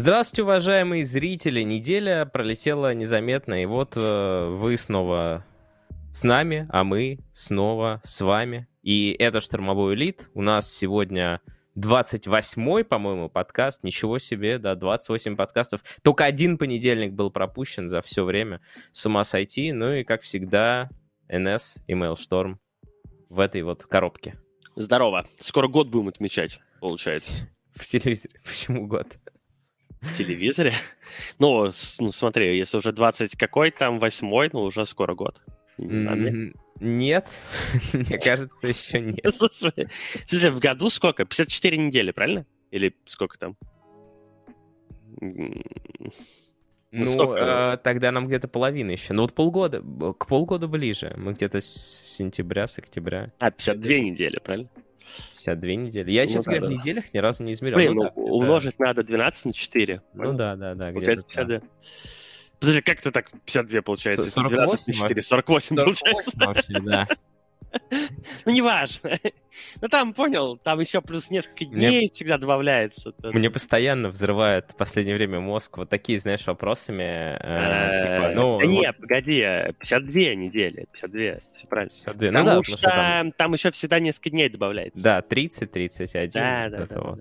Здравствуйте, уважаемые зрители. Неделя пролетела незаметно, и вот э, вы снова с нами, а мы снова с вами. И это «Штормовой элит». У нас сегодня 28-й, по-моему, подкаст. Ничего себе, да, 28 подкастов. Только один понедельник был пропущен за все время. С ума сойти. Ну и, как всегда, НС и Mailstorm в этой вот коробке. Здорово. Скоро год будем отмечать, получается. В телевизоре. Почему год? В телевизоре? Ну, ну, смотри, если уже 20 какой там, восьмой, ну, уже скоро год. Не знаю, Нет, мне кажется, еще нет. Слушай, слушай, в году сколько? 54 недели, правильно? Или сколько там? Ну, ну э, тогда нам где-то половина еще. Ну вот полгода, к полгода ближе. Мы где-то с сентября, с октября. А, 52 недели, правильно? 52 недели. Я, ну, честно да, говоря, да. в неделях ни разу не измерял. Блин, ну, ну умножить да. надо 12 на 4. Ну да, да, да. Получается 52. Да. Подожди, как это так 52 получается? 48, 12 на 4, 48, 48 получается. Вообще, да. Ну, неважно. Ну, там, понял, там еще плюс несколько дней Мне... всегда добавляется. Мне постоянно взрывает в последнее время мозг вот такие, знаешь, вопросами. Э, типа, ну, нет, погоди, 52 недели, 52, все правильно. 52, ну Потому что там еще всегда несколько дней добавляется. Да, 30, 31. Да, да, да.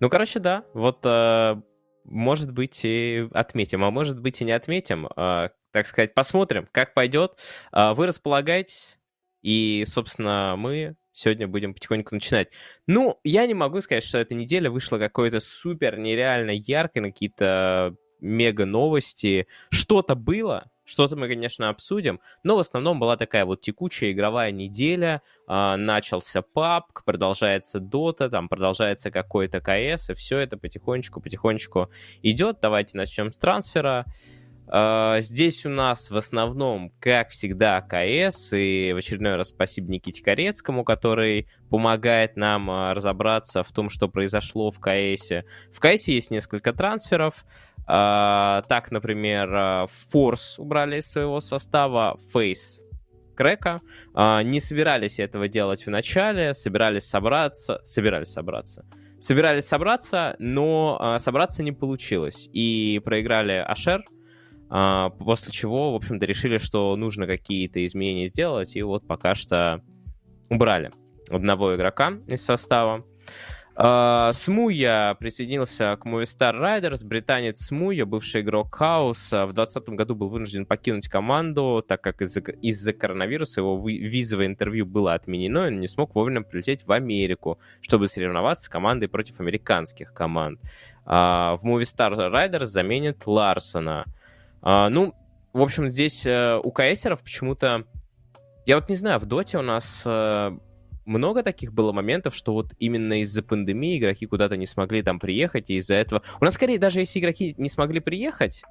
Ну, короче, да, вот э, может быть, и отметим, а может быть, и не отметим. Э, так сказать, посмотрим, как пойдет. Вы располагаетесь и, собственно, мы сегодня будем потихоньку начинать. Ну, я не могу сказать, что эта неделя вышла какой-то супер нереально яркой, на какие-то мега новости. Что-то было, что-то мы, конечно, обсудим, но в основном была такая вот текучая игровая неделя. Э, начался PUBG, продолжается Dota, там продолжается какой-то КС, и все это потихонечку-потихонечку идет. Давайте начнем с трансфера. А, здесь у нас в основном, как всегда, КС, и в очередной раз спасибо Никите Корецкому, который помогает нам а, разобраться в том, что произошло в КС. В КС есть несколько трансферов. А, так, например, Форс убрали из своего состава, Фейс Крека. Не собирались этого делать в начале, собирались собраться, собирались собраться. Собирались собраться, но собраться не получилось. И проиграли Ашер, а, после чего, в общем-то, решили, что нужно какие-то изменения сделать, и вот пока что убрали одного игрока из состава. Uh, Смуя присоединился к Movistar Riders. Британец Смуя, бывший игрок Хаус, в 2020 году был вынужден покинуть команду, так как из-за, из коронавируса его визовое интервью было отменено, и он не смог вовремя прилететь в Америку, чтобы соревноваться с командой против американских команд. Э, в Movistar Riders заменит Ларсона. А, ну, в общем, здесь э, у КСеров почему-то... Я вот не знаю, в Доте у нас э, много таких было моментов, что вот именно из-за пандемии игроки куда-то не смогли там приехать, и из-за этого... У нас скорее, даже если игроки не смогли приехать,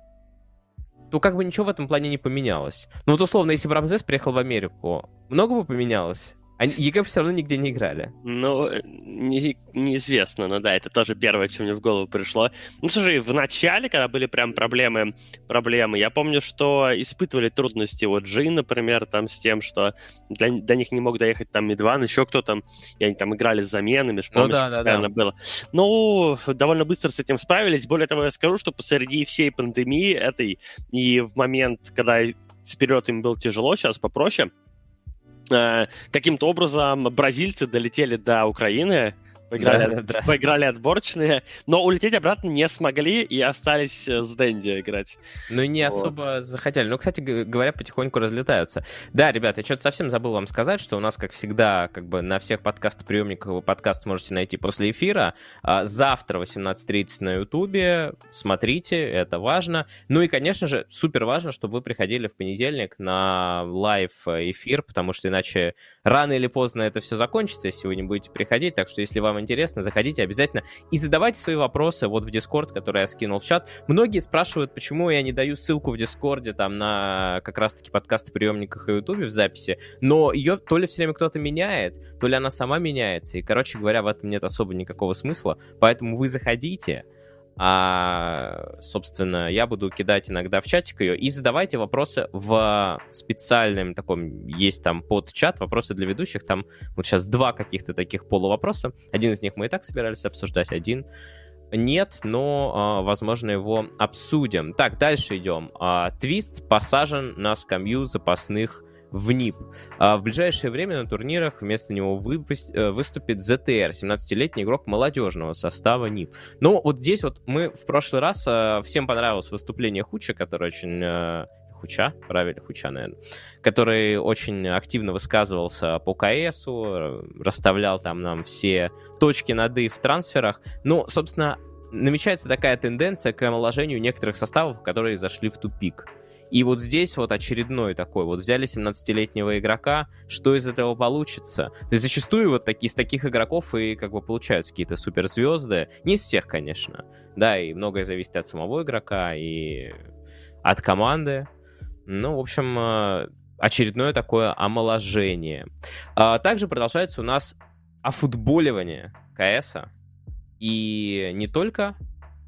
то как бы ничего в этом плане не поменялось. Ну вот условно, если бы Рамзес приехал в Америку, много бы поменялось? Они EG все равно нигде не играли. Ну, не, неизвестно, но да, это тоже первое, что мне в голову пришло. Ну, слушай, в начале, когда были прям проблемы, проблемы, я помню, что испытывали трудности, вот Джин, например, там с тем, что для, до них не мог доехать там Медван, еще кто там, и они там играли с заменами, ну помнишь, ну, да, да, да. было. Ну, довольно быстро с этим справились. Более того, я скажу, что посреди всей пандемии этой и в момент, когда вперед им было тяжело, сейчас попроще, Э, каким-то образом бразильцы долетели до Украины, Поиграли, да, да, поиграли отборочные, но улететь обратно не смогли и остались с Дэнди играть. Ну и не вот. особо захотели. Ну, кстати говоря, потихоньку разлетаются. Да, ребята, я что-то совсем забыл вам сказать, что у нас, как всегда, как бы на всех подкаст-приемниках вы подкаст можете найти после эфира. А завтра 18.30 на Ютубе. Смотрите, это важно. Ну и, конечно же, супер важно, чтобы вы приходили в понедельник на лайв-эфир, потому что иначе рано или поздно это все закончится, если вы не будете приходить. Так что, если вам интересно, заходите обязательно и задавайте свои вопросы вот в Discord, который я скинул в чат. Многие спрашивают, почему я не даю ссылку в Дискорде там на как раз-таки подкасты приемниках и Ютубе в записи, но ее то ли все время кто-то меняет, то ли она сама меняется, и, короче говоря, в этом нет особо никакого смысла, поэтому вы заходите, а, собственно, я буду кидать иногда в чатик ее. И задавайте вопросы в специальном таком, есть там под чат, вопросы для ведущих. Там вот сейчас два каких-то таких полувопроса. Один из них мы и так собирались обсуждать, один нет, но, возможно, его обсудим. Так, дальше идем. Твист посажен на скамью запасных в НИП. А в ближайшее время на турнирах вместо него выпусть, э, выступит ZTR, 17-летний игрок молодежного состава НИП. Ну, вот здесь вот мы в прошлый раз э, всем понравилось выступление Хуча, который очень э, Хуча, правильно, Хуча, наверное, который очень активно высказывался по КСу, расставлял там нам все точки над «и» в трансферах. Ну, собственно, намечается такая тенденция к омоложению некоторых составов, которые зашли в тупик. И вот здесь вот очередной такой, вот взяли 17-летнего игрока, что из этого получится? То есть зачастую вот такие, из таких игроков и как бы получаются какие-то суперзвезды. Не из всех, конечно. Да, и многое зависит от самого игрока и от команды. Ну, в общем, э, очередное такое омоложение. А также продолжается у нас офутболивание КСа. И не только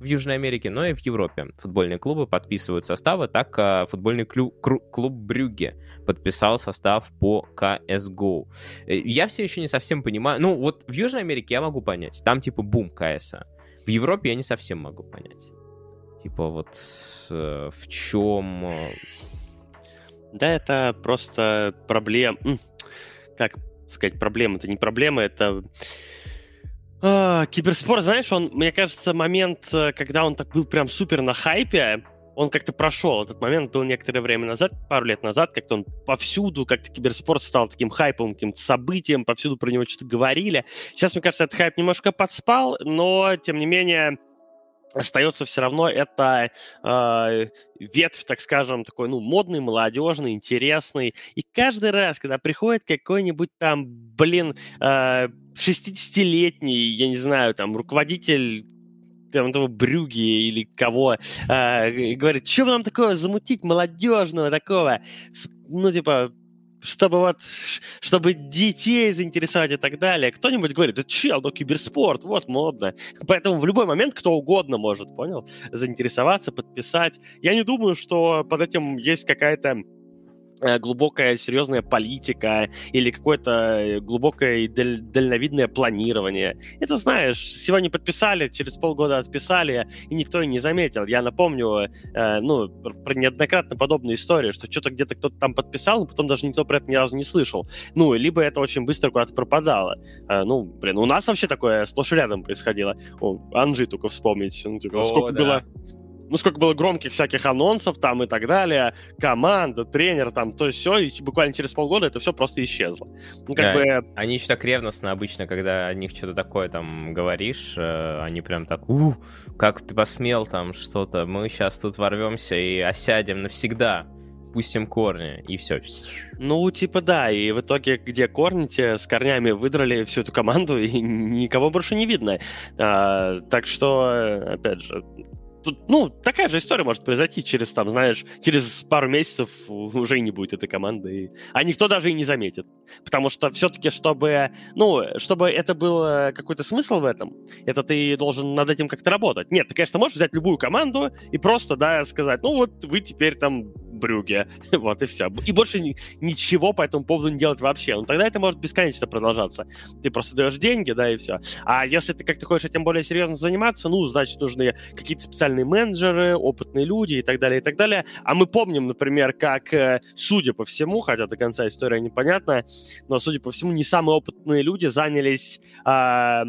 в Южной Америке, но и в Европе. Футбольные клубы подписывают составы, так э, футбольный клуб, клуб Брюгге подписал состав по CSGO. Э, я все еще не совсем понимаю, ну вот в Южной Америке я могу понять, там типа бум КСа. В Европе я не совсем могу понять. Типа вот э, в чем... Да, это просто проблема... Как сказать, проблема? Это не проблема, это а, киберспорт, знаешь, он, мне кажется, момент, э, когда он так был прям супер на хайпе, он как-то прошел. Этот момент был некоторое время назад, пару лет назад, как-то он повсюду, как-то киберспорт стал таким хайповым каким-то событием, повсюду про него что-то говорили. Сейчас, мне кажется, этот хайп немножко подспал, но, тем не менее, остается все равно это э, ветвь, так скажем, такой, ну, модный, молодежный, интересный. И каждый раз, когда приходит какой-нибудь там, блин, э, 60-летний, я не знаю, там, руководитель там, этого Брюги или кого, э, говорит, что нам такое замутить молодежного такого, ну, типа, чтобы вот, чтобы детей заинтересовать и так далее. Кто-нибудь говорит, да чел, ну киберспорт, вот модно. Поэтому в любой момент кто угодно может, понял, заинтересоваться, подписать. Я не думаю, что под этим есть какая-то глубокая серьезная политика или какое-то глубокое даль- дальновидное планирование. Это, знаешь, сегодня подписали, через полгода отписали, и никто и не заметил. Я напомню, э, ну, про неоднократно подобные истории, что что-то где-то кто-то там подписал, но потом даже никто про это ни разу не слышал. Ну, либо это очень быстро куда-то пропадало. Э, ну, блин, у нас вообще такое сплошь и рядом происходило. О, Анжи только вспомнить. Ну, типа, О, сколько да. было ну, сколько было громких всяких анонсов там и так далее, команда, тренер там, то есть все, и буквально через полгода это все просто исчезло. Ну, как да, бы... Они еще так ревностно обычно, когда о них что-то такое там говоришь, э, они прям так, у, как ты посмел там что-то, мы сейчас тут ворвемся и осядем навсегда пустим корни, и все. Ну, типа да, и в итоге, где корни, те с корнями выдрали всю эту команду, и никого больше не видно. А, так что, опять же, Тут, ну, такая же история может произойти через, там, знаешь, через пару месяцев уже не будет этой команды, а никто даже и не заметит. Потому что все-таки, чтобы, ну, чтобы это был какой-то смысл в этом, это ты должен над этим как-то работать. Нет, ты, конечно, можешь взять любую команду и просто, да, сказать, ну, вот вы теперь там Брюге. вот и все. И больше ничего по этому поводу не делать вообще. Ну, тогда это может бесконечно продолжаться. Ты просто даешь деньги, да, и все. А если ты как-то хочешь этим более серьезно заниматься, ну, значит, нужны какие-то специальные менеджеры, опытные люди и так далее, и так далее. А мы помним, например, как, э, судя по всему, хотя до конца история непонятная, но, судя по всему, не самые опытные люди занялись э,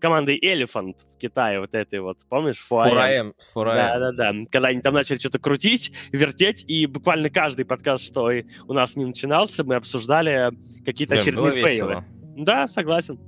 командой Elephant в Китае, вот этой вот, помнишь? Фураем. Фураем. Да-да-да. Когда они там начали что-то крутить, вертеть, и буквально каждый подкаст, что у нас не начинался, мы обсуждали какие-то Блин, очередные фейлы. Да, согласен.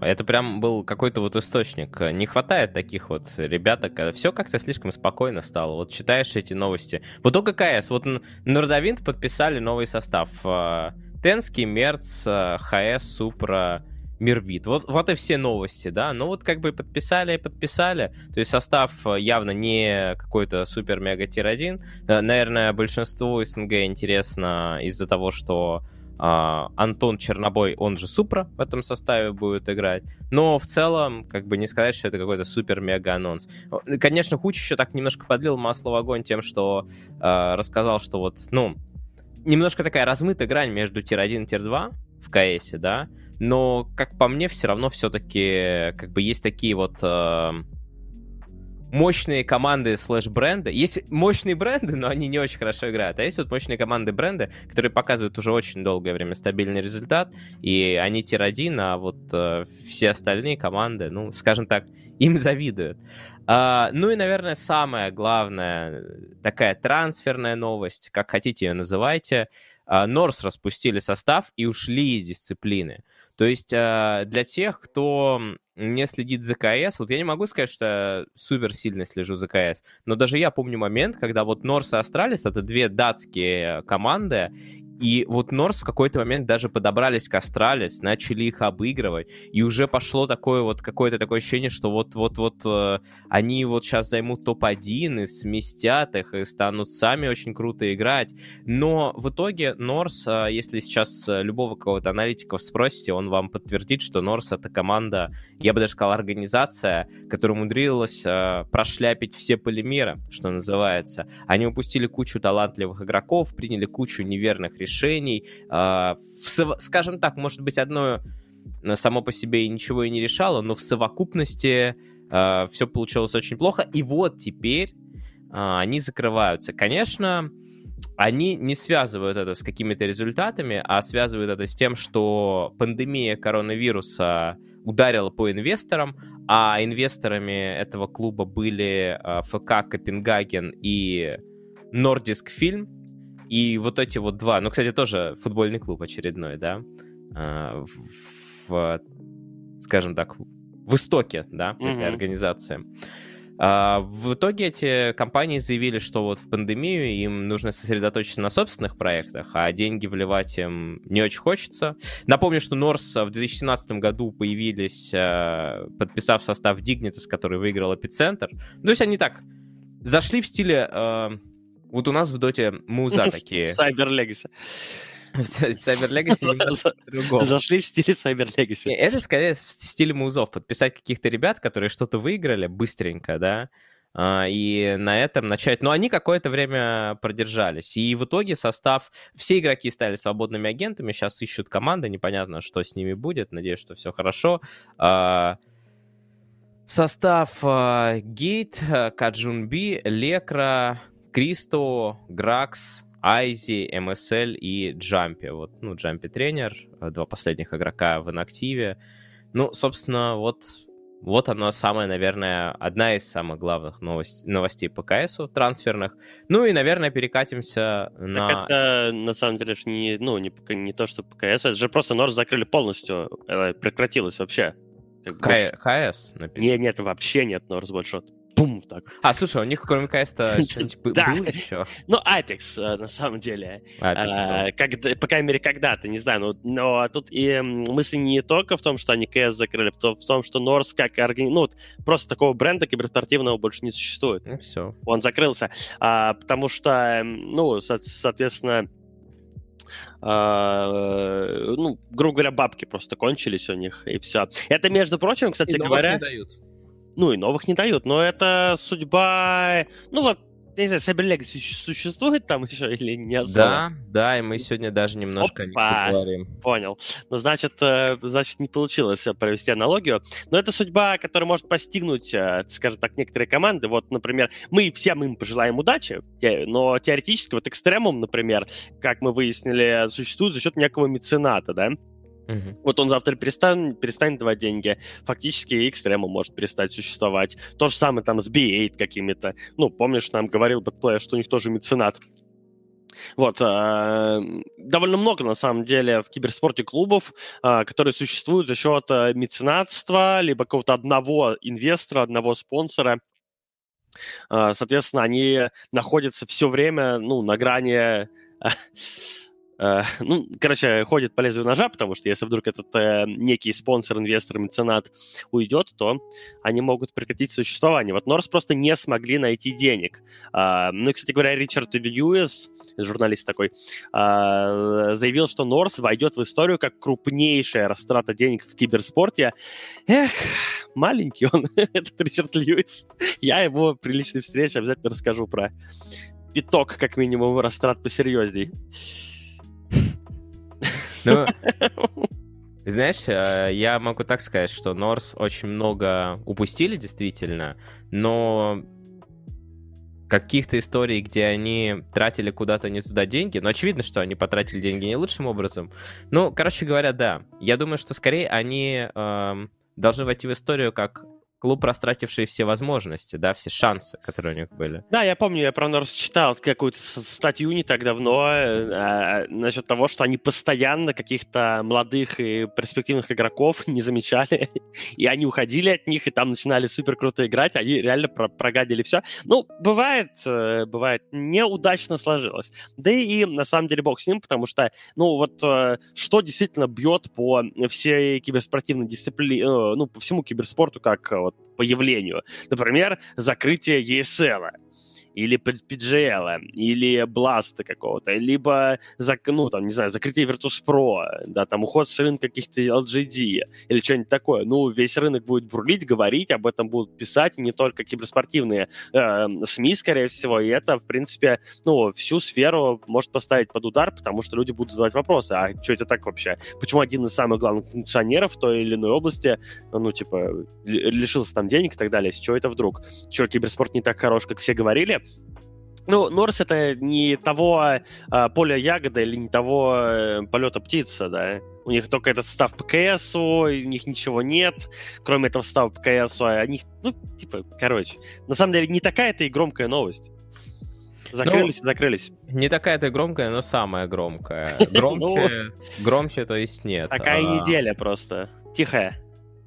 Это прям был какой-то вот источник. Не хватает таких вот ребяток. Все как-то слишком спокойно стало. Вот читаешь эти новости. Вот только КС. Вот Nordavind подписали новый состав. А, tenzki, Мерц, ХС, Супра, Мирбит. Вот, вот и все новости, да. Ну вот как бы подписали и подписали. То есть состав э, явно не какой-то супер-мега tier-1. Э, наверное, большинству СНГ интересно из-за того, что а, Антон Чернобой, он же Супра в этом составе будет играть. Но в целом, как бы не сказать, что это какой-то супер-мега анонс. Конечно, Хуч еще так немножко подлил масло в огонь тем, что э, рассказал, что вот, ну, немножко такая размытая грань между tier-1 и tier-2 в КСе, да, но, как по мне, все равно все-таки как бы есть такие вот э, мощные команды слэш-бренды. Есть мощные бренды, но они не очень хорошо играют. А есть вот мощные команды бренды, которые показывают уже очень долгое время стабильный результат, и они тир-1, а вот э, все остальные команды, ну, скажем так, им завидуют. А, ну и, наверное, самая главная такая трансферная новость, как хотите ее называйте, а, Норс распустили состав и ушли из дисциплины. То есть а, для тех, кто не следит за КС, вот я не могу сказать, что супер сильно слежу за КС, но даже я помню момент, когда вот North и Astralis, это две датские команды, и вот North в какой-то момент даже подобрались к Astralis, начали их обыгрывать, и уже пошло такое вот какое-то такое ощущение, что вот-вот-вот э, они вот сейчас займут топ-1 и сместят их, и станут сами очень круто играть. Но в итоге North, э, если сейчас э, любого кого-то аналитика спросите, он вам подтвердит, что North это команда, я бы даже сказал, организация, которая умудрилась э, прошляпить все полимеры, что называется. Они упустили кучу талантливых игроков, приняли кучу неверных решений, решений. А, скажем так, может быть, одно э, само по себе и ничего и не решало, но в совокупности а, все получилось очень плохо. И вот теперь а, они закрываются. Конечно, они не связывают это с какими-то результатами, а связывают это с тем, что пандемия коронавируса ударила по инвесторам, а инвесторами этого клуба были ФК Копенгаген и Nordisk Film, и вот эти вот два, ну, кстати, тоже футбольный клуб очередной, да, а, в, в скажем так, в истоке, да, mm-hmm. этой организации. А, в итоге эти компании заявили, что вот в пандемию им нужно сосредоточиться на собственных проектах, а деньги вливать им не очень хочется. Напомню, что Норс в 2017 году появились, а, подписав состав Dignitas, который выиграл Эпицентр. То есть они так зашли в стиле вот у нас в доте муза такие. Cyber Legacy. Cyber Legacy Зашли в стиле Cyber Legacy. Это скорее в стиле музов. Подписать каких-то ребят, которые что-то выиграли быстренько, да, а, и на этом начать. Но они какое-то время продержались. И в итоге состав... Все игроки стали свободными агентами, сейчас ищут команды, непонятно, что с ними будет. Надеюсь, что все хорошо. А, состав Гейт, Каджунби, Лекра, Кристо, Гракс, Айзи, МСЛ и Джампи. Вот, ну, Джампи тренер, э, два последних игрока в инактиве. Ну, собственно, вот, вот она самая, наверное, одна из самых главных новость, новостей по КСу трансферных. Ну и, наверное, перекатимся на... Так это, на самом деле, не, ну, не, не то, что по КСу, это же просто Норс закрыли полностью, э, прекратилось вообще. КС написано. Нет, нет, вообще нет Норс больше бум, так. А, слушай, у них кроме КС-то что-нибудь было еще? Ну, Apex, э, на самом деле. А, по крайней мере, когда-то, не знаю. Но тут и мысль не только в том, что они КС закрыли, в том, что Норс как. Ну, просто такого бренда киберспортивного больше не существует. Ну, все. Он закрылся. А, потому что, ну, соответственно, Uh, ну, грубо говоря, бабки просто кончились у них, и все. Это, между прочим, кстати и говоря... Не дают. Ну, и новых не дают, но это судьба... Ну, вот, я не знаю, Cyber Legacy существует там еще или не особо? Да, да, и мы сегодня даже немножко Опа, поговорим. Понял. Ну, значит, э, значит, не получилось провести аналогию. Но это судьба, которая может постигнуть, э, скажем так, некоторые команды. Вот, например, мы всем им пожелаем удачи, но теоретически вот экстремум, например, как мы выяснили, существует за счет некого мецената, да? Угу. Вот он завтра перестанет, перестанет давать деньги. Фактически экстрема может перестать существовать. То же самое там с B8 какими-то. Ну, помнишь, нам говорил Бэтплеер, что у них тоже меценат. Вот, э, довольно много, на самом деле, в киберспорте клубов, э, которые существуют за счет э, меценатства, либо какого-то одного инвестора, одного спонсора. Э, соответственно, они находятся все время, ну, на грани ну, короче, ходит по лезвию ножа, потому что если вдруг этот э, некий спонсор, инвестор, меценат уйдет, то они могут прекратить существование. Вот Норс просто не смогли найти денег. Э, ну и, кстати говоря, Ричард Льюис, журналист такой, э, заявил, что Норс войдет в историю как крупнейшая растрата денег в киберспорте. Эх, маленький он, этот Ричард Льюис. Я его при личной встрече обязательно расскажу про пяток, как минимум, растрат посерьезней. Ну, Знаешь, э, я могу так сказать, что Норс очень много упустили, действительно, но каких-то историй, где они тратили куда-то не туда деньги, но очевидно, что они потратили деньги не лучшим образом. Ну, короче говоря, да. Я думаю, что скорее они э, должны войти в историю как клуб, растративший все возможности, да, все шансы, которые у них были. Да, я помню, я про Норс читал какую-то статью не так давно э, насчет того, что они постоянно каких-то молодых и перспективных игроков не замечали, и они уходили от них, и там начинали супер круто играть, они реально про прогадили все. Ну, бывает, э, бывает, неудачно сложилось. Да и на самом деле бог с ним, потому что, ну, вот э, что действительно бьет по всей киберспортивной дисциплине, э, ну, по всему киберспорту, как вот появлению. Например, закрытие ESL или PGL, или Blast какого-то, либо, ну, там, не знаю, закрытие Virtus.pro, да, там, уход с рынка каких-то LGD или что-нибудь такое. Ну, весь рынок будет бурлить, говорить, об этом будут писать, не только киберспортивные э, СМИ, скорее всего, и это, в принципе, ну, всю сферу может поставить под удар, потому что люди будут задавать вопросы, а что это так вообще? Почему один из самых главных функционеров той или иной области, ну, типа, лишился там денег и так далее, с чего это вдруг? Что, киберспорт не так хорош, как все говорили? Ну, Норс это не того э, поля ягода или не того э, полета птица, да. У них только этот став ПКС, у них ничего нет, кроме этого става ПКС, а они, ну, типа, короче. На самом деле, не такая-то и громкая новость. Закрылись ну, закрылись. Не такая-то громкая, но самая громкая. Громче, громче, то есть нет. Такая а. неделя просто. Тихая.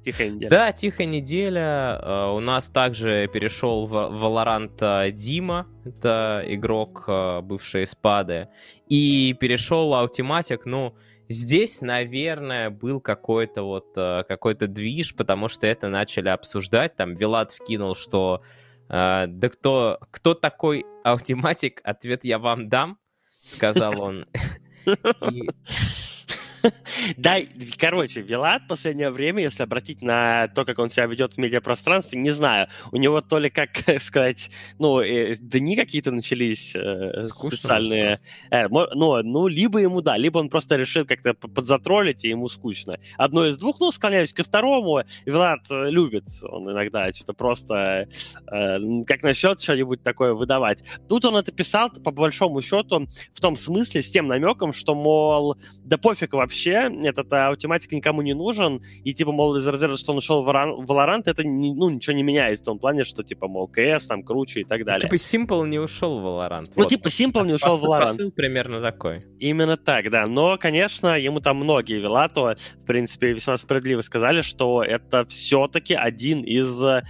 Тихая неделя. Да, тихая неделя. Uh, у нас также перешел в Valorant uh, Дима, это игрок, uh, бывший Спады, и перешел Аутиматик, ну, здесь, наверное, был какой-то вот какой-то движ, потому что это начали обсуждать, там Вилат вкинул, что да кто, кто такой Аутиматик, ответ я вам дам, сказал он. Да, короче, Вилат в последнее время, если обратить на то, как он себя ведет в медиапространстве, не знаю. У него то ли, как сказать, ну, э, дни какие-то начались э, специальные. Э, ну, ну, либо ему, да, либо он просто решил как-то подзатролить, и ему скучно. Одно из двух, ну, склоняюсь ко второму. Вилат э, любит он иногда что-то просто, э, как насчет что-нибудь такое выдавать. Тут он это писал, по большому счету, в том смысле, с тем намеком, что, мол, да пофиг вообще, вообще этот аутоматик никому не нужен, и типа, мол, из разряда, что он ушел в Valorant, это не, ну, ничего не меняет в том плане, что типа, мол, КС там круче и так далее. Ну, типа, Simple не ушел в Valorant. Ну, вот. типа, Simple не ушел Пос- в Valorant. Посыл примерно такой. Именно так, да. Но, конечно, ему там многие Вилато, в принципе, весьма справедливо сказали, что это все-таки один из а,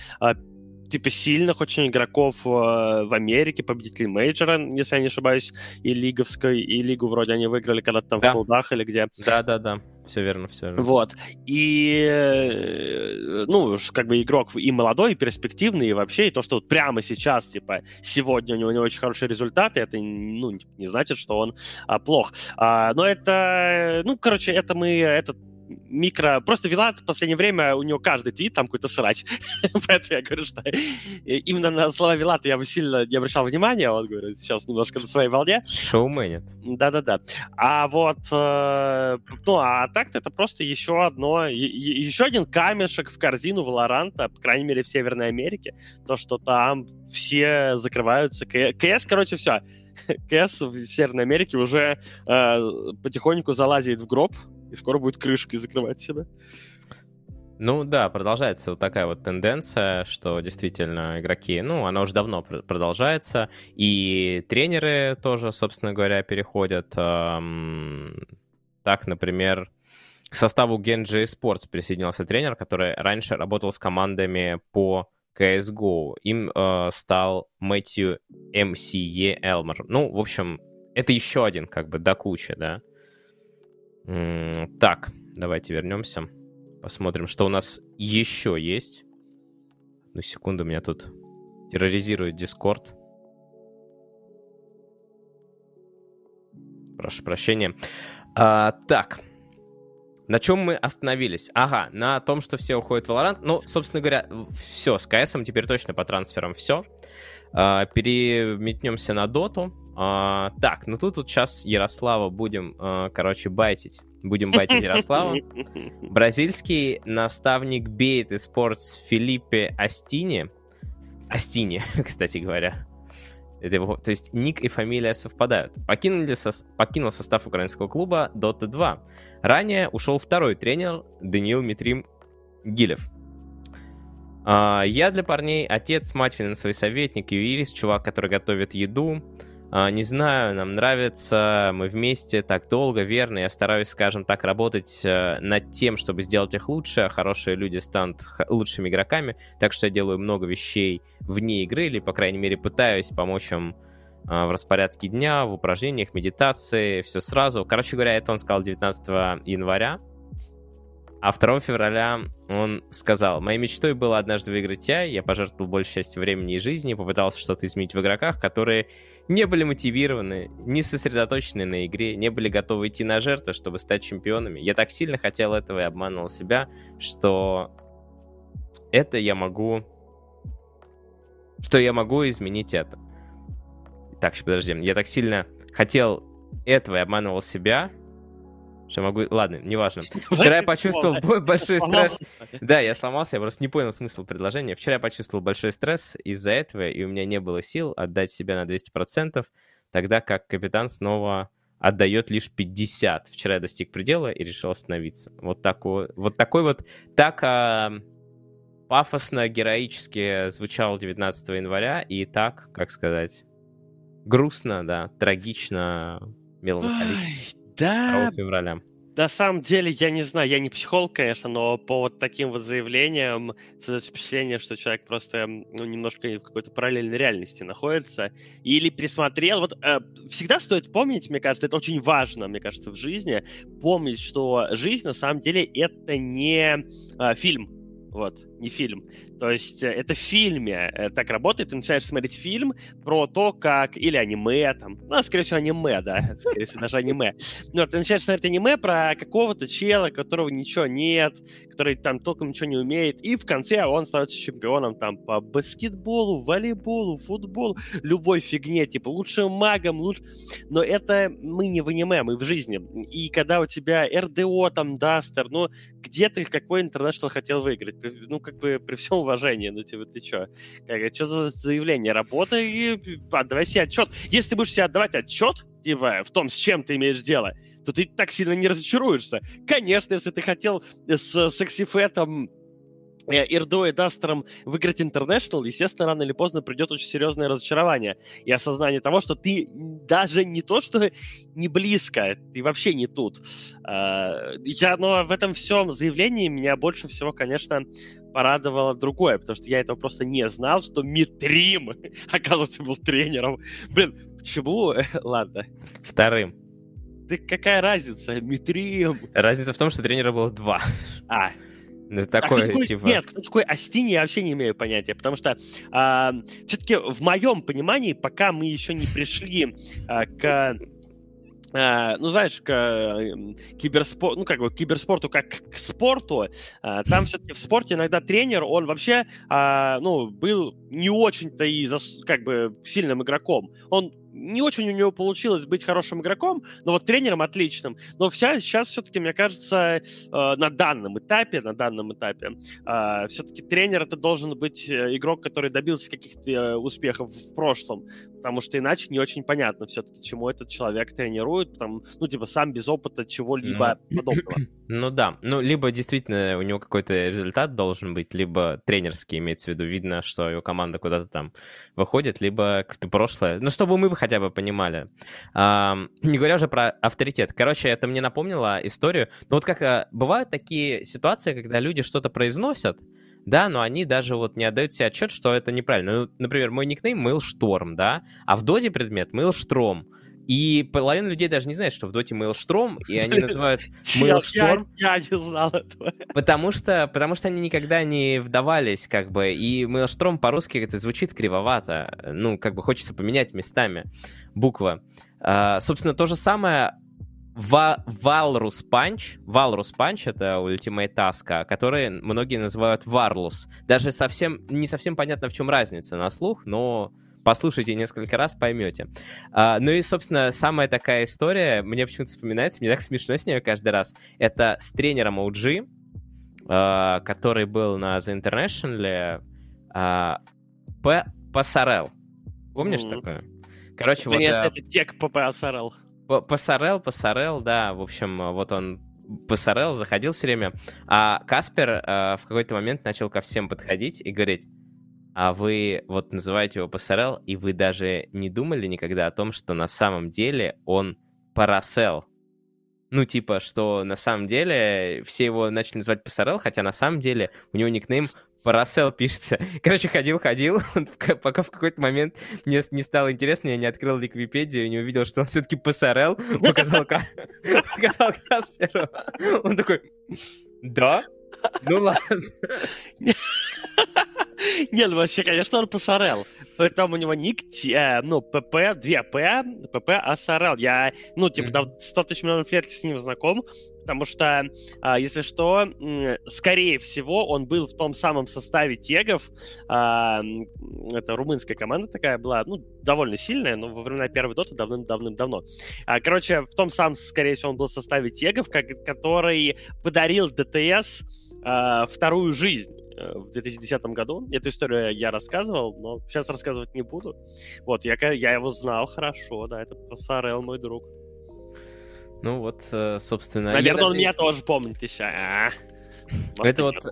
типа сильных очень игроков э, в Америке, победителей мейджора, если я не ошибаюсь, и лиговской, и лигу вроде они выиграли когда-то там да. в Холдах или где. Да-да-да, все верно, все верно. Вот. И, э, ну, как бы игрок и молодой, и перспективный, и вообще, и то, что вот прямо сейчас, типа, сегодня у него не очень хорошие результаты, это, ну, не значит, что он а, плох. А, но это, ну, короче, это мы, этот микро... Просто Вилат в последнее время, у него каждый твит там какой-то срач. Поэтому я говорю, что именно на слова Вилата я бы сильно не обращал внимания. Он говорит, сейчас немножко на своей волне. Шоуменит. Да-да-да. А вот... Э, ну, а так-то это просто еще одно... Еще один камешек в корзину Валоранта, по крайней мере, в Северной Америке. То, что там все закрываются. КС, короче, все. КС в Северной Америке уже э, потихоньку залазит в гроб, и скоро будет крышкой закрывать себя. Ну да, продолжается вот такая вот тенденция, что действительно игроки, ну, она уже давно продолжается, и тренеры тоже, собственно говоря, переходят. Эм, так, например, к составу Genji Sports присоединился тренер, который раньше работал с командами по CSGO. Им э, стал Мэтью МСЕ Элмор. Ну, в общем, это еще один, как бы, до кучи, да. Так, давайте вернемся. Посмотрим, что у нас еще есть. Ну, секунду, меня тут терроризирует Discord. Прошу прощения. А, так, на чем мы остановились? Ага, на том, что все уходят в Valorant. Ну, собственно говоря, все, с КСом теперь точно по трансферам все. А, переметнемся на Доту. А, так, ну тут вот сейчас Ярослава будем, а, короче, байтить. Будем байтить Ярослава. Бразильский наставник бейт и спортс Филиппе Астини. Астини, кстати говоря. Это его, то есть ник и фамилия совпадают. Покинули со, покинул состав украинского клуба Dota 2. Ранее ушел второй тренер Даниил Митрим Гилев. А, я для парней отец, мать, финансовый советник, юрист, чувак, который готовит еду. А, не знаю, нам нравится, мы вместе так долго, верно. Я стараюсь, скажем так, работать э, над тем, чтобы сделать их лучше. Хорошие люди станут лучшими игроками. Так что я делаю много вещей вне игры, или, по крайней мере, пытаюсь помочь им а, в распорядке дня, в упражнениях, медитации, все сразу. Короче говоря, это он сказал 19 января. А 2 февраля он сказал, «Моей мечтой было однажды выиграть TI, я пожертвовал большей частью времени и жизни, попытался что-то изменить в игроках, которые не были мотивированы, не сосредоточены на игре, не были готовы идти на жертвы, чтобы стать чемпионами. Я так сильно хотел этого и обманывал себя, что это я могу... Что я могу изменить это. Так, подожди, я так сильно хотел этого и обманывал себя, что могу... Ладно, неважно. Вчера я почувствовал большой стресс. Да, я сломался, я просто не понял смысл предложения. Вчера я почувствовал большой стресс из-за этого, и у меня не было сил отдать себя на 200%, тогда как капитан снова отдает лишь 50. Вчера я достиг предела и решил остановиться. Вот такой вот, такой вот так а, пафосно, героически звучал 19 января, и так, как сказать, грустно, да, трагично, меланхолично. Да. февраля. На самом деле, я не знаю, я не психолог, конечно, но по вот таким вот заявлениям создается впечатление, что человек просто ну, немножко в какой-то параллельной реальности находится. Или присмотрел. Вот э, всегда стоит помнить, мне кажется, это очень важно, мне кажется, в жизни, помнить, что жизнь на самом деле это не э, фильм вот, не фильм. То есть э, это в фильме э, так работает, ты начинаешь смотреть фильм про то, как... Или аниме, там, ну, скорее всего, аниме, да, скорее всего, даже аниме. Но ты начинаешь смотреть аниме про какого-то чела, которого ничего нет, который там толком ничего не умеет, и в конце он становится чемпионом там по баскетболу, волейболу, футболу, любой фигне, типа лучшим магом, лучше... Но это мы не в аниме, мы в жизни. И когда у тебя РДО, там, Дастер, ну, где ты какой интернешнл хотел выиграть? Ну, как бы при всем уважении, ну, типа, ты что? Как, что за заявление? Работай и отдавай себе отчет. Если ты будешь себе отдавать отчет, типа, в том, с чем ты имеешь дело, то ты так сильно не разочаруешься. Конечно, если ты хотел с сексифетом Э, Ирдо и Дастером выиграть International, естественно, рано или поздно придет очень серьезное разочарование и осознание того, что ты даже не то, что не близко, ты вообще не тут. А, я, но в этом всем заявлении меня больше всего, конечно, порадовало другое, потому что я этого просто не знал, что Митрим, оказывается, был тренером. Блин, почему? Ладно. Вторым. Да какая разница? Митрим. Разница в том, что тренера было два. А, ну, такое, а такой, типа... Нет, кто такой Астини, я вообще не имею понятия, потому что а, все-таки в моем понимании, пока мы еще не пришли а, к ну, знаешь, к uh, киберспорту, ну, как бы, киберспорту как к спорту, uh, там все-таки в спорте иногда тренер, он вообще, ну, был не очень-то и, зас, как бы, сильным игроком. Он не очень у него получилось быть хорошим игроком, но вот тренером отличным. Но вся сейчас все-таки, мне кажется, э, на данном этапе, на данном этапе, э, все-таки тренер это должен быть э, игрок, который добился каких-то успехов в прошлом, потому что иначе не очень понятно все-таки, чему этот человек тренирует, потому, ну, типа, сам без опыта чего-либо ну, подобного. Ну да, ну, либо действительно у него какой-то результат должен быть, либо тренерский имеется в виду, видно, что его команда куда-то там выходит, либо как-то прошлое, ну, чтобы мы хотя бы понимали. Не говоря уже про авторитет. Короче, это мне напомнило историю. Ну вот как а, бывают такие ситуации, когда люди что-то произносят, да, но они даже вот не отдают себе отчет, что это неправильно. Ну, например, мой никнейм Maelstorm, да, а в доте предмет Maelstrom. И половина людей даже не знает, что в доте Maelstrom, и они называют Maelstorm. Я, я не знал этого. Потому что, потому что они никогда не вдавались, как бы, и Maelstrom по-русски это звучит кривовато. Ну, как бы хочется поменять местами буквы. А, собственно, то же самое Walrus Punch. Walrus Punch — это ultimate Tusk, который многие называют Warlus. Даже совсем, не совсем понятно, в чем разница на слух, но Послушайте несколько раз, поймете. А, ну и, собственно, самая такая история, мне почему-то вспоминается, мне так смешно с ней каждый раз, это с тренером OG, а, который был на The International, а, П. Пассарел. Помнишь mm-hmm. такое? Короче, вот... Конечно, это тек по Пассарел. Пассарел, Пассарел, да, в общем, вот он Пассарел заходил все время, а Каспер э, в какой-то момент начал ко всем подходить и говорить, а вы вот называете его Пассарел, и вы даже не думали никогда о том, что на самом деле он Парасел. Ну, типа, что на самом деле все его начали называть Пассарел, хотя на самом деле у него никнейм Парасел пишется. Короче, ходил-ходил, пока в какой-то момент мне не стало интересно, я не открыл Википедию, не увидел, что он все-таки Пассарел, показал, показал Касперу. Он такой, да? Ну ладно. Нет, ну вообще, конечно, он Пассарел. Притом у него ник, э, ну, ПП, 2П, ПП Ассарел. Я, ну, типа, mm 100 тысяч миллионов лет с ним знаком, потому что, а, если что, скорее всего, он был в том самом составе тегов. А, это румынская команда такая была, ну, довольно сильная, но во времена первой доты давным-давным-давно. А, короче, в том самом, скорее всего, он был в составе тегов, который подарил ДТС вторую жизнь в 2010 году. Эту историю я рассказывал, но сейчас рассказывать не буду. Вот, я, я его знал хорошо, да, это Сарел, мой друг. Ну вот, э, собственно... Наверное, он даже... меня тоже помнит еще. А, это вот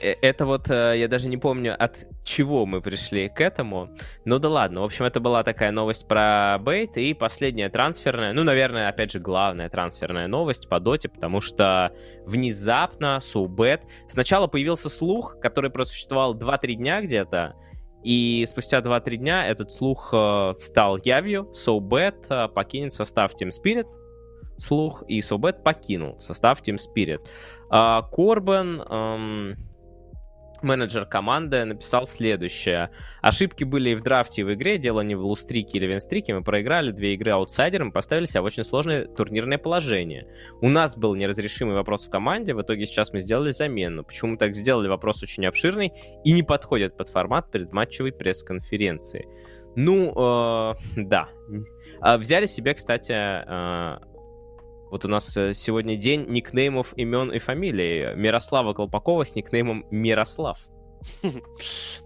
Э, это вот э, я даже не помню, от чего мы пришли к этому. Ну да ладно. В общем, это была такая новость про Бейт и последняя трансферная, ну, наверное, опять же, главная трансферная новость по доте, потому что внезапно Субет... Сначала появился слух, который просуществовал 2-3 дня где-то, и спустя 2-3 дня этот слух э, стал явью. Соубет э, покинет состав Team Spirit, слух, и Собет покинул состав Team Spirit. А, Корбен, эм, менеджер команды, написал следующее. Ошибки были и в драфте, и в игре. Дело не в лустрике или винстрике. Мы проиграли две игры аутсайдером, поставили себя в очень сложное турнирное положение. У нас был неразрешимый вопрос в команде. В итоге сейчас мы сделали замену. Почему мы так сделали? Вопрос очень обширный и не подходит под формат предматчевой пресс-конференции. Ну, э, да. А взяли себе, кстати, э, вот у нас э, сегодня день никнеймов имен и фамилий. Мирослава Колпакова с никнеймом Мирослав.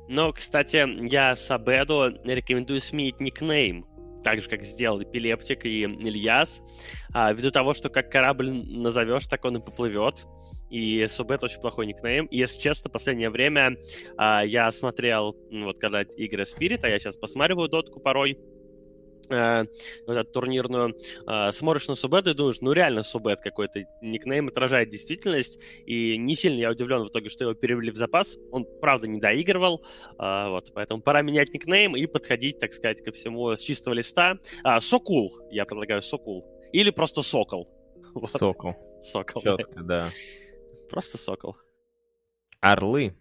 Ну, кстати, я Сабеду рекомендую сменить никнейм так же, как сделал Эпилептик и Ильяс, а, ввиду того, что как корабль назовешь, так он и поплывет. И Субет очень плохой никнейм. И, если честно, в последнее время а, я смотрел, вот когда игры Spirit, а я сейчас посматриваю дотку порой, э, вот эту турнирную, э, смотришь на Субет и думаешь, ну реально Субет какой-то, никнейм отражает действительность, и не сильно я удивлен в итоге, что его перевели в запас, он, правда, не доигрывал, э, вот, поэтому пора менять никнейм и подходить, так сказать, ко всему с чистого листа. А, Сокул, я предлагаю Сокул, или просто Сокол. Вот. Сокол. Сокол. Четко, да. Просто Сокол. Орлы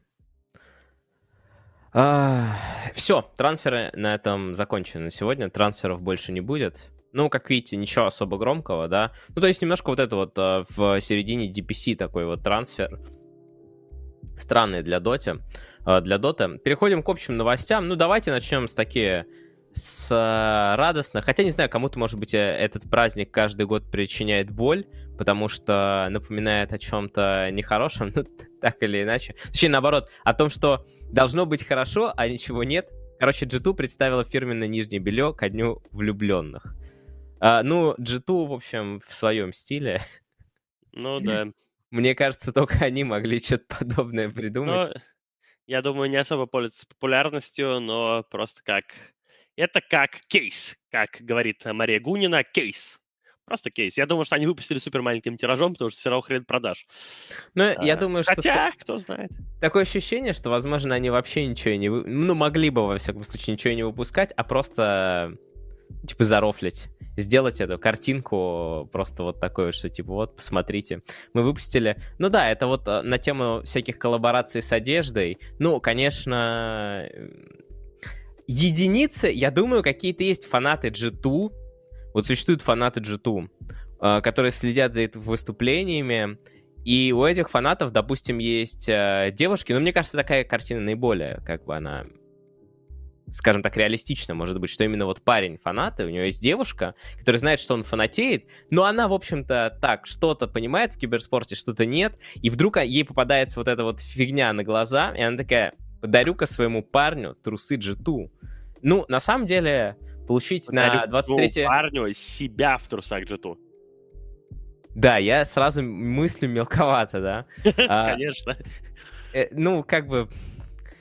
а, все, трансферы на этом закончены сегодня. Трансферов больше не будет. Ну, как видите, ничего особо громкого, да. Ну, то есть немножко вот это вот а, в середине DPC такой вот трансфер. Странный для Доти. А, для Доты. Переходим к общим новостям. Ну, давайте начнем с такие с э, радостно, хотя не знаю, кому-то, может быть, этот праздник каждый год причиняет боль, потому что напоминает о чем-то нехорошем, ну, так или иначе. Точнее, наоборот, о том, что должно быть хорошо, а ничего нет. Короче, G2 представила фирменное нижнее белье ко дню влюбленных. А, ну, G2, в общем, в своем стиле. Ну, да. Мне кажется, только они могли что-то подобное придумать. Ну, я думаю, не особо пользуются популярностью, но просто как это как кейс, как говорит Мария Гунина, кейс. Просто кейс. Я думаю, что они выпустили супер маленьким тиражом, потому что все равно хрен продаж. Ну, а, я думаю, что... Хотя, кто знает. Такое ощущение, что, возможно, они вообще ничего не... Вы... Ну, могли бы, во всяком случае, ничего не выпускать, а просто, типа, зарофлить. Сделать эту картинку просто вот такое, что, типа, вот, посмотрите. Мы выпустили... Ну да, это вот э, на тему всяких коллабораций с одеждой. Ну, конечно, единицы, я думаю, какие-то есть фанаты G2, вот существуют фанаты G2, э, которые следят за этими выступлениями, и у этих фанатов, допустим, есть э, девушки, но мне кажется, такая картина наиболее, как бы она скажем так, реалистично может быть, что именно вот парень фанаты, у него есть девушка, которая знает, что он фанатеет, но она, в общем-то, так, что-то понимает в киберспорте, что-то нет, и вдруг ей попадается вот эта вот фигня на глаза, и она такая, подарю-ка своему парню трусы G2. Ну, на самом деле, получить подарю на 23 парню себя в трусах G2. Да, я сразу мыслю мелковато, да. А, Конечно. Э, ну, как бы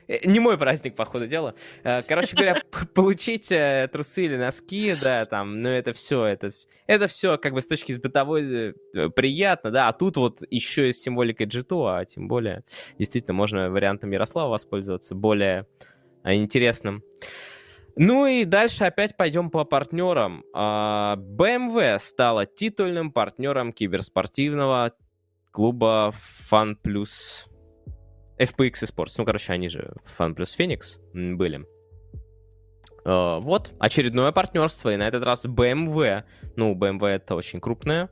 Э, не мой праздник, по ходу дела. Э, короче говоря, получить трусы или носки, да, там, ну это все, это, это все как бы с точки с бытовой приятно, да, а тут вот еще и с символикой G2, а тем более, действительно, можно вариантом Ярослава воспользоваться, более интересным. Ну и дальше опять пойдем по партнерам. BMW а, стала титульным партнером киберспортивного клуба Fun Plus FPX Esports. Ну, короче, они же Fun плюс Феникс были. Uh, вот, очередное партнерство, и на этот раз BMW. Ну, BMW это очень крупная,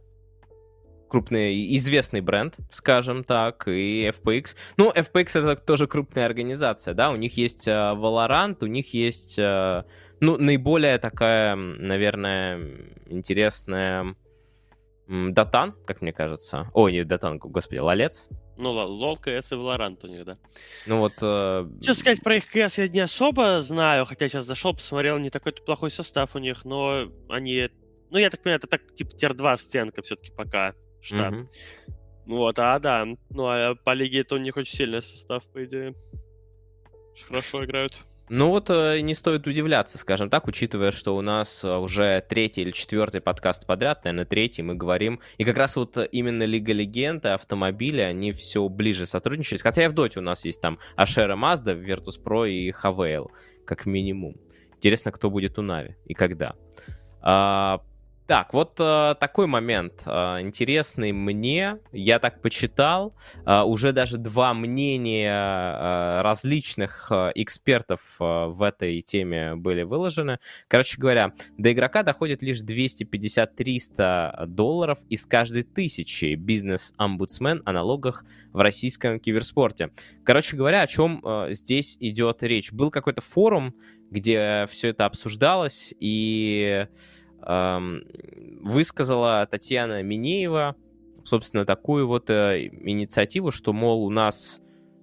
крупный, известный бренд, скажем так, и FPX. Ну, FPX это тоже крупная организация, да, у них есть uh, Valorant, у них есть, uh, ну, наиболее такая, наверное, интересная Датан, как мне кажется. Ой, не Датан, господи, Лолец. Ну, лол, КС и Valorant у них, да. Ну вот... Э... Честно сказать, про их КС я не особо знаю, хотя сейчас зашел, посмотрел, не такой плохой состав у них, но они... Ну, я так понимаю, это так, типа, тир-2 сценка все-таки пока, штаб. Mm-hmm. Вот, а, да. Ну, а по лиге это у них очень сильный состав, по идее. Хорошо играют. Ну вот э, не стоит удивляться, скажем так, учитывая, что у нас э, уже третий или четвертый подкаст подряд, наверное, третий, мы говорим. И как раз вот именно Лига Легенд и автомобили, они все ближе сотрудничают. Хотя и в Доте у нас есть там Ашера Мазда, Virtus.pro и Хавейл, как минимум. Интересно, кто будет у Нави и когда. А, так, вот э, такой момент э, интересный мне. Я так почитал. Э, уже даже два мнения э, различных э, экспертов э, в этой теме были выложены. Короче говоря, до игрока доходит лишь 250-300 долларов из каждой тысячи бизнес-омбудсмен о налогах в российском киберспорте. Короче говоря, о чем э, здесь идет речь? Был какой-то форум, где все это обсуждалось, и высказала Татьяна Минеева, собственно, такую вот э, инициативу, что, мол, у нас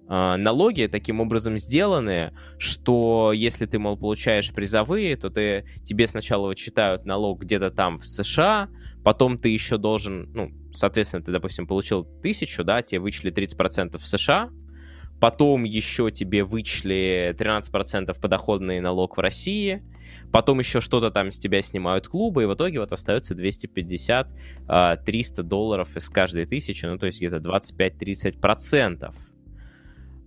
э, налоги таким образом сделаны, что если ты, мол, получаешь призовые, то ты, тебе сначала вычитают налог где-то там в США, потом ты еще должен, ну, соответственно, ты, допустим, получил тысячу, да, тебе вычли 30% в США, потом еще тебе вычли 13% подоходный налог в России, потом еще что-то там с тебя снимают клубы, и в итоге вот остается 250-300 а, долларов из каждой тысячи, ну то есть где-то 25-30%.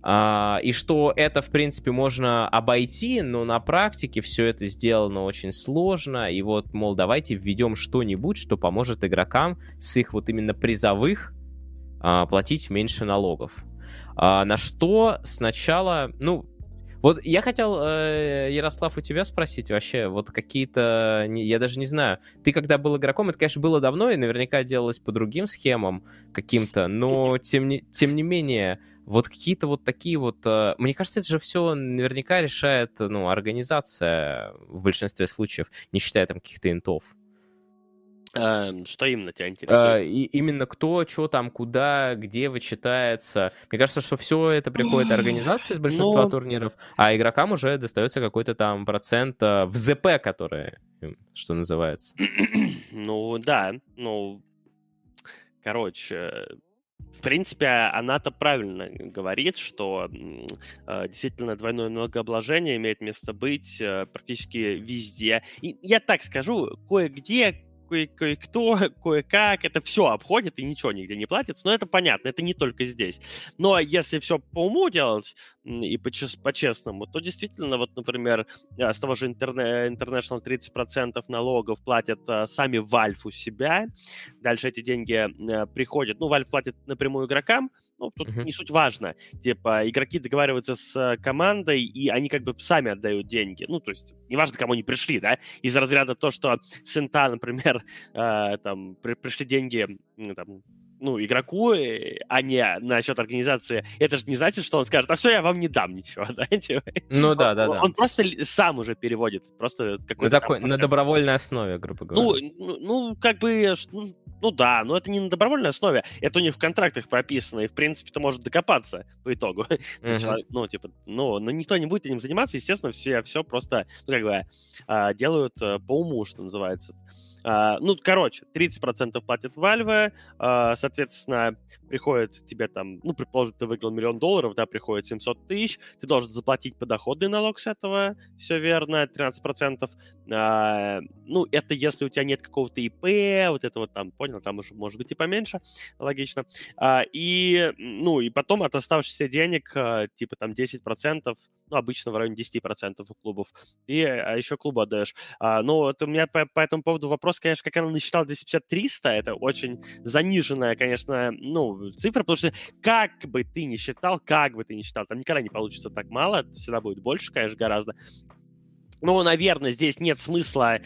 Uh, и что это, в принципе, можно обойти, но на практике все это сделано очень сложно. И вот, мол, давайте введем что-нибудь, что поможет игрокам с их вот именно призовых uh, платить меньше налогов. А, на что сначала, ну, вот я хотел, э, Ярослав, у тебя спросить вообще, вот какие-то, я даже не знаю, ты когда был игроком, это, конечно, было давно и наверняка делалось по другим схемам каким-то, но тем не, тем не менее, вот какие-то вот такие вот... Э, мне кажется, это же все наверняка решает, ну, организация в большинстве случаев, не считая там каких-то интов. Эм, что именно тебя интересует? и, именно кто, что там, куда, где вычитается. Мне кажется, что все это приходит организации с большинства Но... турниров, а игрокам уже достается какой-то там процент э, в ЗП, который, что называется. ну, да. Ну, короче, в принципе, она-то правильно говорит, что э, действительно двойное налогообложение имеет место быть э, практически везде. И я так скажу, кое-где кое-кто, кое-как, это все обходит и ничего нигде не платится. Но это понятно, это не только здесь. Но если все по уму делать и по-честному, то действительно, вот, например, э, с того же International 30% налогов платят э, сами Valve у себя. Дальше эти деньги э, приходят. Ну, Valve платит напрямую игрокам, ну, тут uh-huh. не суть важно. Типа, игроки договариваются с командой, и они как бы сами отдают деньги. Ну, то есть, неважно, кому они пришли, да, из разряда то, что Сента, например, например, э, там при, пришли деньги, там, ну, игроку, э, а не насчет организации, это же не значит, что он скажет, а все, я вам не дам ничего, да? Типа, ну да, да, да. Он просто сам уже переводит, просто какой-то... На, такой, на добровольной основе, грубо ну, говоря. Ну, ну как бы, ну, ну да, но это не на добровольной основе, это у них в контрактах прописано, и в принципе ты может докопаться по итогу. Uh-huh. ну, типа, ну, но никто не будет этим заниматься, естественно, все, все просто, ну, как бы, а, делают э, по уму, что называется. Uh, ну, короче, 30% платит Valve, uh, соответственно, приходит тебе там, ну, предположим, ты выиграл миллион долларов, да, приходит 700 тысяч, ты должен заплатить подоходный налог с этого, все верно, 13%. Uh, ну, это если у тебя нет какого-то ИП, вот это вот там, понял, там уже может быть и поменьше, логично. И, ну, и потом от оставшихся денег, типа там 10%, ну, обычно в районе 10% у клубов, и а еще клубу отдаешь. А, ну, вот у меня по, по этому поводу вопрос, конечно, как она насчитала 250-300, это очень заниженная, конечно, ну, цифра, потому что как бы ты ни считал, как бы ты ни считал, там никогда не получится так мало, всегда будет больше, конечно, гораздо. Ну, наверное, здесь нет смысла э,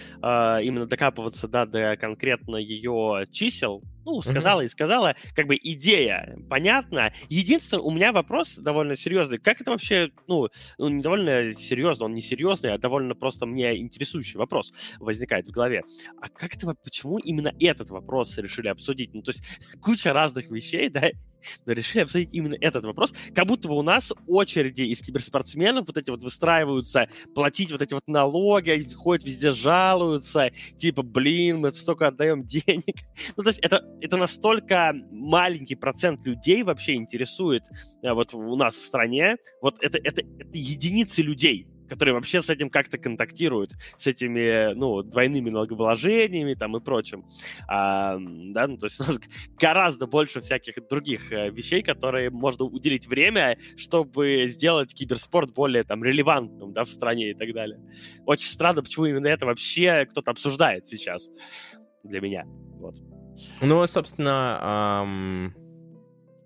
именно докапываться да, до конкретно ее чисел, ну, сказала mm-hmm. и сказала, как бы идея понятна. Единственное, у меня вопрос довольно серьезный. Как это вообще, ну, ну, не довольно серьезно, он не серьезный, а довольно просто мне интересующий вопрос возникает в голове. А как это, почему именно этот вопрос решили обсудить? Ну, то есть куча разных вещей, да, но решили обсудить именно этот вопрос, как будто бы у нас очереди из киберспортсменов вот эти вот выстраиваются, платить вот эти вот налоги, ходят везде жалуются, типа, блин, мы столько отдаем денег. Ну, то есть это это настолько маленький процент людей вообще интересует э, вот у нас в стране. Вот это, это, это единицы людей, которые вообще с этим как-то контактируют, с этими, ну, двойными налогообложениями там и прочим. А, да, ну, то есть у нас гораздо больше всяких других э, вещей, которые можно уделить время, чтобы сделать киберспорт более там релевантным, да, в стране и так далее. Очень странно, почему именно это вообще кто-то обсуждает сейчас для меня. Вот. Ну, собственно, эм,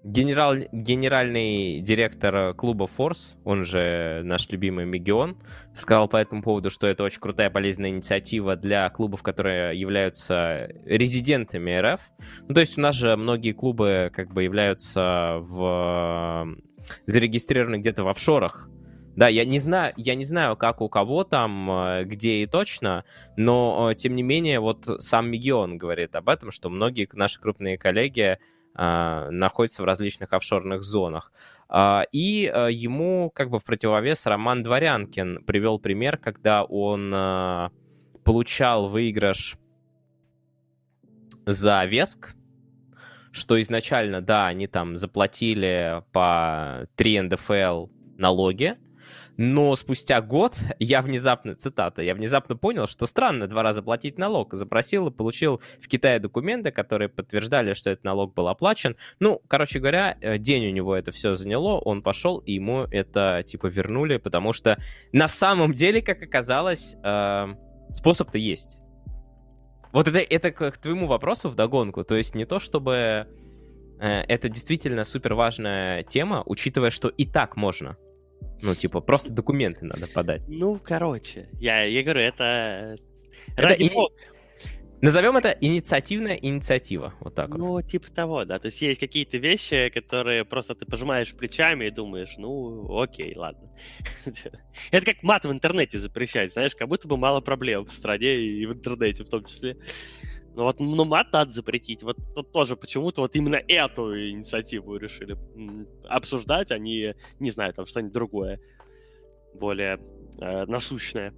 генерал, генеральный директор клуба Force, он же наш любимый Мегион, сказал по этому поводу, что это очень крутая полезная инициатива для клубов, которые являются резидентами РФ. Ну, то есть у нас же многие клубы как бы являются в зарегистрированы где-то в офшорах да, я не знаю, я не знаю, как у кого там, э, где и точно, но э, тем не менее, вот сам Мегион говорит об этом, что многие наши крупные коллеги а, находятся в различных офшорных зонах. А, и а, ему как бы в противовес Роман Дворянкин привел пример, когда он получал выигрыш за Веск, что изначально, да, они там заплатили по 3 НДФЛ налоги, но спустя год я внезапно, цитата, я внезапно понял, что странно два раза платить налог. Запросил и получил в Китае документы, которые подтверждали, что этот налог был оплачен. Ну, короче говоря, э, день у него это все заняло, он пошел, и ему это, типа, вернули, потому что на самом деле, как оказалось, э, способ-то есть. Вот это, это к твоему вопросу в догонку. То есть не то, чтобы э, это действительно супер важная тема, учитывая, что и так можно. Ну, типа, просто документы надо подать. Ну, короче, я, я говорю, это... это Ради и... Назовем это инициативная инициатива. Вот так ну, вот. типа того, да. То есть есть какие-то вещи, которые просто ты пожимаешь плечами и думаешь, ну, окей, ладно. Это как мат в интернете запрещать, знаешь, как будто бы мало проблем в стране и в интернете в том числе. Ну вот, ну мат надо запретить. Вот тут тоже почему-то вот именно эту инициативу решили обсуждать, а не, не знаю, там что-нибудь другое, более э, насущное.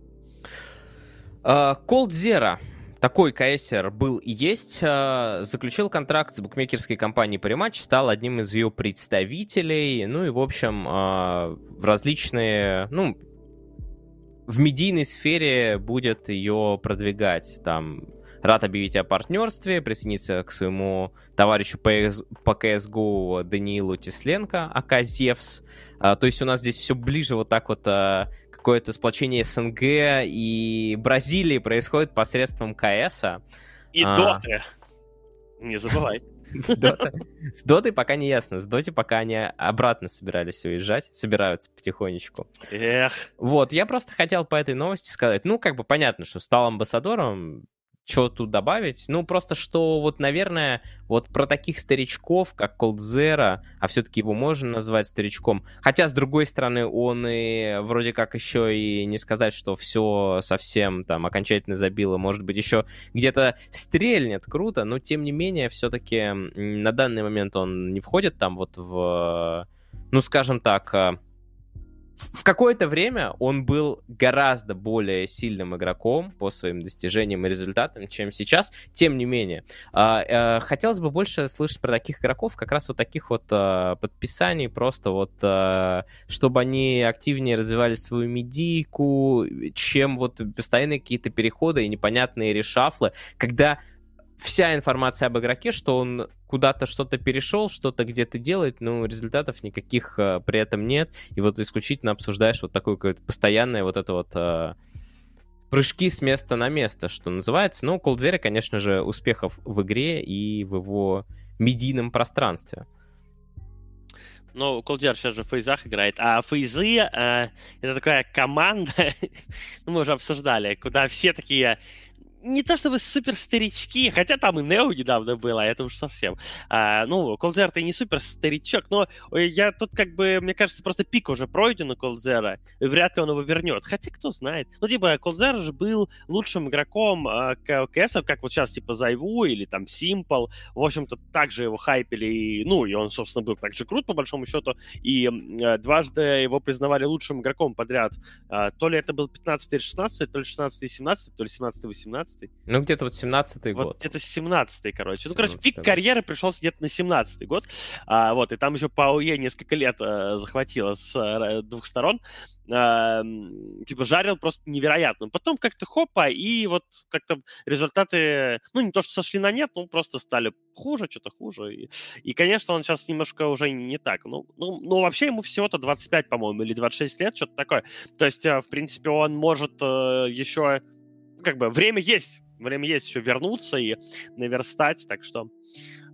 Uh, Cold Zero такой КСР был и есть, uh, заключил контракт с букмекерской компанией Париматч, стал одним из ее представителей, ну и, в общем, uh, в различные, ну, в медийной сфере будет ее продвигать, там, рад объявить о партнерстве, присоединиться к своему товарищу по, CSGO Даниилу Тесленко, АК Зевс. А, то есть у нас здесь все ближе вот так вот а, какое-то сплочение СНГ и Бразилии происходит посредством КС. И а... Доты. Не забывай. С Дотой пока не ясно. С Доти пока они обратно собирались уезжать, собираются потихонечку. Эх. Вот, я просто хотел по этой новости сказать, ну, как бы понятно, что стал амбассадором, что тут добавить? Ну, просто что вот, наверное, вот про таких старичков, как Колдзера, а все-таки его можно назвать старичком, хотя, с другой стороны, он и вроде как еще и не сказать, что все совсем там окончательно забило, может быть, еще где-то стрельнет. Круто, но, тем не менее, все-таки на данный момент он не входит там вот в, ну, скажем так, а, в какое-то время он был гораздо более сильным игроком по своим достижениям и результатам, чем сейчас. Тем не менее, а, э, хотелось бы больше слышать про таких игроков, как раз вот таких вот а, подписаний, просто вот, а, чтобы они активнее развивали свою медийку, чем вот постоянные какие-то переходы и непонятные решафлы, когда вся информация об игроке, что он куда-то что-то перешел, что-то где-то делает, но результатов никаких э, при этом нет. И вот исключительно обсуждаешь вот такое какое-то постоянное вот это вот э, прыжки с места на место, что называется. Ну, у Колдзера, конечно же, успехов в игре и в его медийном пространстве. Ну, Колдер сейчас же в фейзах играет, а фейзы э, это такая команда, ну, мы уже обсуждали, куда все такие не то чтобы супер старички, хотя там и Нео недавно было, а это уж совсем. А, ну, Колдзер ты не супер старичок, но я тут как бы, мне кажется, просто пик уже пройден у Колдзера, и вряд ли он его вернет. Хотя кто знает. Ну, типа, Колдзер же был лучшим игроком а, КС, как вот сейчас, типа, Зайву или там Симпл. В общем-то, также его хайпели, и, ну, и он, собственно, был также крут, по большому счету, и а, дважды его признавали лучшим игроком подряд. А, то ли это был 15 или 16, то ли 16 и 17, то ли 17 и 18 17 Ну, где-то вот 17-й вот год. где-то 17-й, короче. Ну, короче, пик карьеры пришелся где-то на 17-й год. А, вот, и там еще по АОЕ несколько лет а, захватило с а, двух сторон. А, типа, жарил просто невероятно. Потом как-то хопа, и вот как-то результаты, ну, не то, что сошли на нет, ну, просто стали хуже, что-то хуже. И, и, конечно, он сейчас немножко уже не так. Ну, ну, ну вообще ему всего-то 25, по-моему, или 26 лет, что-то такое. То есть, в принципе, он может э, еще как бы время есть, время есть еще вернуться и наверстать, так что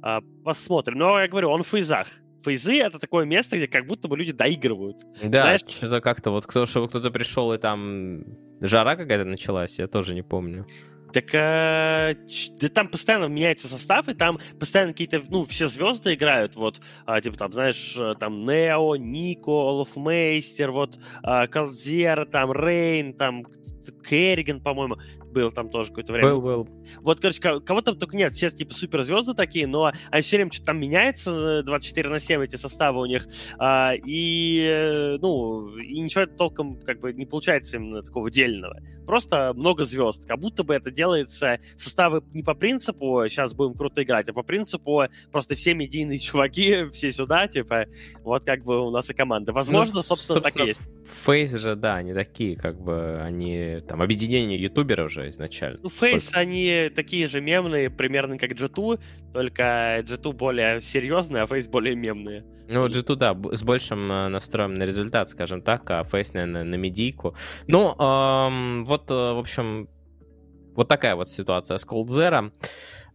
э, посмотрим. Но я говорю, он в фейзах. Фейзы — это такое место, где как будто бы люди доигрывают. Да, Знаешь? что-то как-то вот, кто, чтобы кто-то пришел и там жара какая-то началась, я тоже не помню. Так э, да там постоянно меняется состав, и там постоянно какие-то, ну, все звезды играют, вот, э, типа там, знаешь, э, там Нео, Нико, Олафмейстер, вот, э, Калдзера, там Рейн, там Керриган, по-моему был там тоже какое-то время. Был, был. Вот, короче, кого там только нет, все типа суперзвезды такие, но они все время что-то там меняется 24 на 7 эти составы у них, а, и, э, ну, и ничего толком как бы не получается именно такого дельного. Просто много звезд, как будто бы это делается составы не по принципу сейчас будем круто играть, а по принципу просто все медийные чуваки, все сюда, типа, вот как бы у нас и команда. Возможно, ну, собственно, собственно, так и есть. Фейс же, да, они такие, как бы, они там объединение ютуберов же изначально. Ну, Фейс, Сколько? они такие же мемные, примерно как G2, только G2 более серьезные, а Фейс более мемные. Ну, G2, да, с большим э, настроем на результат, скажем так, а Фейс, наверное, на медийку. Ну, эм, вот, э, в общем, вот такая вот ситуация с Cold Zero.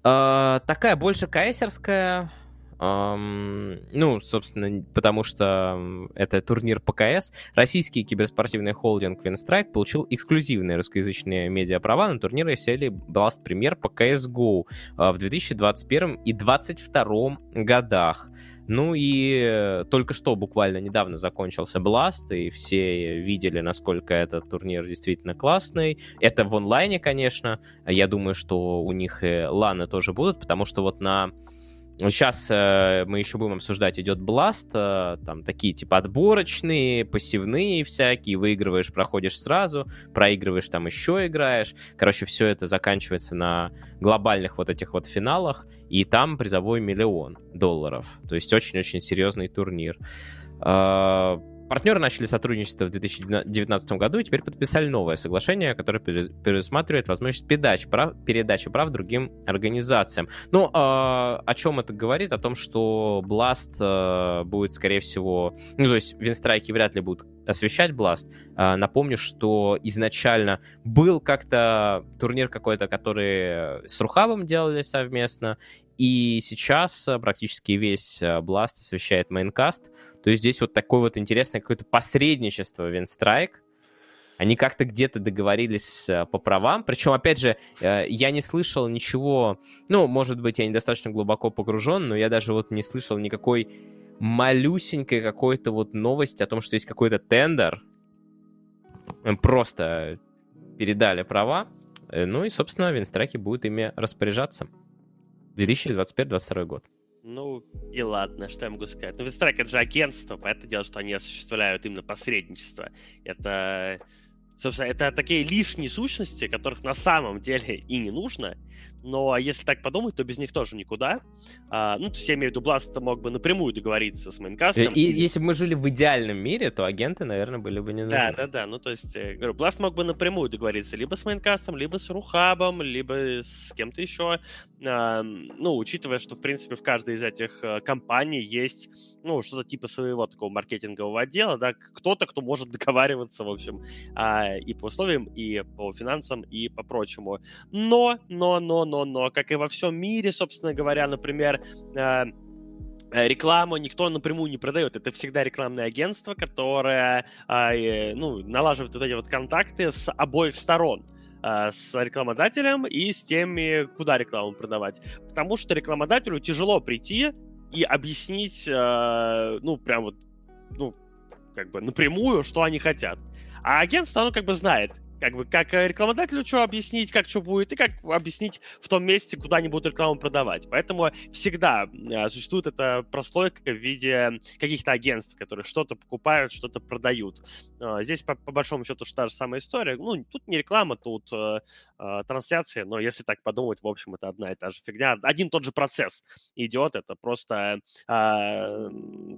Э, такая больше кайсерская, Um, ну, собственно, потому что это турнир ПКС. Российский киберспортивный холдинг Winstrike получил эксклюзивные русскоязычные медиаправа на турниры серии Blast Premier по CSGO uh, в 2021 и 2022 годах. Ну и э, только что буквально недавно закончился Blast, и все видели, насколько этот турнир действительно классный. Это в онлайне, конечно. Я думаю, что у них и ланы тоже будут, потому что вот на Сейчас э, мы еще будем обсуждать, идет Blast, э, там такие типа отборочные, пассивные всякие, выигрываешь, проходишь сразу, проигрываешь, там еще играешь. Короче, все это заканчивается на глобальных вот этих вот финалах, и там призовой миллион долларов. То есть очень-очень серьезный турнир. Э, Партнеры начали сотрудничество в 2019 году и теперь подписали новое соглашение, которое предусматривает возможность передачи прав, передачи прав другим организациям. Ну, э, о чем это говорит? О том, что Blast э, будет, скорее всего... Ну, то есть Винстрайки вряд ли будут освещать Blast. Э, напомню, что изначально был как-то турнир какой-то, который с Рухабом делали совместно, и сейчас э, практически весь э, Blast освещает мейнкаст. То есть здесь вот такое вот интересное какое-то посредничество Винстрайк. Они как-то где-то договорились э, по правам. Причем, опять же, я не слышал ничего... Ну, может быть, я недостаточно глубоко погружен, но я даже вот не слышал никакой малюсенькой какой-то вот новости о том, что есть какой-то тендер. Просто передали права. Ну и, собственно, Винстраки будет ими распоряжаться. 2021-2022 год. Ну, и ладно, что я могу сказать. Ну, Винстрайк — это же агентство, поэтому дело, что они осуществляют именно посредничество. Это Собственно, это такие лишние сущности, которых на самом деле и не нужно, но если так подумать, то без них тоже никуда. А, ну, то есть я имею в виду, Blast мог бы напрямую договориться с Майнкастом. И, и если бы мы жили в идеальном мире, то агенты, наверное, были бы не нужны. Да, да, да. Ну, то есть, э, говорю, Blast мог бы напрямую договориться либо с Майнкастом, либо с Рухабом, либо с кем-то еще. А, ну, учитывая, что, в принципе, в каждой из этих э, компаний есть, ну, что-то типа своего такого маркетингового отдела, да, кто-то, кто может договариваться, в общем, а, и по условиям, и по финансам, и по прочему. Но, но, но, но, но, как и во всем мире, собственно говоря, например, э, э, рекламу никто напрямую не продает. Это всегда рекламное агентство, которое э, ну, налаживает вот эти вот контакты с обоих сторон с рекламодателем и с теми, куда рекламу продавать. Потому что рекламодателю тяжело прийти и объяснить, ну, прям вот, ну, как бы напрямую, что они хотят. А агентство, оно как бы знает, как бы как э, рекламодателю что объяснить, как что будет, и как объяснить в том месте, куда они будут рекламу продавать. Поэтому всегда э, существует эта прослойка в виде каких-то агентств, которые что-то покупают, что-то продают. Э, здесь, по, по большому счету, та же самая история. Ну, тут не реклама, тут э, трансляция, но если так подумать, в общем, это одна и та же фигня. Один тот же процесс идет, это просто э,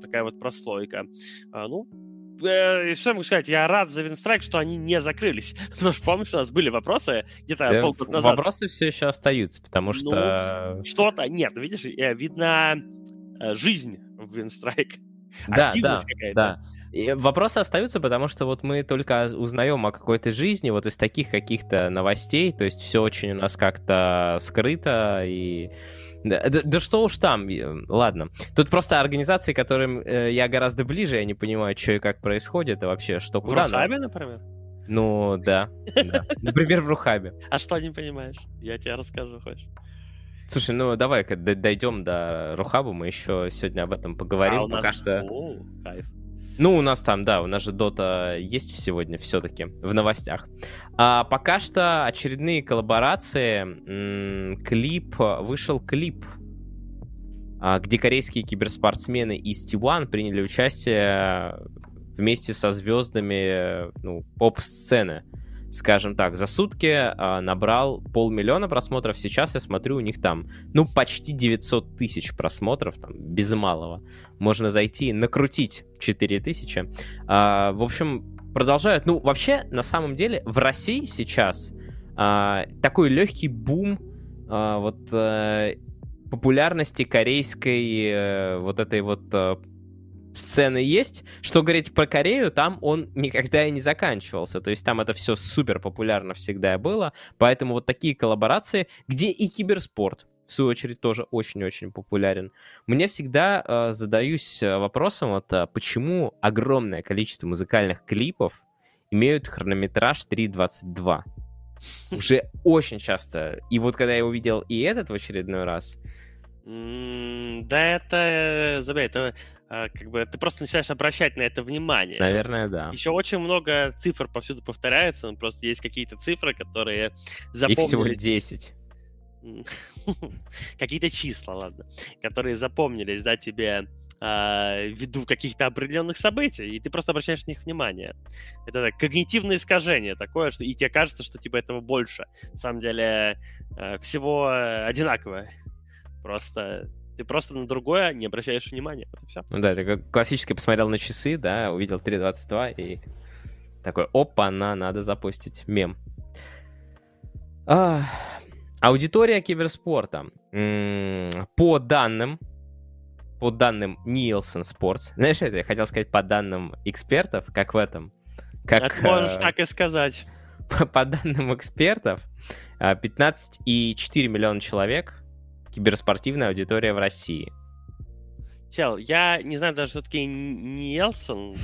такая вот прослойка. Ну, э, что я могу сказать, я рад за Винстрайк, что они не закрылись. Потому что, помнишь, у нас были вопросы где-то да, полгода назад. Вопросы все еще остаются, потому что... Ну, что-то... Нет, ну, видишь, видно э, жизнь в Винстрайк. Да, да, да. И вопросы остаются, потому что вот мы только узнаем о какой-то жизни, вот из таких каких-то новостей, то есть все очень у нас как-то скрыто и да, да, да что уж там, ладно. Тут просто организации, которым э, я гораздо ближе, я не понимаю, что и как происходит, и вообще, что куда. В Рухабе, например? Ну, да, да. Например, в Рухабе. А что не понимаешь? Я тебе расскажу, хочешь? Слушай, ну давай-ка дойдем до Рухаба, мы еще сегодня об этом поговорим. А, у Пока что... О, кайф. Ну, у нас там, да, у нас же Дота есть сегодня все-таки в новостях. А пока что очередные коллаборации. Клип, вышел клип, а, где корейские киберспортсмены из T1 приняли участие вместе со звездами ну, поп-сцены скажем так, за сутки а, набрал полмиллиона просмотров. Сейчас я смотрю, у них там, ну, почти 900 тысяч просмотров, там, без малого. Можно зайти накрутить 4 тысячи. А, в общем, продолжают. Ну, вообще, на самом деле, в России сейчас а, такой легкий бум вот а, популярности корейской а, вот этой вот а, сцены есть. Что говорить про Корею, там он никогда и не заканчивался. То есть там это все супер популярно всегда было. Поэтому вот такие коллаборации, где и киберспорт, в свою очередь, тоже очень-очень популярен. Мне всегда э, задаюсь э, вопросом, вот, э, почему огромное количество музыкальных клипов имеют хронометраж 3.22. Уже очень часто. И вот когда я увидел и этот в очередной раз... Да это, э, забей, это а, как бы ты просто начинаешь обращать на это внимание. Наверное, да. Еще очень много цифр повсюду повторяются, но просто есть какие-то цифры, которые запомнились. Их всего 10. Какие-то числа, ладно, которые запомнились, да, тебе э, ввиду каких-то определенных событий, и ты просто обращаешь на них внимание. Это так, когнитивное искажение такое, что и тебе кажется, что типа этого больше. На самом деле э, всего одинаково. Просто ты просто на другое не обращаешь внимания. Вот и все. Ну да, ты как классически посмотрел на часы, да, увидел 3.22 и такой, опа, на, надо запустить мем. А, аудитория киберспорта. По данным, по данным Nielsen Sports, знаешь, это я хотел сказать по данным экспертов, как в этом. Как, это можешь э, так и сказать. По, по данным экспертов, 15,4 э, миллиона человек киберспортивная аудитория в России. Чел, я не знаю даже, что такие Нилсон.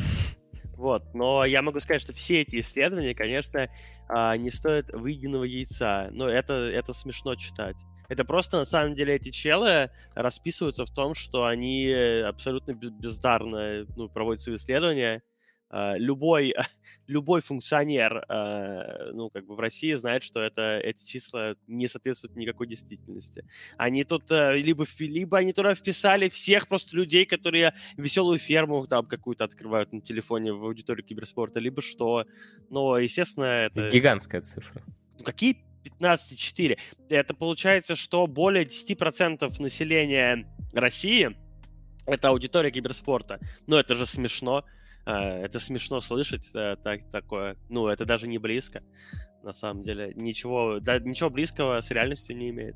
Вот, но я могу сказать, что все эти исследования, конечно, а, не стоят выеденного яйца. Но это, это смешно читать. Это просто, на самом деле, эти челы расписываются в том, что они абсолютно бездарно ну, проводят свои исследования, любой, любой функционер, э, ну, как бы в России знает, что это, эти числа не соответствуют никакой действительности. Они тут э, либо, либо они туда вписали всех просто людей, которые веселую ферму там какую-то открывают на телефоне в аудитории киберспорта, либо что. Но, естественно, это... Гигантская цифра. Ну, какие 15,4? Это получается, что более 10% населения России это аудитория киберспорта. Но это же смешно. А, это смешно слышать э, так, такое. Ну, это даже не близко, на самом деле. Ничего, да, ничего близкого с реальностью не имеет.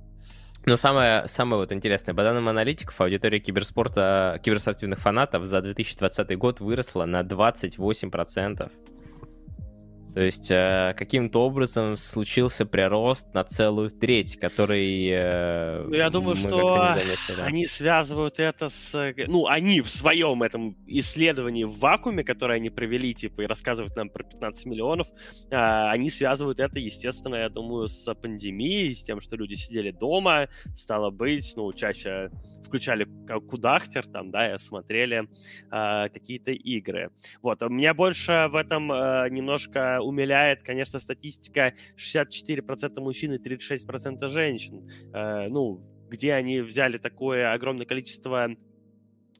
Но самое, самое вот интересное, по данным аналитиков, аудитория киберспорта, киберспортивных фанатов за 2020 год выросла на 28%. То есть э, каким-то образом случился прирост на целую треть, который... Э, ну, я думаю, что заметили, они связывают это с... Ну, они в своем этом исследовании в вакууме, которое они провели, типа, и рассказывают нам про 15 миллионов, э, они связывают это, естественно, я думаю, с пандемией, с тем, что люди сидели дома, стало быть, ну, чаще включали кудахтер там, да, и смотрели э, какие-то игры. Вот, у меня больше в этом э, немножко умиляет, конечно, статистика 64% мужчин и 36% женщин. Э, ну, где они взяли такое огромное количество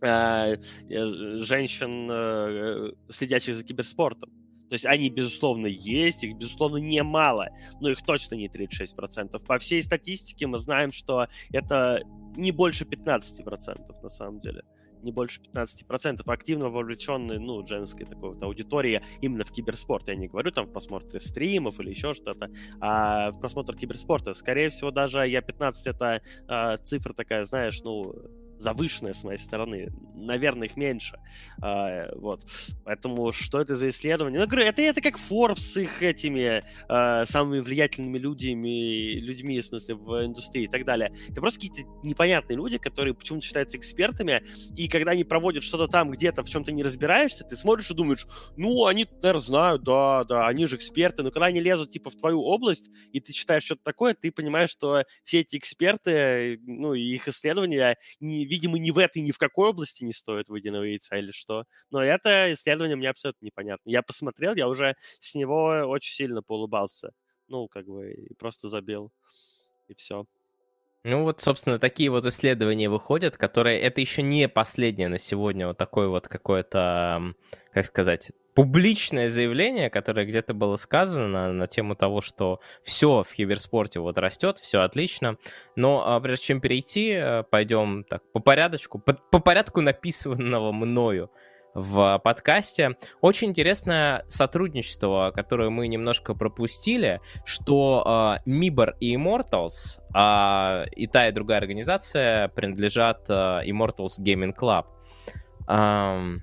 э, женщин, э, следящих за киберспортом. То есть они, безусловно, есть, их, безусловно, немало, но их точно не 36%. По всей статистике мы знаем, что это не больше 15% на самом деле не больше 15% активно вовлеченной, ну, женской такой вот аудитории именно в киберспорт. Я не говорю там в просмотре стримов или еще что-то, а в просмотр киберспорта. Скорее всего, даже я 15 это э, цифра такая, знаешь, ну, завышенная с моей стороны. Наверное, их меньше. А, вот. Поэтому что это за исследование? Ну, говорю, это, это как Forbes с их этими а, самыми влиятельными людьми, людьми, в смысле, в индустрии и так далее. Это просто какие-то непонятные люди, которые почему-то считаются экспертами, и когда они проводят что-то там, где-то в чем-то не разбираешься, ты смотришь и думаешь, ну, они, наверное, знают, да, да, они же эксперты, но когда они лезут, типа, в твою область, и ты читаешь что-то такое, ты понимаешь, что все эти эксперты, ну, и их исследования не видимо, ни в этой, ни в какой области не стоит выеденного яйца или что. Но это исследование мне абсолютно непонятно. Я посмотрел, я уже с него очень сильно поулыбался. Ну, как бы, просто забил. И все. Ну вот, собственно, такие вот исследования выходят, которые... Это еще не последнее на сегодня вот такое вот какое-то, как сказать, публичное заявление, которое где-то было сказано на, тему того, что все в киберспорте вот растет, все отлично. Но а, прежде чем перейти, э, пойдем так по порядочку, по, по порядку написанного мною в подкасте. Очень интересное сотрудничество, которое мы немножко пропустили, что э, Mibor и Immortals, э, и та, и другая организация принадлежат э, Immortals Gaming Club, э,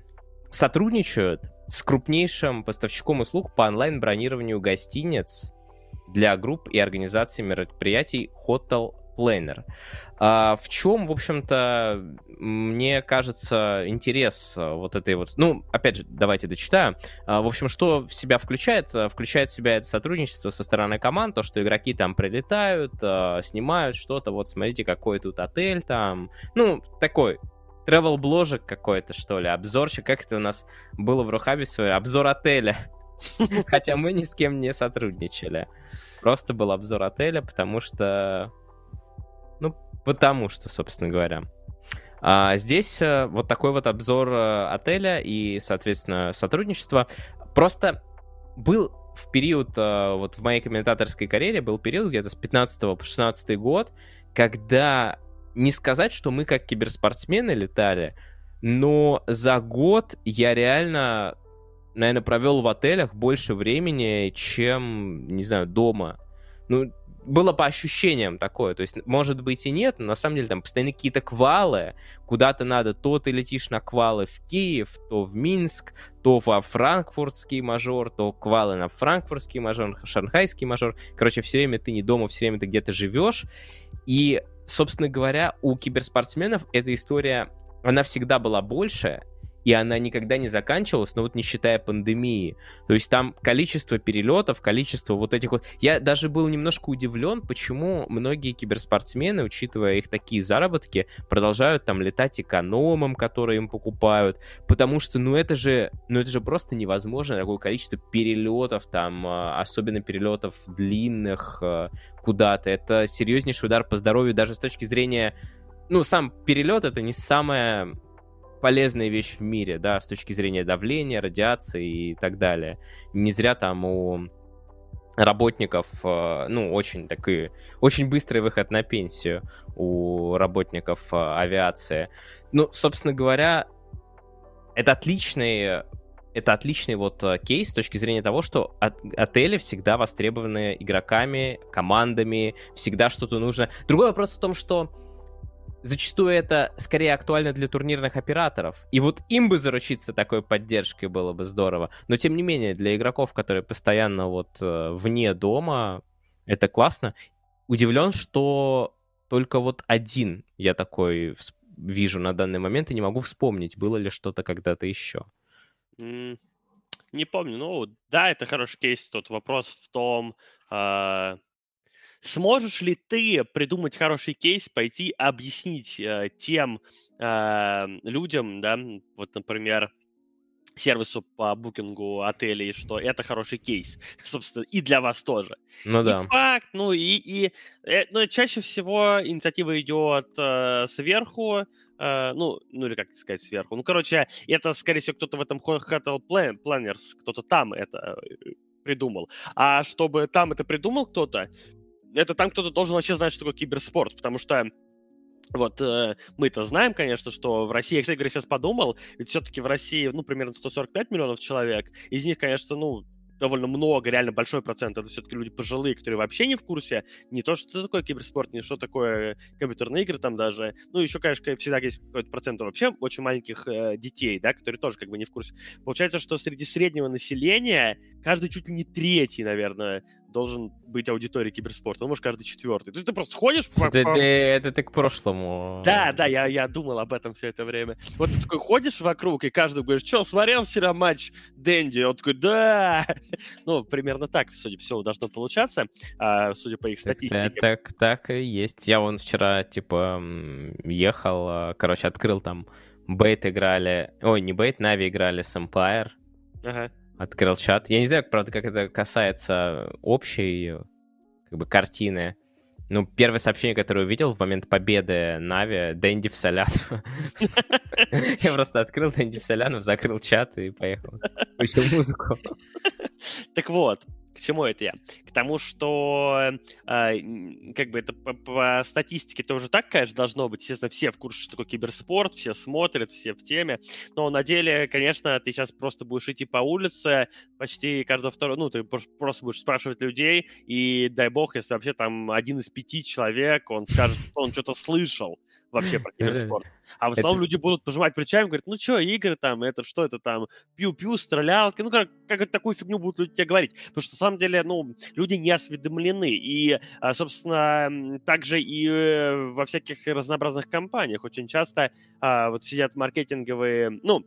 сотрудничают с крупнейшим поставщиком услуг по онлайн-бронированию гостиниц для групп и организаций мероприятий Hotel Planner. А в чем, в общем-то, мне кажется, интерес а, вот этой вот... Ну, опять же, давайте дочитаю. А, в общем, что в себя включает? А, включает в себя это сотрудничество со стороны команд, то, что игроки там прилетают, снимают что-то, вот смотрите, какой тут отель там. Ну, такой travel бложек какой-то, что ли, обзорчик, как это у нас было в Рухабе свой, обзор отеля. Хотя мы ни с кем не сотрудничали. Просто был обзор отеля, потому что потому что, собственно говоря. А здесь а, вот такой вот обзор а, отеля и, соответственно, сотрудничество. Просто был в период, а, вот в моей комментаторской карьере был период где-то с 15 по 16 год, когда не сказать, что мы как киберспортсмены летали, но за год я реально, наверное, провел в отелях больше времени, чем, не знаю, дома. Ну, было по ощущениям такое. То есть, может быть и нет, но на самом деле там постоянно какие-то квалы. Куда-то надо, то ты летишь на квалы в Киев, то в Минск, то во франкфуртский мажор, то квалы на франкфуртский мажор, шанхайский мажор. Короче, все время ты не дома, все время ты где-то живешь. И, собственно говоря, у киберспортсменов эта история, она всегда была большая. И она никогда не заканчивалась, но вот не считая пандемии. То есть там количество перелетов, количество вот этих вот... Я даже был немножко удивлен, почему многие киберспортсмены, учитывая их такие заработки, продолжают там летать экономом, которые им покупают, потому что, ну это же, ну это же просто невозможно, такое количество перелетов там, а, особенно перелетов длинных а, куда-то. Это серьезнейший удар по здоровью даже с точки зрения ну, сам перелет это не самая полезная вещь в мире, да, с точки зрения давления, радиации и так далее. Не зря там у работников, э, ну, очень такой, очень быстрый выход на пенсию у работников э, авиации. Ну, собственно говоря, это отличный это отличный вот э, кейс с точки зрения того, что от, отели всегда востребованы игроками, командами, всегда что-то нужно. Другой вопрос в том, что зачастую это скорее актуально для турнирных операторов. И вот им бы заручиться такой поддержкой было бы здорово. Но тем не менее, для игроков, которые постоянно вот э, вне дома, это классно. Удивлен, что только вот один я такой вижу на данный момент и не могу вспомнить, было ли что-то когда-то еще. Mm, не помню. Ну, да, это хороший кейс. Тут вопрос в том, э, Сможешь ли ты придумать хороший кейс, пойти объяснить э, тем э, людям, да, вот, например, сервису по букингу отелей, что это хороший кейс, собственно, и для вас тоже. Ну да. И факт, ну и, и э, ну, чаще всего инициатива идет э, сверху, э, ну, ну или как сказать сверху. Ну, короче, это, скорее всего, кто-то в этом Hotel Planners, кто-то там это э, придумал. А чтобы там это придумал кто-то, это там кто-то должен вообще знать, что такое киберспорт, потому что вот э, мы-то знаем, конечно, что в России, я, кстати говоря, сейчас подумал, ведь все-таки в России, ну, примерно 145 миллионов человек, из них, конечно, ну, довольно много, реально большой процент, это все-таки люди пожилые, которые вообще не в курсе, не то, что такое киберспорт, не что такое компьютерные игры там даже. Ну, еще, конечно, всегда есть какой-то процент вообще очень маленьких э, детей, да, которые тоже как бы не в курсе. Получается, что среди среднего населения каждый чуть ли не третий, наверное, должен быть аудиторией киберспорта, ну, может, каждый четвертый. То есть ты просто ходишь... По, это, по... это ты к прошлому. Да, да, я, я думал об этом все это время. Вот ты такой ходишь вокруг, и каждый говорит, что, смотрел вчера матч Дэнди? Он такой, да! Ну, примерно так, судя по всему, должно получаться, а, судя по их статистике. Так, так, так и есть. Я вон вчера, типа, ехал, а, короче, открыл там Бейт играли... Ой, не Бейт, Нави играли с Empire. Ага открыл чат. Я не знаю, правда, как это касается общей как бы картины. Ну, первое сообщение, которое увидел в момент победы Нави, Дэнди в Соляну. Я просто открыл Дэнди в Солянов, закрыл чат и поехал. Включил музыку. Так вот, к чему это я? К тому, что э, как бы это по, по статистике тоже так, конечно, должно быть. Естественно, все в курсе, что такое киберспорт, все смотрят, все в теме. Но на деле, конечно, ты сейчас просто будешь идти по улице, почти каждого второго, ну, ты просто будешь спрашивать людей, и дай бог, если вообще там один из пяти человек, он скажет, что он что-то слышал вообще про киберспорт. А в основном это... люди будут пожимать плечами, говорят, ну что, игры там, это что это там, пью-пью, стрелялки, ну как, как такую фигню будут люди тебе говорить. Потому что, на самом деле, ну, люди не осведомлены. И, а, собственно, также и э, во всяких разнообразных компаниях очень часто а, вот сидят маркетинговые, ну,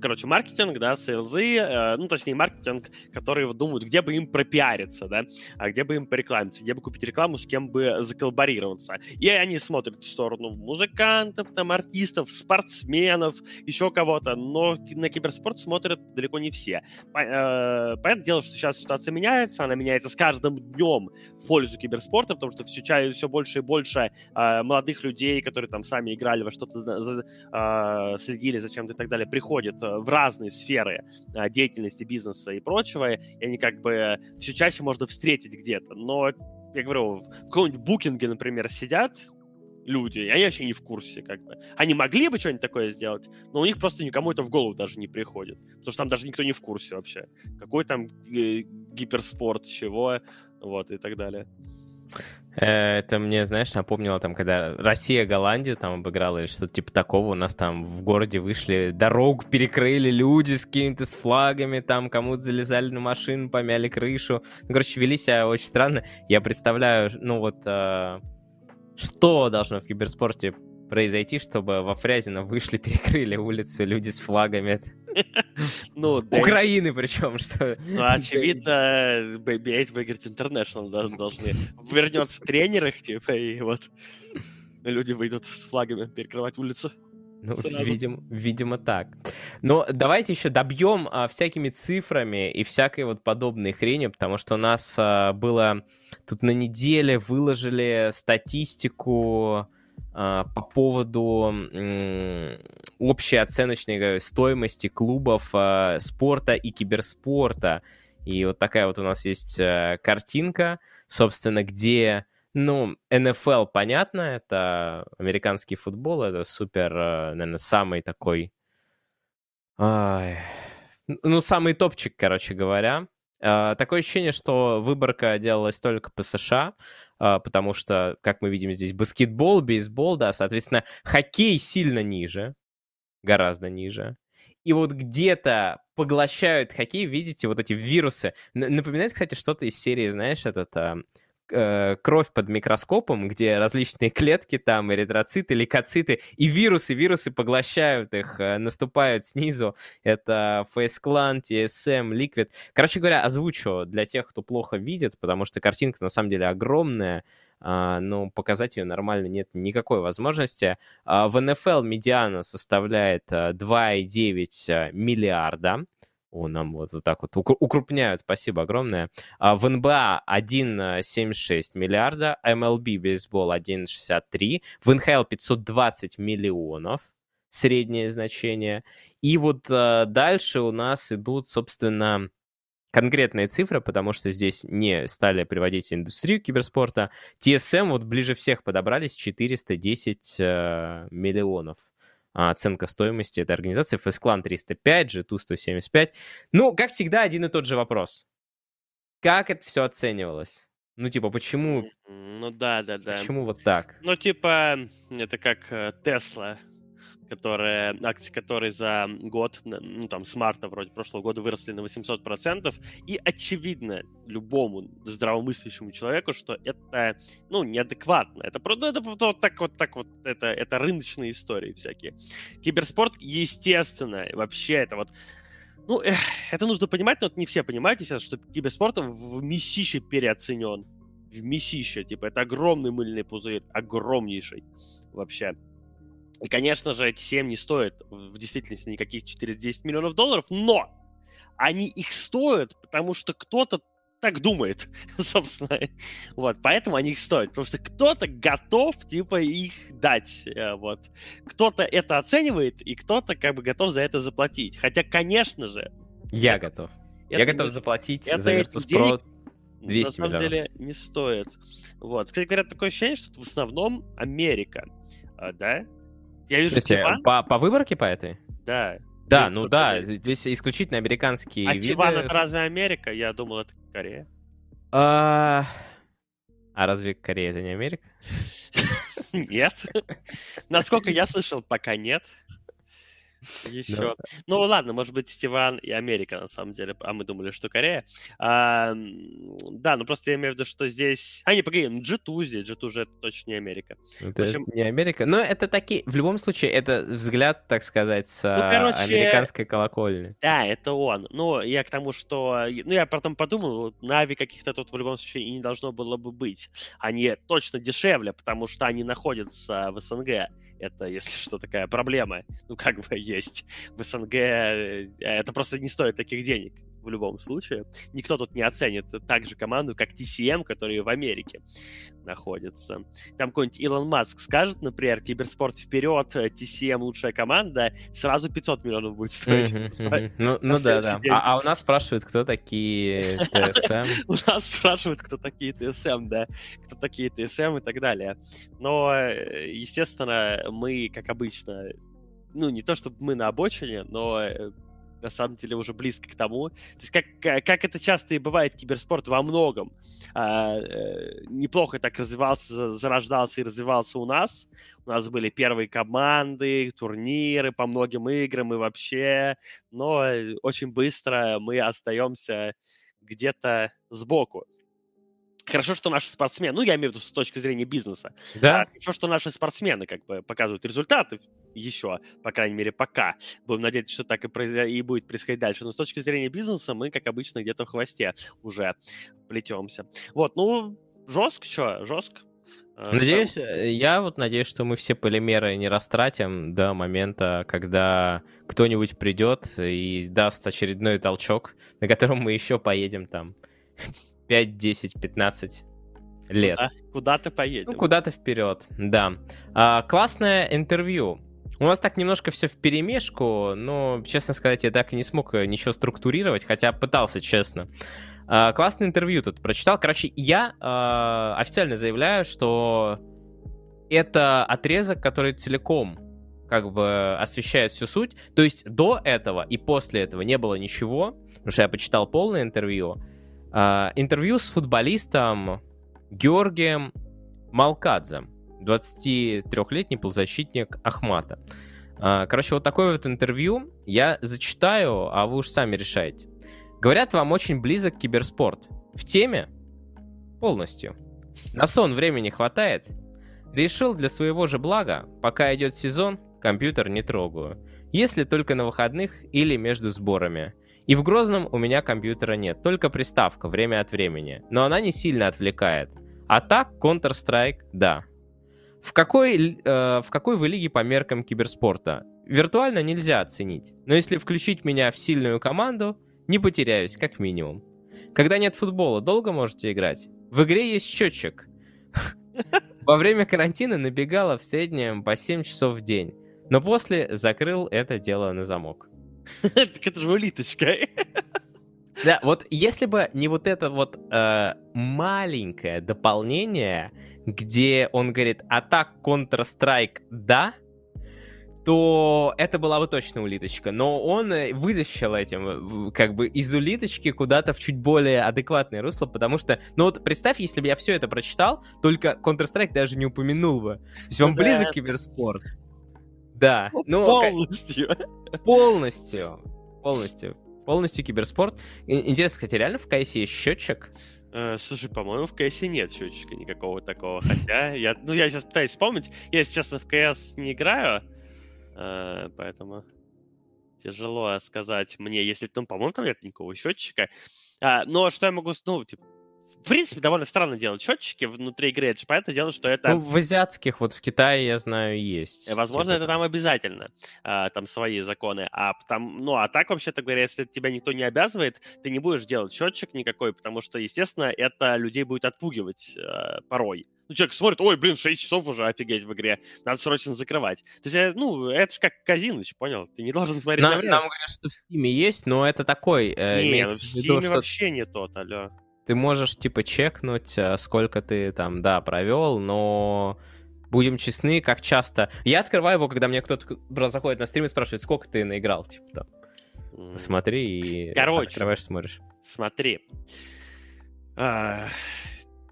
короче, маркетинг, да, сейлзы, э, ну, точнее, маркетинг, которые думают, где бы им пропиариться, да, а где бы им порекламиться, где бы купить рекламу, с кем бы заколлаборироваться. И они смотрят в сторону музыкантов, там, артистов, спортсменов, еще кого-то, но на киберспорт смотрят далеко не все. Э, понятное дело, что сейчас ситуация меняется, она меняется с каждым днем в пользу киберспорта, потому что все, все больше и больше э, молодых людей, которые там сами играли во что-то, следили за чем-то и так далее, приходят э, в разные сферы э, деятельности, бизнеса и прочего, и они как бы все чаще можно встретить где-то. Но, я говорю, в каком-нибудь букинге, например, сидят люди, и они вообще не в курсе, как бы. Они могли бы что-нибудь такое сделать, но у них просто никому это в голову даже не приходит. Потому что там даже никто не в курсе вообще. Какой там э, гиперспорт, чего, вот, и так далее. Это мне, знаешь, напомнило, там, когда Россия Голландию там обыграла или что-то типа такого, у нас там в городе вышли, дорогу перекрыли люди с какими-то с флагами, там кому-то залезали на машину, помяли крышу. Ну, короче, вели себя очень странно. Я представляю, ну вот, э, что должно в киберспорте произойти, чтобы во Фрязино вышли, перекрыли улицу люди с флагами? Ну, Украины причем, что... Ну, очевидно, Baby 8 выиграть International должны. Вернется тренер их, типа, и вот люди выйдут с флагами перекрывать улицу. Ну, видим, видимо, так. Но давайте еще добьем а, всякими цифрами и всякой вот подобной хрени, потому что у нас а, было тут на неделе выложили статистику по поводу общей оценочной стоимости клубов а, спорта и киберспорта. И вот такая вот у нас есть а, картинка, собственно, где ну, НФЛ, понятно, это американский футбол, это супер, наверное, самый такой... Ну, самый топчик, короче говоря. Такое ощущение, что выборка делалась только по США, потому что, как мы видим здесь, баскетбол, бейсбол, да, соответственно, хоккей сильно ниже, гораздо ниже. И вот где-то поглощают хоккей, видите, вот эти вирусы. Напоминает, кстати, что-то из серии, знаешь, этот... Э, кровь под микроскопом, где различные клетки там, эритроциты, лейкоциты, и вирусы, вирусы поглощают их, э, наступают снизу. Это Face Clan, TSM, Liquid. Короче говоря, озвучу для тех, кто плохо видит, потому что картинка на самом деле огромная, Uh, но показать ее нормально нет никакой возможности. Uh, в НФЛ медиана составляет uh, 2,9 миллиарда. О, нам вот, вот так вот укрупняют, спасибо огромное. А в НБА 1,76 миллиарда, MLB бейсбол 1,63, в НХЛ 520 миллионов, среднее значение. И вот а, дальше у нас идут, собственно, конкретные цифры, потому что здесь не стали приводить индустрию киберспорта. TSM вот ближе всех подобрались 410 э, миллионов оценка стоимости этой организации. FSClan 305, G2 175. Ну, как всегда, один и тот же вопрос. Как это все оценивалось? Ну, типа, почему... Ну, да, да, да. Почему вот так? Ну, типа, это как Тесла которые, акции которые за год, ну там с марта вроде прошлого года выросли на 800%, и очевидно любому здравомыслящему человеку, что это, ну, неадекватно. Это просто это вот так вот так вот, это, это рыночные истории всякие. Киберспорт, естественно, вообще это вот ну, эх, это нужно понимать, но вот не все понимают, естественно, что киберспорт в месище переоценен. В месище, типа, это огромный мыльный пузырь, огромнейший вообще. И, конечно же, эти 7 не стоят в действительности никаких 410 миллионов долларов, но они их стоят, потому что кто-то так думает, собственно. Вот, поэтому они их стоят. Потому что кто-то готов, типа, их дать. Э, вот. Кто-то это оценивает, и кто-то, как бы, готов за это заплатить. Хотя, конечно же... Я это, готов. Это Я готов не, заплатить это за Virtus.pro 200 На самом миллионов. деле не стоит. Вот. Кстати говоря, такое ощущение, что в основном Америка. А, да? Я вижу, в смысле, по, по выборке по этой? Да. Да, ну да, здесь исключительно американские а виды. Тиван это разве Америка? Я думал, это Корея. А, а разве Корея это не Америка? Нет. Насколько я слышал, пока нет. Еще. Ну ладно, может быть, Стиван и Америка, на самом деле. А мы думали, что Корея. А, да, ну просто я имею в виду, что здесь... А, не, погоди, ну G2 здесь. G2 уже точно не Америка. Это общем... не Америка. Но это такие... В любом случае, это взгляд, так сказать, с ну, короче... американской колокольни. Да, это он. Ну, я к тому, что... Ну, я потом подумал, Нави каких-то тут в любом случае и не должно было бы быть. Они точно дешевле, потому что они находятся в СНГ это, если что, такая проблема, ну, как бы есть в СНГ, э, это просто не стоит таких денег в любом случае. Никто тут не оценит так же команду, как TCM, которые в Америке находится. Там какой-нибудь Илон Маск скажет, например, киберспорт вперед, TCM лучшая команда, сразу 500 миллионов будет стоить. Ну, ну да, да. А, а у нас спрашивают, кто такие TSM? У нас спрашивают, кто такие TSM, да. Кто такие TSM и так далее. Но, э, естественно, мы, как обычно, ну, не то чтобы мы на обочине, но э, на самом деле уже близко к тому. То есть как, как это часто и бывает, киберспорт во многом а, э, неплохо так развивался, зарождался и развивался у нас. У нас были первые команды, турниры по многим играм и вообще, но очень быстро мы остаемся где-то сбоку. Хорошо, что наши спортсмены, ну, я имею в виду с точки зрения бизнеса. Да. А, хорошо, что наши спортсмены как бы показывают результаты еще, по крайней мере, пока. Будем надеяться, что так и, произ... и будет происходить дальше. Но с точки зрения бизнеса мы, как обычно, где-то в хвосте уже плетемся. Вот, ну, жестко, что, жестко. А, надеюсь, э, я вот надеюсь, что мы все полимеры не растратим до момента, когда кто-нибудь придет и даст очередной толчок, на котором мы еще поедем там 5, 10, 15 лет. Куда, куда-то поедем. Ну, куда-то вперед, да. А, классное интервью. У нас так немножко все в перемешку, но, честно сказать, я так и не смог э, ничего структурировать, хотя пытался, честно. А, классное интервью тут прочитал. Короче, я а, официально заявляю, что это отрезок, который целиком как бы освещает всю суть. То есть до этого и после этого не было ничего, потому что я почитал полное интервью. А, интервью с футболистом Георгием Малкадзе, 23-летний полузащитник Ахмата. А, короче, вот такое вот интервью я зачитаю, а вы уж сами решаете. Говорят, вам очень близок киберспорт. В теме? Полностью. На сон времени хватает? Решил для своего же блага, пока идет сезон, компьютер не трогаю. Если только на выходных или между сборами. И в Грозном у меня компьютера нет, только приставка время от времени. Но она не сильно отвлекает. А так, Counter-Strike, да. В какой, э, в какой вы лиге по меркам киберспорта? Виртуально нельзя оценить. Но если включить меня в сильную команду, не потеряюсь, как минимум. Когда нет футбола, долго можете играть? В игре есть счетчик. Во время карантина набегала в среднем по 7 часов в день. Но после закрыл это дело на замок. Так это же улиточка. Да, вот если бы не вот это вот э, маленькое дополнение, где он говорит, а так Counter-Strike да, то это была бы точно улиточка. Но он э, вытащил этим э, как бы из улиточки куда-то в чуть более адекватное русло, потому что, ну вот представь, если бы я все это прочитал, только Counter-Strike даже не упомянул бы. То есть он да. близок киберспорт. Да. Ну, полностью. Полностью. Полностью. Полностью киберспорт. Интересно, кстати, реально в КС есть счетчик? Э, слушай, по-моему, в КС нет счетчика никакого такого. Хотя, я, ну, я сейчас пытаюсь вспомнить. Я, если честно, в КС не играю, Э, поэтому тяжело сказать мне, если, ну, по-моему, там нет никакого счетчика. А, но что я могу, ну, типа, в принципе, довольно странно делать счетчики внутри игры. Это же понятное дело, что это... Ну, в азиатских, вот в Китае, я знаю, есть. Э, возможно, типа... это там обязательно. А, там свои законы. А, там, ну, а так, вообще-то говоря, если тебя никто не обязывает, ты не будешь делать счетчик никакой, потому что, естественно, это людей будет отпугивать а, порой. Ну, человек смотрит, ой, блин, 6 часов уже, офигеть, в игре. Надо срочно закрывать. То есть, э, ну, это же как казиныч, понял? Ты не должен смотреть на, на время. Нам говорят, что в Steam есть, но это такой... Э, не, в Steam виду, вообще что... не тот, алло. Ты можешь, типа, чекнуть, э, сколько ты там, да, провел, но будем честны, как часто... Я открываю его, когда мне кто-то заходит на стрим и спрашивает, сколько ты наиграл, типа, там. Смотри и Короче, открываешь, смотришь. Смотри. А,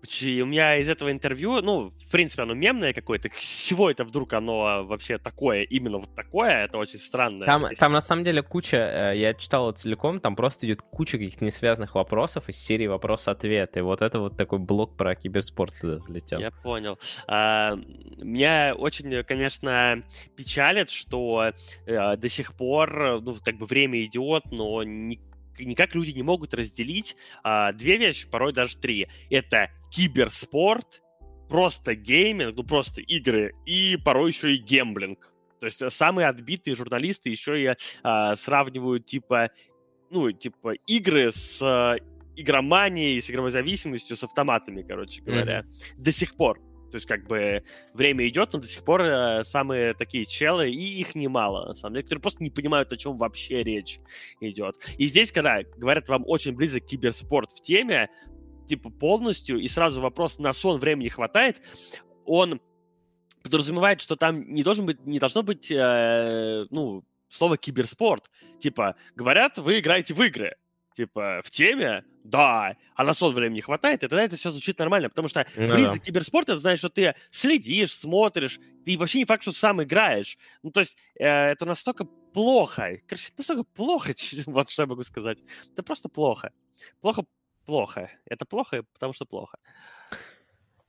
у меня из этого интервью, ну, в принципе, оно мемное какое-то. С чего это вдруг оно вообще такое, именно вот такое? Это очень странно. Там, там на самом деле куча, э, я читал его целиком, там просто идет куча каких-то несвязанных вопросов из серии вопрос-ответ. И вот это вот такой блок про киберспорт туда залетел. Я понял. А, меня очень, конечно, печалит, что а, до сих пор, ну, как бы время идет, но не никак люди не могут разделить а, две вещи, порой даже три. Это киберспорт, просто гейминг, ну просто игры, и порой еще и гемблинг. То есть э, самые отбитые журналисты еще и а, сравнивают типа, ну, типа игры с а, игроманией, с игровой зависимостью, с автоматами, короче говоря. Mm-hmm. До сих пор. То есть, как бы, время идет, но до сих пор э, самые такие челы, и их немало, на самом деле, которые просто не понимают, о чем вообще речь идет. И здесь, когда говорят, вам очень близок киберспорт в теме, типа, полностью, и сразу вопрос, на сон времени хватает, он подразумевает, что там не должен быть, не должно быть, э, ну, слово киберспорт. Типа, говорят, вы играете в игры. Типа, в теме, да, а на сон времени хватает, и тогда это все звучит нормально, потому что ну, близко да. киберспорт, это значит, что ты следишь, смотришь, ты вообще не факт, что сам играешь. Ну, то есть, э, это настолько плохо, короче, настолько плохо, вот что я могу сказать. Это просто плохо. Плохо плохо. Это плохо, потому что плохо.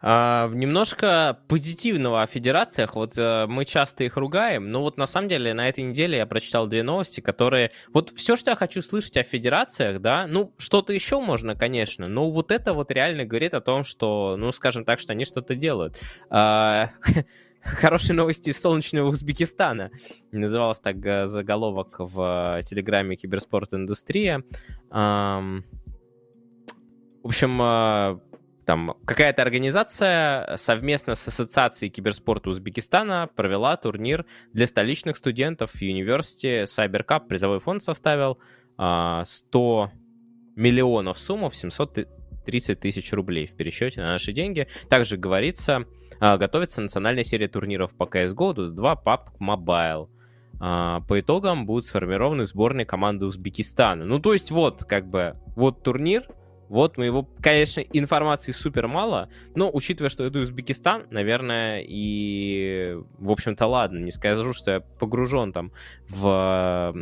А, немножко позитивного о федерациях. Вот э, мы часто их ругаем, но вот на самом деле на этой неделе я прочитал две новости, которые... Вот все, что я хочу слышать о федерациях, да, ну, что-то еще можно, конечно, но вот это вот реально говорит о том, что, ну, скажем так, что они что-то делают. А, хорошие новости из солнечного Узбекистана. Назывался так э, заголовок в телеграме Киберспорт Индустрия. В общем, э, там какая-то организация совместно с Ассоциацией киберспорта Узбекистана провела турнир для столичных студентов University Cyber Cup. Призовой фонд составил 100 а, миллионов суммов, 730 тысяч рублей в пересчете на наши деньги. Также говорится, а, готовится национальная серия турниров по CSGO, Dota 2, PUBG Mobile. По итогам будут сформированы сборные команды Узбекистана. Ну, то есть вот, как бы, вот турнир, вот мы его, конечно, информации супер мало, но учитывая, что это Узбекистан, наверное, и, в общем-то, ладно, не скажу, что я погружен там в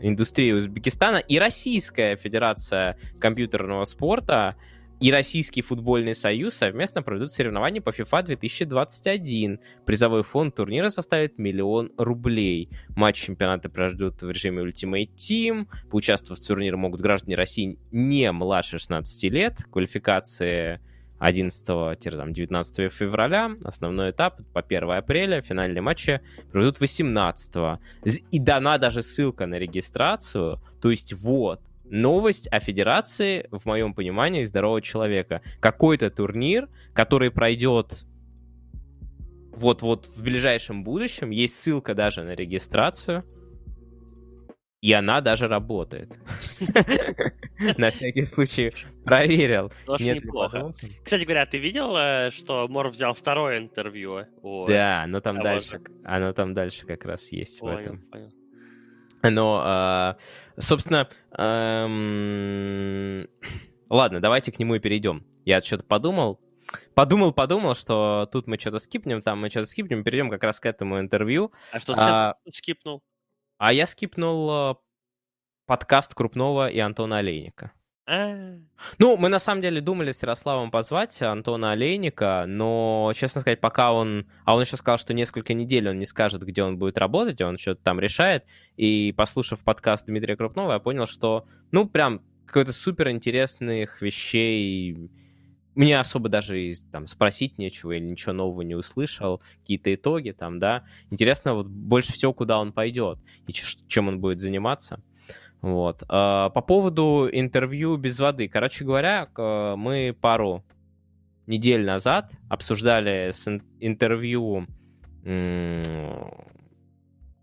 индустрию Узбекистана. И Российская Федерация компьютерного спорта и Российский футбольный союз совместно проведут соревнования по FIFA 2021. Призовой фонд турнира составит миллион рублей. Матч чемпионата пройдут в режиме Ultimate Team. Поучаствовать в турнире могут граждане России не младше 16 лет. Квалификации 11-19 февраля. Основной этап по 1 апреля. Финальные матчи проведут 18 И дана даже ссылка на регистрацию. То есть вот, новость о федерации, в моем понимании, здорового человека. Какой-то турнир, который пройдет вот-вот в ближайшем будущем. Есть ссылка даже на регистрацию. И она даже работает. На всякий случай проверил. Неплохо. Кстати говоря, ты видел, э, что Мор взял второе интервью? Да, но там дальше, оно там дальше как раз есть в этом. Но, а, собственно, эм... ладно, давайте к нему и перейдем. Я что-то подумал, подумал, подумал, что тут мы что-то скипнем, там мы что-то скипнем, перейдем как раз к этому интервью. А что ты а, сейчас скипнул? А я скипнул а, подкаст Крупного и Антона Олейника. А. Ну, мы на самом деле думали с Ярославом позвать Антона Олейника, но, честно сказать, пока он... А он еще сказал, что несколько недель он не скажет, где он будет работать, он что-то там решает. И, послушав подкаст Дмитрия Крупнова, я понял, что, ну, прям какой-то супер интересных вещей мне особо даже там спросить нечего или ничего нового не услышал, какие-то итоги там, да. Интересно вот больше всего, куда он пойдет и чем он будет заниматься. Вот. А, по поводу интервью без воды. Короче говоря, мы пару недель назад обсуждали интервью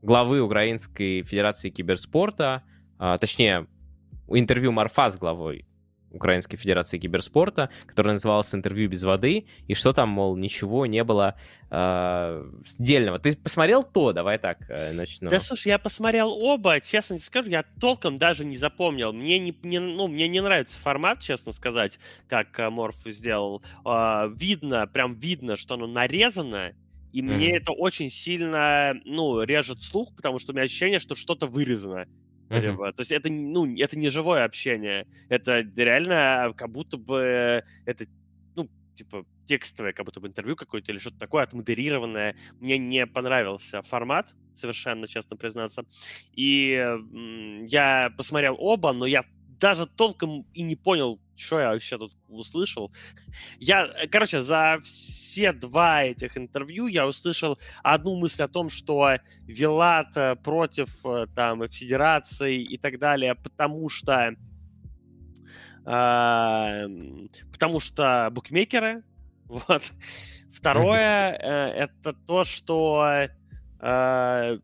главы Украинской Федерации Киберспорта, а, точнее, интервью Марфа с главой Украинской Федерации Киберспорта, который назывался «Интервью без воды», и что там, мол, ничего не было э, дельного. Ты посмотрел то? Давай так э, начну. Да, слушай, я посмотрел оба, честно скажу, я толком даже не запомнил. Мне не, не, ну, мне не нравится формат, честно сказать, как э, Морф сделал. Э, видно, прям видно, что оно нарезано, и mm-hmm. мне это очень сильно, ну, режет слух, потому что у меня ощущение, что что-то вырезано. Uh-huh. То есть это, ну, это не живое общение. Это реально как будто бы это, ну, типа, текстовое, как будто бы интервью какое-то или что-то такое отмодерированное. Мне не понравился формат, совершенно честно признаться. И я посмотрел оба, но я даже толком и не понял, что я вообще тут услышал. Я, э, короче, за все два этих интервью я услышал одну мысль о том, что Вилат против э, там федерации и так далее, потому что э, потому что букмекеры. Вот. Второе э, это то, что э,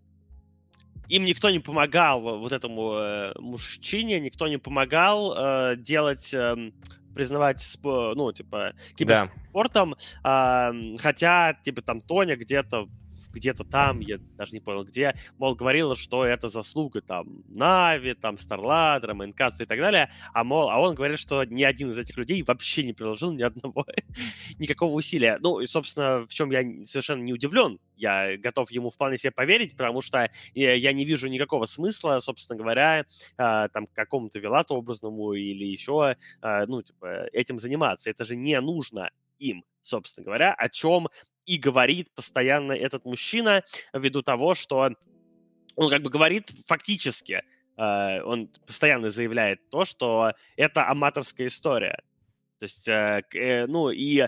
им никто не помогал, вот этому э, мужчине, никто не помогал э, делать, э, признавать, ну, типа, киберспортом, да. э, хотя, типа, там Тоня где-то где-то там, я даже не понял где, мол, говорила, что это заслуга там Нави, там Старладера, Майнкаста и так далее, а, мол, а он говорит, что ни один из этих людей вообще не приложил ни одного, никакого усилия. Ну, и, собственно, в чем я совершенно не удивлен, я готов ему вполне себе поверить, потому что я не вижу никакого смысла, собственно говоря, а, там, какому-то Вилату образному или еще, а, ну, типа, этим заниматься. Это же не нужно им, собственно говоря, о чем и говорит постоянно этот мужчина ввиду того, что он как бы говорит фактически, э, он постоянно заявляет то, что это аматорская история. То есть, э, э, ну и э,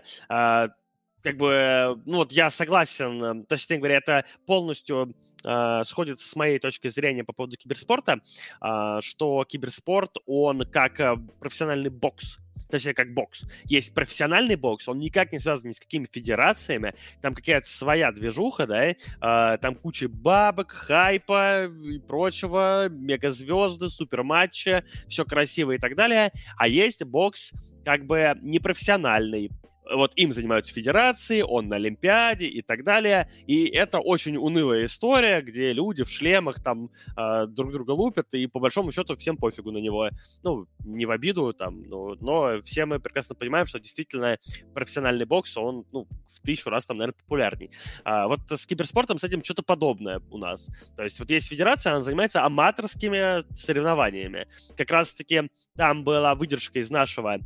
как бы, ну вот я согласен, то есть, говоря, это полностью э, сходится с моей точки зрения по поводу киберспорта, э, что киберспорт, он как э, профессиональный бокс, точнее, как бокс. Есть профессиональный бокс, он никак не связан ни с какими федерациями, там какая-то своя движуха, да, э, там куча бабок, хайпа и прочего, мегазвезды, суперматчи, все красиво и так далее. А есть бокс как бы непрофессиональный, вот им занимаются федерации, он на Олимпиаде и так далее. И это очень унылая история, где люди в шлемах там э, друг друга лупят, и по большому счету всем пофигу на него. Ну, не в обиду там, но, но все мы прекрасно понимаем, что действительно профессиональный бокс, он ну, в тысячу раз там, наверное, популярней. А, вот с киберспортом с этим что-то подобное у нас. То есть вот есть федерация, она занимается аматорскими соревнованиями. Как раз-таки там была выдержка из нашего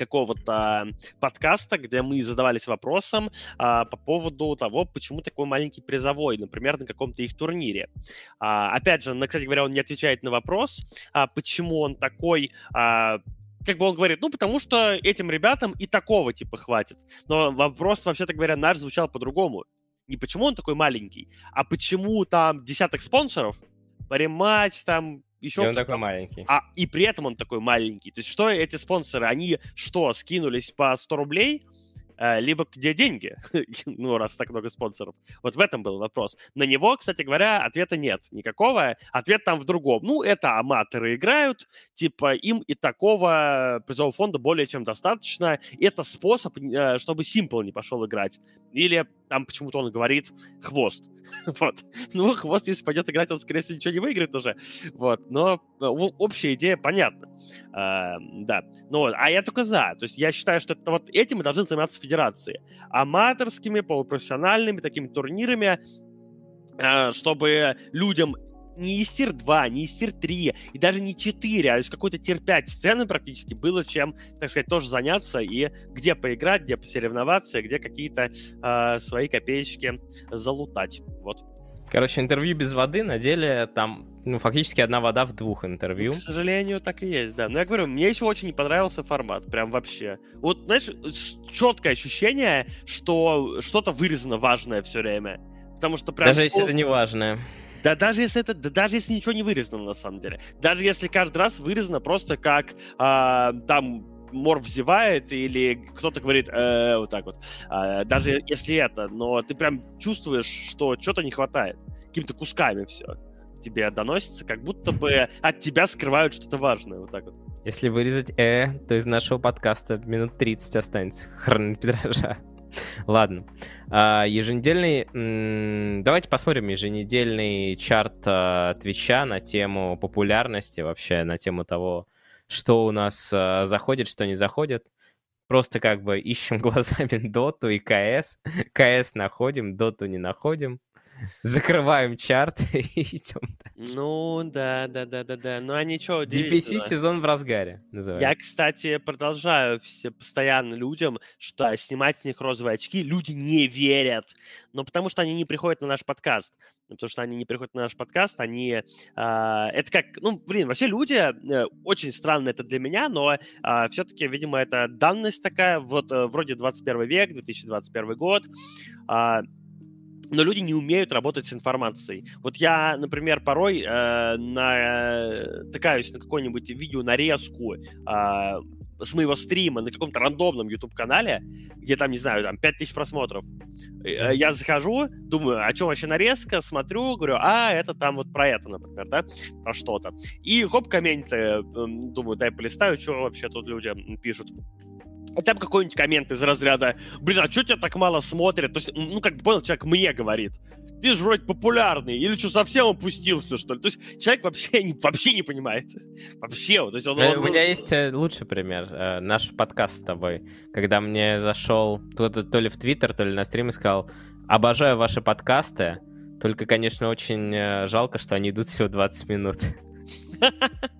какого-то подкаста, где мы задавались вопросом а, по поводу того, почему такой маленький призовой, например, на каком-то их турнире. А, опять же, кстати говоря, он не отвечает на вопрос, а, почему он такой... А, как бы он говорит, ну, потому что этим ребятам и такого типа хватит. Но вопрос, вообще-то говоря, наш звучал по-другому. Не почему он такой маленький, а почему там десяток спонсоров, париматч, там еще... И он такой маленький. А, и при этом он такой маленький. То есть что эти спонсоры, они что, скинулись по 100 рублей, Э, либо где деньги, ну, раз так много спонсоров. Вот в этом был вопрос. На него, кстати говоря, ответа нет никакого. Ответ там в другом. Ну, это аматоры играют, типа им и такого призового фонда более чем достаточно. Это способ, э, чтобы Simple не пошел играть. Или там почему-то он говорит хвост. вот. Ну, хвост, если пойдет играть, он, скорее всего, ничего не выиграет уже. Вот. Но э, общая идея понятна. А, да. Ну, а я только за. То есть я считаю, что это, вот этим мы должны заниматься федерации. Аматорскими, полупрофессиональными такими турнирами, а, чтобы людям не из tier-2, не из tier-3, и даже не 4, а из какой-то tier-5 сцены практически было чем, так сказать, тоже заняться и где поиграть, где посоревноваться, где какие-то э, свои копеечки залутать. Вот. Короче, интервью без воды, на деле там, ну, фактически одна вода в двух интервью. К сожалению, так и есть, да. Но я говорю, мне еще очень не понравился формат, прям вообще. Вот, знаешь, четкое ощущение, что что-то вырезано важное все время. Потому что прям... Даже если это не важное. Да даже если это, да даже если ничего не вырезано на самом деле, даже если каждый раз вырезано просто как а, там Мор взевает или кто-то говорит э, вот так вот, а, даже если это, но ты прям чувствуешь, что что-то не хватает, какими-то кусками все тебе доносится, как будто бы от тебя скрывают что-то важное, вот так вот. Если вырезать «э», то из нашего подкаста минут 30 останется. Хронометража. Ладно. А, еженедельный... Давайте посмотрим еженедельный чарт а, Твича на тему популярности, вообще на тему того, что у нас а, заходит, что не заходит. Просто как бы ищем глазами доту и КС. КС находим, доту не находим. Закрываем чарт и идем дальше. Ну, да, да, да, да, да. Ну, а ничего DPC сезон в разгаре называется. Я, кстати, продолжаю все, постоянно людям, что снимать с них розовые очки люди не верят. Но потому что они не приходят на наш подкаст. Потому что они не приходят на наш подкаст, они... Э, это как... Ну, блин, вообще люди... Э, очень странно это для меня, но э, все-таки, видимо, это данность такая. Вот э, вроде 21 век, 2021 год. Э, но люди не умеют работать с информацией. Вот я, например, порой э, натыкаюсь на какое-нибудь видео нарезку э, с моего стрима на каком-то рандомном YouTube-канале, где там, не знаю, там 5000 просмотров. Э, я захожу, думаю, о чем вообще нарезка, смотрю, говорю, а, это там вот про это, например, да, про что-то. И хоп, комменты, думаю, дай полистаю, что вообще тут люди пишут. И там какой-нибудь коммент из разряда, блин, а что тебя так мало смотрят? То есть, ну, как понял, человек мне говорит, ты же вроде популярный, или что, совсем опустился, что ли? То есть человек вообще не, вообще не понимает. Вообще. То есть он, он, У меня есть э, лучший пример. Э, наш подкаст с тобой. Когда мне зашел кто-то то ли в Твиттер, то ли на стрим и сказал, обожаю ваши подкасты, только, конечно, очень э, жалко, что они идут всего 20 минут.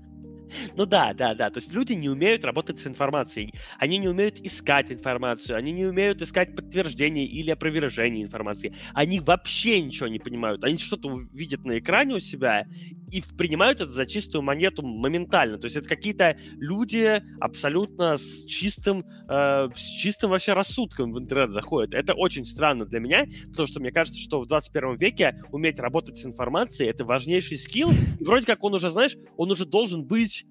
Ну да, да, да. То есть люди не умеют работать с информацией. Они не умеют искать информацию. Они не умеют искать подтверждение или опровержение информации. Они вообще ничего не понимают. Они что-то видят на экране у себя и принимают это за чистую монету моментально. То есть это какие-то люди абсолютно с чистым, э, с чистым вообще рассудком в интернет заходят. Это очень странно для меня, потому что мне кажется, что в 21 веке уметь работать с информацией — это важнейший скилл. И вроде как он уже, знаешь, он уже должен быть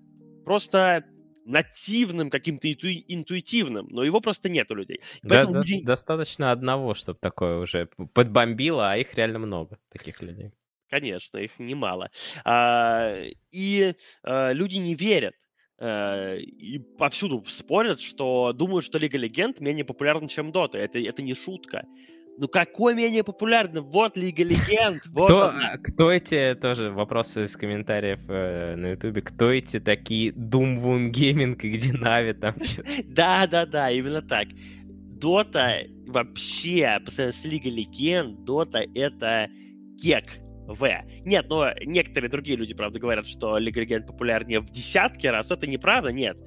просто нативным, каким-то инту... интуитивным, но его просто нет у людей. Да, да, люди... Достаточно одного, чтобы такое уже подбомбило, а их реально много, таких людей. Конечно, их немало. А, и а, люди не верят. А, и повсюду спорят, что думают, что Лига Легенд менее популярна, чем Дота. Это, это не шутка. Ну какой менее популярный? Вот Лига Легенд. Вот кто, кто эти, тоже вопросы из комментариев э, на Ютубе, кто эти такие Doom Gaming и где Нави там? Да-да-да, именно так. Дота вообще, по сравнению с Лигой Легенд, Дота это кек в. Нет, но некоторые другие люди, правда, говорят, что Лига Легенд популярнее в десятки раз. Это неправда, нет.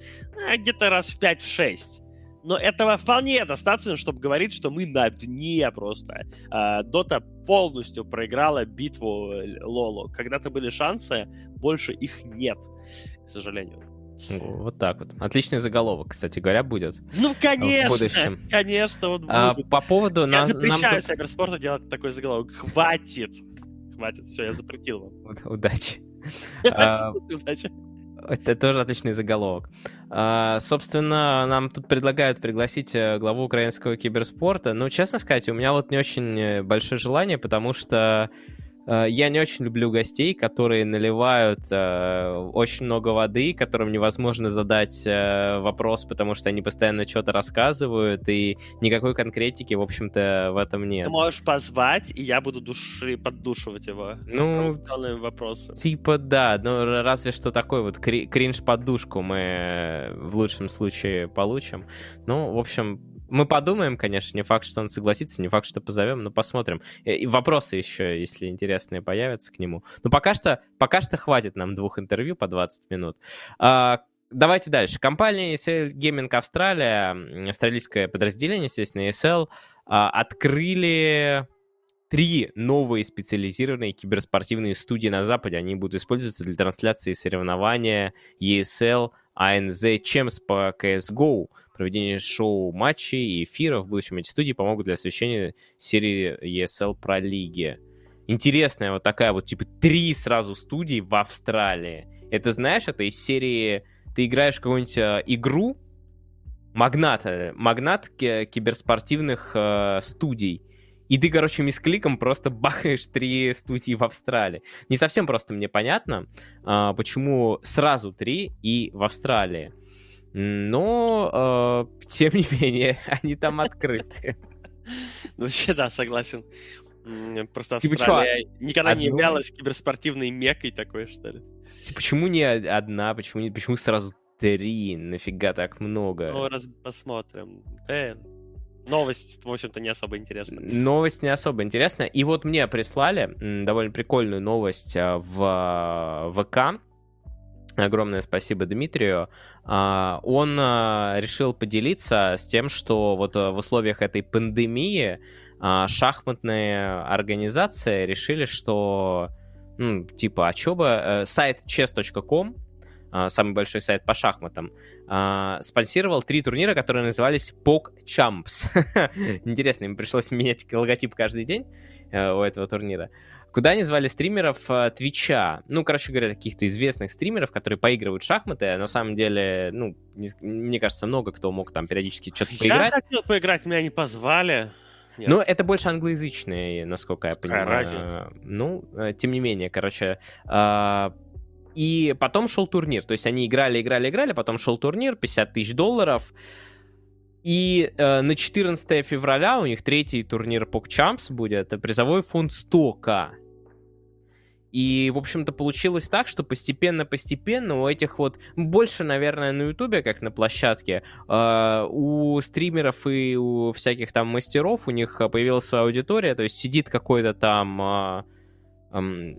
А где-то раз в 5-6. Но этого вполне достаточно, чтобы говорить, что мы на дне просто. А, Дота полностью проиграла битву Лолу. Когда-то были шансы, больше их нет, к сожалению. Вот так вот. Отличный заголовок, кстати говоря, будет. Ну, конечно! В будущем. Конечно, он а, будет. А, по поводу... Я нам, запрещаю нам... Сайберспорту делать такой заголовок. Хватит! Хватит, все, я запретил вам. Удачи. А, Удачи. Это тоже отличный заголовок. А, собственно, нам тут предлагают пригласить э, главу украинского киберспорта. Но, честно сказать, у меня вот не очень э, большое желание, потому что я не очень люблю гостей, которые наливают э, очень много воды, которым невозможно задать э, вопрос, потому что они постоянно что-то рассказывают, и никакой конкретики, в общем-то, в этом нет. Ты можешь позвать, и я буду души поддушивать его. Ну, вопросы. Типа да, но разве что такой вот кринж-подушку мы э, в лучшем случае получим. Ну, в общем, мы подумаем, конечно, не факт, что он согласится, не факт, что позовем, но посмотрим. И вопросы еще, если интересные, появятся к нему. Но пока что, пока что хватит нам двух интервью по 20 минут. А, давайте дальше. Компания ESL Gaming Австралия, австралийское подразделение, естественно, ESL, а, открыли три новые специализированные киберспортивные студии на Западе. Они будут использоваться для трансляции соревнования ESL ANZ Champs по CSGO проведение шоу, матчей и эфиров. В будущем эти студии помогут для освещения серии ESL про лиги. Интересная вот такая вот, типа, три сразу студии в Австралии. Это, знаешь, это из серии... Ты играешь какую-нибудь э, игру, магнат, магнат киберспортивных э, студий, и ты, короче, мискликом просто бахаешь три студии в Австралии. Не совсем просто мне понятно, э, почему сразу три и в Австралии. Но, э, тем не менее, они там открыты. Ну, вообще, да, согласен. Просто типа Австралия никогда не являлась киберспортивной мекой такой, что ли. Типа, почему не одна, почему, не, почему сразу три? Нафига так много? Ну, раз, посмотрим. Э, новость, в общем-то, не особо интересна. Новость не особо интересна. И вот мне прислали довольно прикольную новость а, в а, ВК Огромное спасибо Дмитрию. А, он а, решил поделиться с тем, что вот э, в условиях этой пандемии а, шахматные организации решили, что ну, типа, а чё бы э, сайт chess.com, самый большой сайт по шахматам, спонсировал три турнира, которые назывались PogChamps. Интересно, им пришлось менять логотип каждый день э, у этого турнира куда они звали стримеров э, Твича. Ну, короче говоря, каких-то известных стримеров, которые поигрывают в шахматы. А на самом деле, ну, не, мне кажется, много кто мог там периодически что-то поиграть. Я хотел поиграть, меня не позвали. Нет. Ну, это больше англоязычные, насколько я понимаю. Разница? Ну, э, тем не менее, короче. И потом шел турнир. То есть они играли, играли, играли, потом шел турнир, 50 тысяч долларов. И э, на 14 февраля у них третий турнир PogChamps будет, призовой фонд 100к. И, в общем-то, получилось так, что постепенно-постепенно у этих вот, больше, наверное, на Ютубе, как на площадке, э, у стримеров и у всяких там мастеров, у них появилась своя аудитория, то есть сидит какой-то там э, э,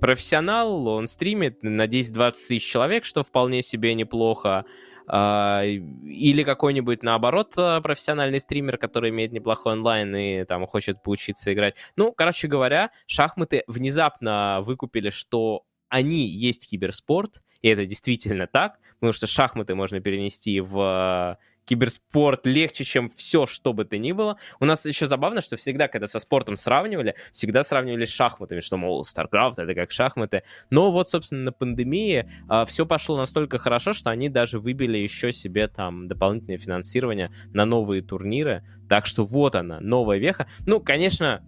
профессионал, он стримит на 10-20 тысяч человек, что вполне себе неплохо, а, или какой-нибудь, наоборот, э, профессиональный стример, который имеет неплохой онлайн и там хочет поучиться играть. Ну, короче говоря, шахматы внезапно выкупили, что они есть киберспорт, и это действительно так, потому что шахматы можно перенести в киберспорт легче, чем все, что бы то ни было. У нас еще забавно, что всегда, когда со спортом сравнивали, всегда сравнивали с шахматами, что, мол, StarCraft это как шахматы. Но вот, собственно, на пандемии э, а, все пошло настолько хорошо, что они даже выбили еще себе там дополнительное финансирование на новые турниры. Так что вот она, новая веха. Ну, конечно,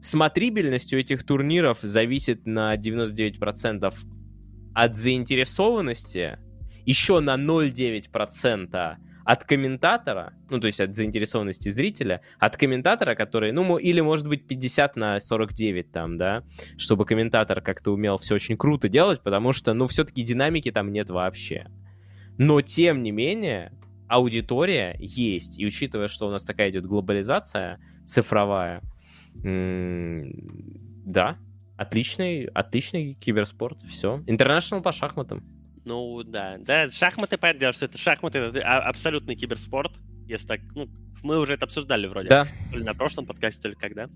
смотрибельность у этих турниров зависит на 99% от заинтересованности, еще на 0,9% от комментатора, ну, то есть от заинтересованности зрителя, от комментатора, который, ну, или, может быть, 50 на 49 там, да, чтобы комментатор как-то умел все очень круто делать, потому что, ну, все-таки динамики там нет вообще. Но, тем не менее, аудитория есть. И учитывая, что у нас такая идет глобализация цифровая, да, отличный, отличный киберспорт, все. Интернешнл по шахматам. Ну, да. Да, шахматы, понятное дело, что это шахматы, это а, абсолютный киберспорт. Если так, ну, мы уже это обсуждали вроде. Да. То ли на прошлом подкасте, то ли когда.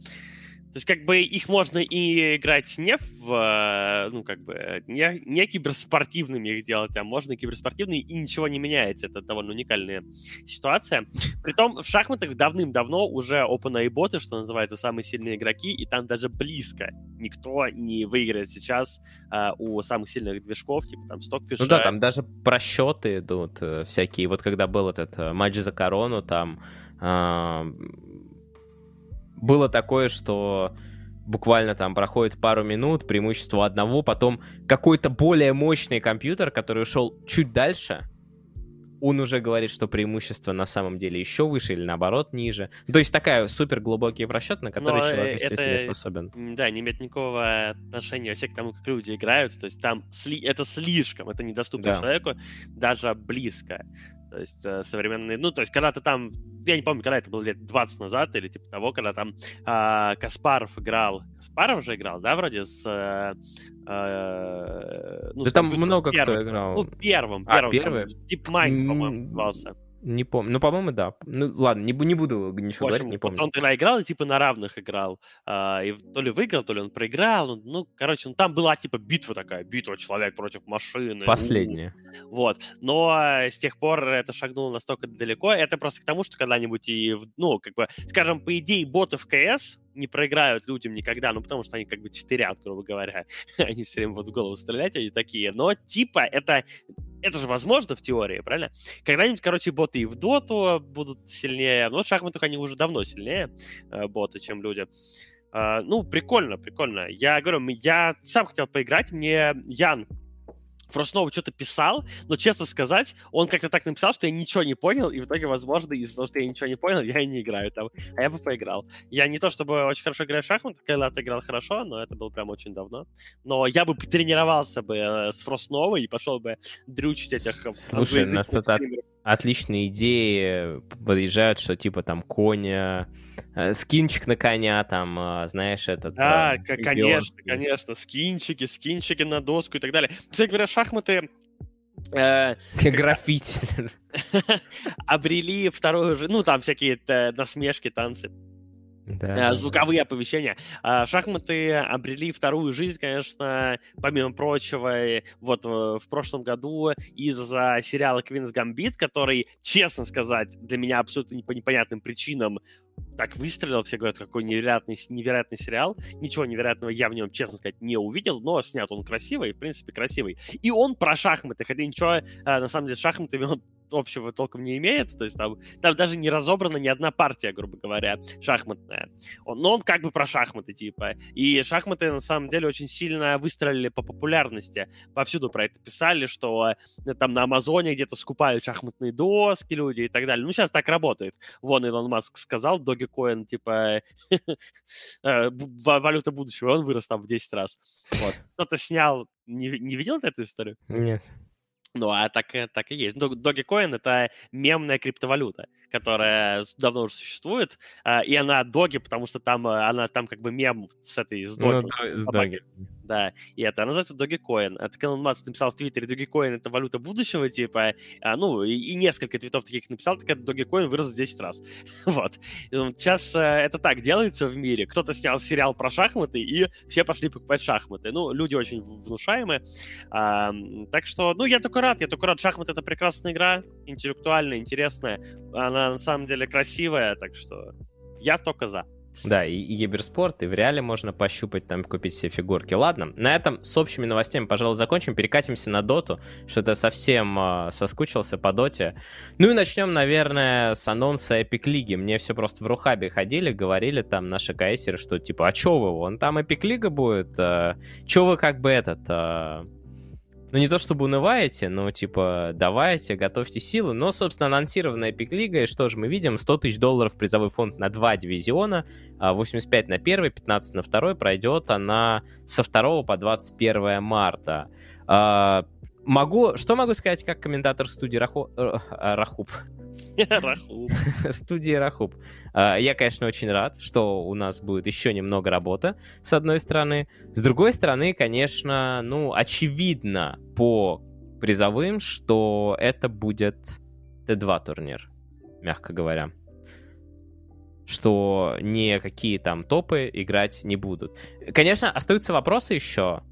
То есть, как бы, их можно и играть не в, э, ну, как бы, не, не киберспортивными их делать, а можно киберспортивные, и ничего не меняется. Это довольно уникальная ситуация. Притом, в шахматах давным-давно уже OpenAI боты, что называется, самые сильные игроки, и там даже близко никто не выиграет сейчас а, у самых сильных движков, типа там Stockfish. Ну да, там даже просчеты идут э, всякие. Вот когда был этот э, матч за корону, там э, было такое, что буквально там проходит пару минут, преимущество одного, потом какой-то более мощный компьютер, который ушел чуть дальше, он уже говорит, что преимущество на самом деле еще выше или наоборот ниже. То есть такая супер глубокий просчет, на который Но человек, естественно, это, не способен. Да, не имеет никакого отношения вообще к тому, как люди играют. То есть там сли, это слишком, это недоступно да. человеку даже близко. То есть э, современные, ну, то есть когда-то там, я не помню, когда это было лет 20 назад или типа того, когда там э, Каспаров играл, Каспаров же играл, да, вроде с... Э, э, ну, да там много первым, кто играл. Ну, первым, первым. А, первый? DeepMind, по-моему, назывался. Не помню. Ну, по-моему, да. Ну, ладно, не, не буду ничего общем, говорить, не помню. он тогда играл и типа на равных играл. А, и то ли выиграл, то ли он проиграл. Ну, короче, ну, там была типа битва такая. Битва человек против машины. Последняя. Вот. Но с тех пор это шагнуло настолько далеко. Это просто к тому, что когда-нибудь и, ну, как бы, скажем, по идее, боты в КС не проиграют людям никогда, ну, потому что они как бы читерят, грубо говоря. они все время вот в голову стрелять, они такие. Но, типа, это это же возможно в теории, правильно? Когда-нибудь, короче, боты и в доту будут сильнее. Но в шахматах они уже давно сильнее, э, боты, чем люди. Э, ну, прикольно, прикольно. Я говорю, я сам хотел поиграть. Мне Ян Фроснова что-то писал, но, честно сказать, он как-то так написал, что я ничего не понял, и в итоге, возможно, из-за того, что я ничего не понял, я и не играю там. А я бы поиграл. Я не то чтобы очень хорошо играю в шахматы, когда-то играл хорошо, но это было прям очень давно. Но я бы потренировался бы э, с Фросновой и пошел бы дрючить этих... Э, Слушай, нас тут отличные идеи подъезжают, что типа там коня, э, скинчик на коня, там, э, знаешь, этот... Да, э, конечно, конечно, скинчики, скинчики на доску и так далее. Кстати говоря, шахматы Э, Граффити. Обрели вторую же, ну, там всякие насмешки, танцы. Да, звуковые оповещения. А, шахматы обрели вторую жизнь, конечно, помимо прочего, вот в прошлом году из-за сериала Queen's Gambit, который, честно сказать, для меня абсолютно по непонятным причинам так выстрелил, все говорят, какой невероятный, невероятный сериал. Ничего невероятного я в нем, честно сказать, не увидел, но снят он красивый, в принципе, красивый. И он про шахматы, хотя ничего, а, на самом деле, шахматами он общего толком не имеет, то есть там, там даже не разобрана ни одна партия, грубо говоря, шахматная. Он, но он как бы про шахматы, типа. И шахматы, на самом деле, очень сильно выстрелили по популярности. Повсюду про это писали, что э, там на Амазоне где-то скупают шахматные доски люди и так далее. Ну, сейчас так работает. Вон Илон Маск сказал, Dogecoin, типа, э, валюта будущего, он вырос там в 10 раз. Кто-то снял... Не, не видел эту историю? Нет. Ну, а так, э, так и есть. Dogecoin — это мемная криптовалюта, которая давно уже существует, а, и она доги, потому что там э, она там как бы мем с этой, с доги. Ну, с доги да, и это называется Dogecoin. Это Кэллен Матс написал в Твиттере, Dogecoin — это валюта будущего, типа, а, ну, и, и несколько твитов таких написал, так это Dogecoin вырос в 10 раз. вот. Сейчас э, это так делается в мире. Кто-то снял сериал про шахматы, и все пошли покупать шахматы. Ну, люди очень внушаемые. А, так что, ну, я только рад, я только рад. Шахматы — это прекрасная игра, интеллектуальная, интересная. Она на самом деле красивая, так что я только за. Да, и, и Гиберспорт, и в реале можно пощупать, там, купить себе фигурки. Ладно, на этом с общими новостями, пожалуй, закончим. Перекатимся на доту, что-то совсем э, соскучился по доте. Ну и начнем, наверное, с анонса Эпик Лиги. Мне все просто в Рухабе ходили, говорили там наши кайсеры, что типа, а чё вы, вон там Эпик Лига будет? Э, чё вы как бы этот... Э, ну, не то чтобы унываете, но, типа, давайте, готовьте силы. Но, собственно, анонсированная Эпик Лига, и что же мы видим? 100 тысяч долларов призовой фонд на два дивизиона, 85 а на первый, 15 на второй. Пройдет она со 2 по 21 марта. А, могу, что могу сказать как комментатор студии Раху, э, Рахуб? Рахуб. Студии Рахуб. А, я, конечно, очень рад, что у нас будет еще немного работы, с одной стороны. С другой стороны, конечно, ну, очевидно по призовым, что это будет Т2 турнир, мягко говоря. Что никакие там топы играть не будут. Конечно, остаются вопросы еще.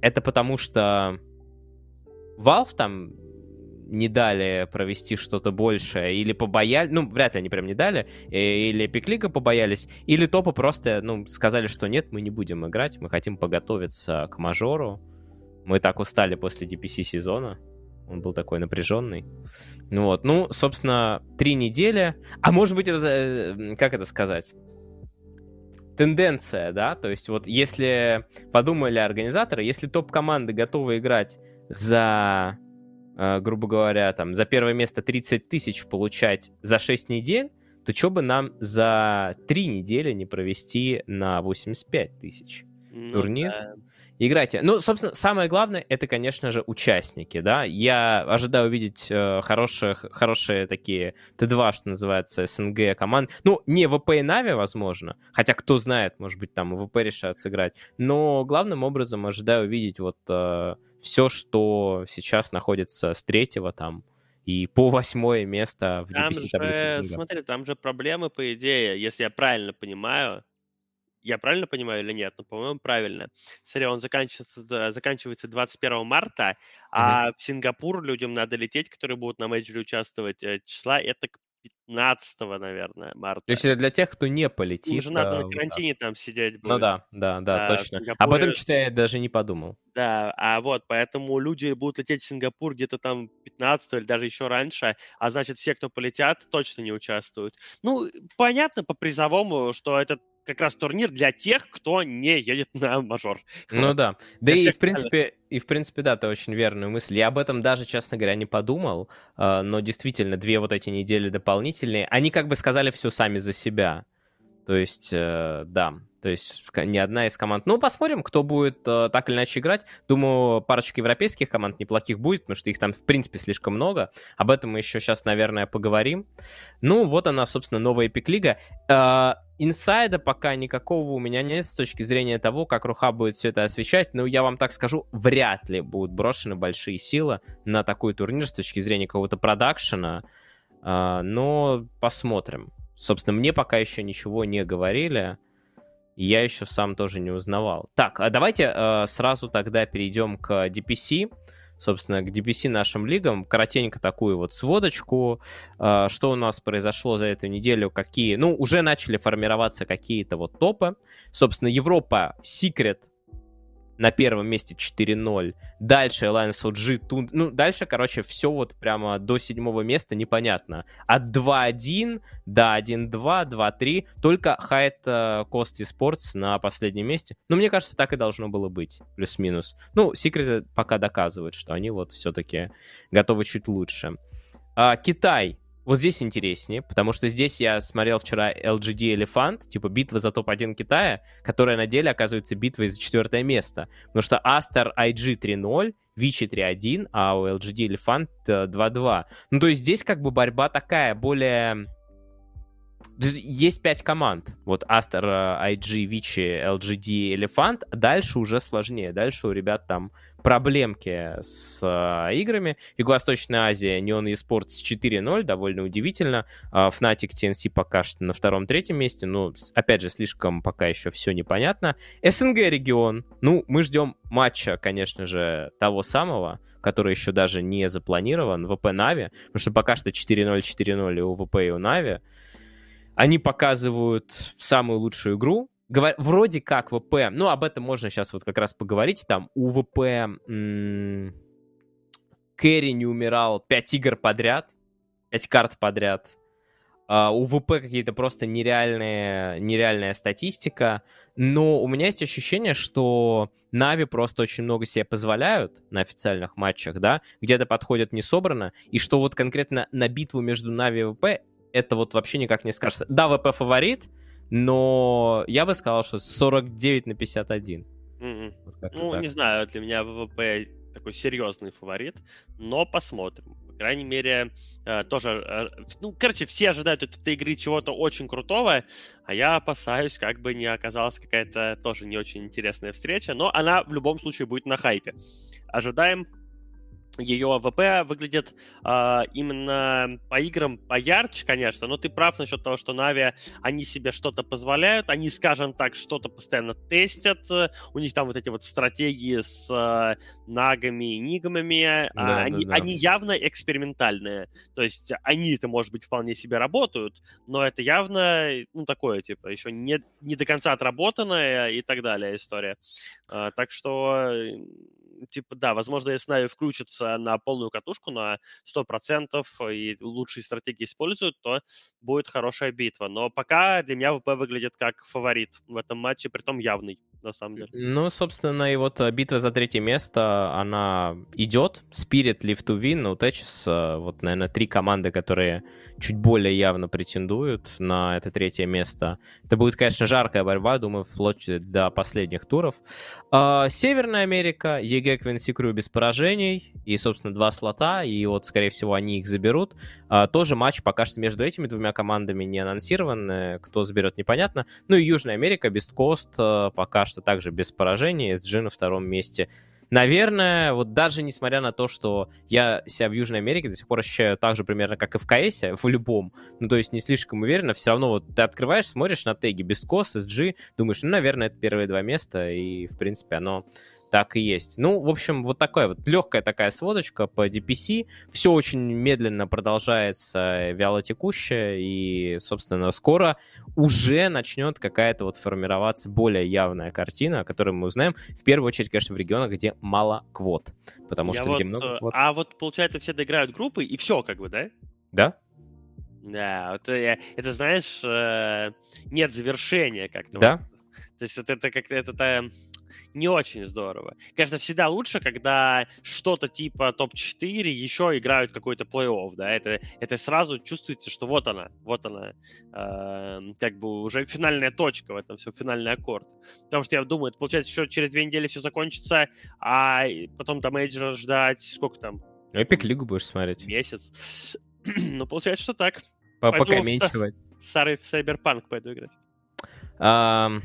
Это потому что Valve там не дали провести что-то большее, или побоялись, ну, вряд ли они прям не дали, э, или Пиклика побоялись, или топы просто, ну, сказали, что нет, мы не будем играть, мы хотим поготовиться к мажору, мы так устали после DPC сезона, он был такой напряженный. Ну вот, ну, собственно, три недели, а может быть, это, э, как это сказать? Тенденция, да, то есть вот если подумали организаторы, если топ-команды готовы играть за грубо говоря, там, за первое место 30 тысяч получать за 6 недель, то что бы нам за 3 недели не провести на 85 тысяч ну, турнир? Да. Играйте. Ну, собственно, самое главное, это, конечно же, участники, да. Я ожидаю увидеть э, хороших, хорошие такие Т2, что называется, СНГ команд. Ну, не ВП и Нави, возможно, хотя кто знает, может быть, там ВП решат сыграть. Но главным образом ожидаю увидеть вот э, все, что сейчас находится с третьего там и по восьмое место в там DPC таблице. Смотри, там же проблемы, по идее, если я правильно понимаю, я правильно понимаю или нет? Ну, по-моему, правильно. Смотри, он заканчивается, заканчивается 21 марта, а mm-hmm. в Сингапур людям надо лететь, которые будут на мейджоре участвовать. Э, числа это к 15, наверное, марта. То есть это для тех, кто не полетит. Им же надо а, на карантине да. там сидеть будет. Ну да, да, да, а, точно. Сингапуре... Об этом, что я даже не подумал. Да, а вот, поэтому люди будут лететь в Сингапур где-то там 15 или даже еще раньше, а значит, все, кто полетят, точно не участвуют. Ну, понятно по призовому, что этот как раз турнир для тех, кто не едет на мажор. Ну да. Да и в принципе, и в принципе, да, это очень верная мысль. Я об этом даже, честно говоря, не подумал, а, но действительно, две вот эти недели дополнительные, они как бы сказали все сами за себя. То есть, э, да, то есть ни одна из команд... Ну, посмотрим, кто будет э, так или иначе играть. Думаю, парочка европейских команд неплохих будет, потому что их там, в принципе, слишком много. Об этом мы еще сейчас, наверное, поговорим. Ну, вот она, собственно, новая Epic Лига. Э, инсайда пока никакого у меня нет с точки зрения того, как Руха будет все это освещать. Но я вам так скажу, вряд ли будут брошены большие силы на такой турнир с точки зрения какого-то продакшена. Э, но посмотрим. Собственно, мне пока еще ничего не говорили я еще сам тоже не узнавал. Так, а давайте э, сразу тогда перейдем к DPC. Собственно, к DPC нашим лигам. Коротенько такую вот сводочку. Э, что у нас произошло за эту неделю? Какие... Ну, уже начали формироваться какие-то вот топы. Собственно, Европа Secret на первом месте 4-0. Дальше Alliance OG, Тун... ну, дальше, короче, все вот прямо до седьмого места непонятно. От 2-1 до 1-2, 2-3. Только Хайт Кости Спортс на последнем месте. Ну, мне кажется, так и должно было быть, плюс-минус. Ну, секреты пока доказывают, что они вот все-таки готовы чуть лучше. А, Китай вот здесь интереснее, потому что здесь я смотрел вчера LGD Elephant, типа битва за топ-1 Китая, которая на деле оказывается битвой за четвертое место. Потому что Aster IG 3.0, Вичи 3.1, а у LGD Elephant 2.2. Ну, то есть здесь как бы борьба такая, более есть пять команд. Вот Астер, IG, Вичи, LGD, Elephant. Дальше уже сложнее. Дальше у ребят там проблемки с э, играми. Юго-Восточная Азия, Neon eSports 4-0, довольно удивительно. Э, Fnatic TNC пока что на втором-третьем месте. Ну, опять же, слишком пока еще все непонятно. СНГ регион. Ну, мы ждем матча, конечно же, того самого, который еще даже не запланирован, ВП Нави, потому что пока что 4-0, 4-0 и у ВП и у Нави. Они показывают самую лучшую игру. Говор... Вроде как ВП, ну, об этом можно сейчас вот как раз поговорить. Там у ВП м- carry не умирал 5 игр подряд, 5 карт подряд. Э, у ВП какие-то просто нереальные, нереальная статистика. Но у меня есть ощущение, что Нави просто очень много себе позволяют на официальных матчах, да, где-то подходят не собрано, и что вот конкретно на битву между Нави и ВП это вот вообще никак не скажется. Да, ВП фаворит, но я бы сказал, что 49 на 51. Mm-hmm. Вот ну, так. не знаю, для меня ВВП такой серьезный фаворит, но посмотрим. По крайней мере, э, тоже... Э, ну, короче, все ожидают от этой игры чего-то очень крутого, а я опасаюсь, как бы не оказалась какая-то тоже не очень интересная встреча, но она в любом случае будет на хайпе. Ожидаем ее, а ВП выглядит э, именно по играм поярче, конечно, но ты прав насчет того, что Нави, они себе что-то позволяют, они, скажем так, что-то постоянно тестят, у них там вот эти вот стратегии с э, нагами и энигмами, да, они, да, да. они явно экспериментальные, то есть они это, может быть, вполне себе работают, но это явно, ну, такое, типа, еще не, не до конца отработанная и так далее история. Э, так что типа, да, возможно, если Нави включится на полную катушку, на 100% и лучшие стратегии используют, то будет хорошая битва. Но пока для меня ВП выглядит как фаворит в этом матче, притом явный на самом деле. Ну, собственно, и вот э, битва за третье место, она идет. Spirit, Live to Win, Techis, э, вот, наверное, три команды, которые чуть более явно претендуют на это третье место. Это будет, конечно, жаркая борьба, думаю, вплоть до последних туров. А, Северная Америка, EG, Quincy Crew без поражений, и, собственно, два слота, и вот, скорее всего, они их заберут. А, тоже матч пока что между этими двумя командами не анонсирован, кто заберет, непонятно. Ну и Южная Америка, beastcoast, э, пока что также без поражений, SG на втором месте. Наверное, вот даже несмотря на то, что я себя в Южной Америке до сих пор ощущаю так же примерно, как и в КС, в любом, ну, то есть не слишком уверенно, все равно вот ты открываешь, смотришь на теги без кос, SG, думаешь, ну, наверное, это первые два места, и, в принципе, оно так и есть. Ну, в общем, вот такая вот легкая такая сводочка по DPC. Все очень медленно продолжается, вяло текущее, и, собственно, скоро уже начнет какая-то вот формироваться более явная картина, о которой мы узнаем. В первую очередь, конечно, в регионах, где мало квот. Потому Я что вот, где много э, квот... А вот, получается, все доиграют группы, и все, как бы, да? Да. Да, вот это, это знаешь, э, нет завершения как-то. Да. То есть это, это как-то это не очень здорово. Конечно, всегда лучше, когда что-то типа топ-4 еще играют какой-то плей-офф, да, это, это сразу чувствуется, что вот она, вот она, э, как бы уже финальная точка в этом все, финальный аккорд. Потому что я думаю, это получается, еще через две недели все закончится, а потом до мейджора ждать, сколько там? EPIC Лигу будешь смотреть. Месяц. ну, получается, что так. Покоменчивать. В, в, в Cyberpunk пойду играть. Эм...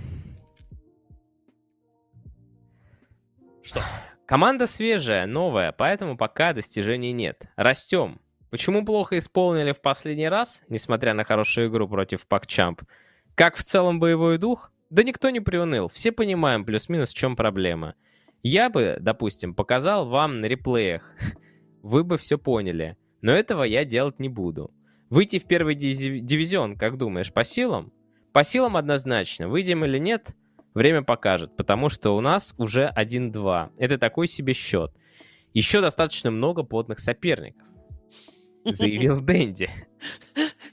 Что? Команда свежая, новая, поэтому пока достижений нет. Растем. Почему плохо исполнили в последний раз, несмотря на хорошую игру против PuckChamp? Как в целом боевой дух? Да никто не приуныл, все понимаем плюс-минус в чем проблема. Я бы, допустим, показал вам на реплеях. Вы бы все поняли. Но этого я делать не буду. Выйти в первый дивизион, как думаешь, по силам? По силам однозначно. Выйдем или нет? Время покажет, потому что у нас уже 1-2. Это такой себе счет. Еще достаточно много плотных соперников, заявил Дэнди.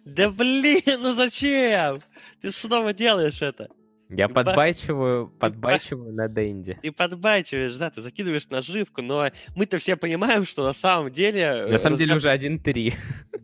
Да блин, ну зачем? Ты снова делаешь это. Я ты подбайчиваю, ты подбайчиваю на Дэнди. Ты подбайчиваешь, да, ты закидываешь наживку, но мы-то все понимаем, что на самом деле... На самом деле уже 1-3.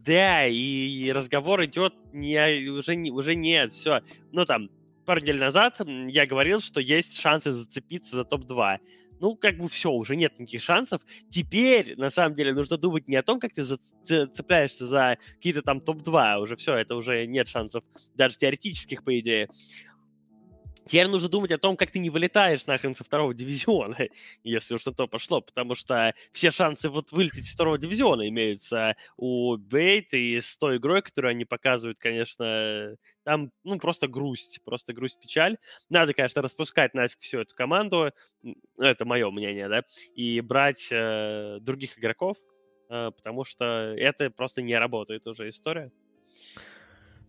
Да, и, и разговор идет не, уже, не, уже нет, все. Ну там, пару недель назад я говорил, что есть шансы зацепиться за топ-2 ну, как бы все, уже нет никаких шансов. Теперь, на самом деле, нужно думать не о том, как ты цепляешься за какие-то там топ-2, уже все, это уже нет шансов, даже теоретических, по идее. Теперь нужно думать о том, как ты не вылетаешь нахрен со второго дивизиона, если уж на то пошло, потому что все шансы вот вылететь с второго дивизиона имеются у Бейт, и с той игрой, которую они показывают, конечно, там, ну, просто грусть, просто грусть, печаль. Надо, конечно, распускать нафиг всю эту команду, это мое мнение, да, и брать э, других игроков, э, потому что это просто не работает уже история.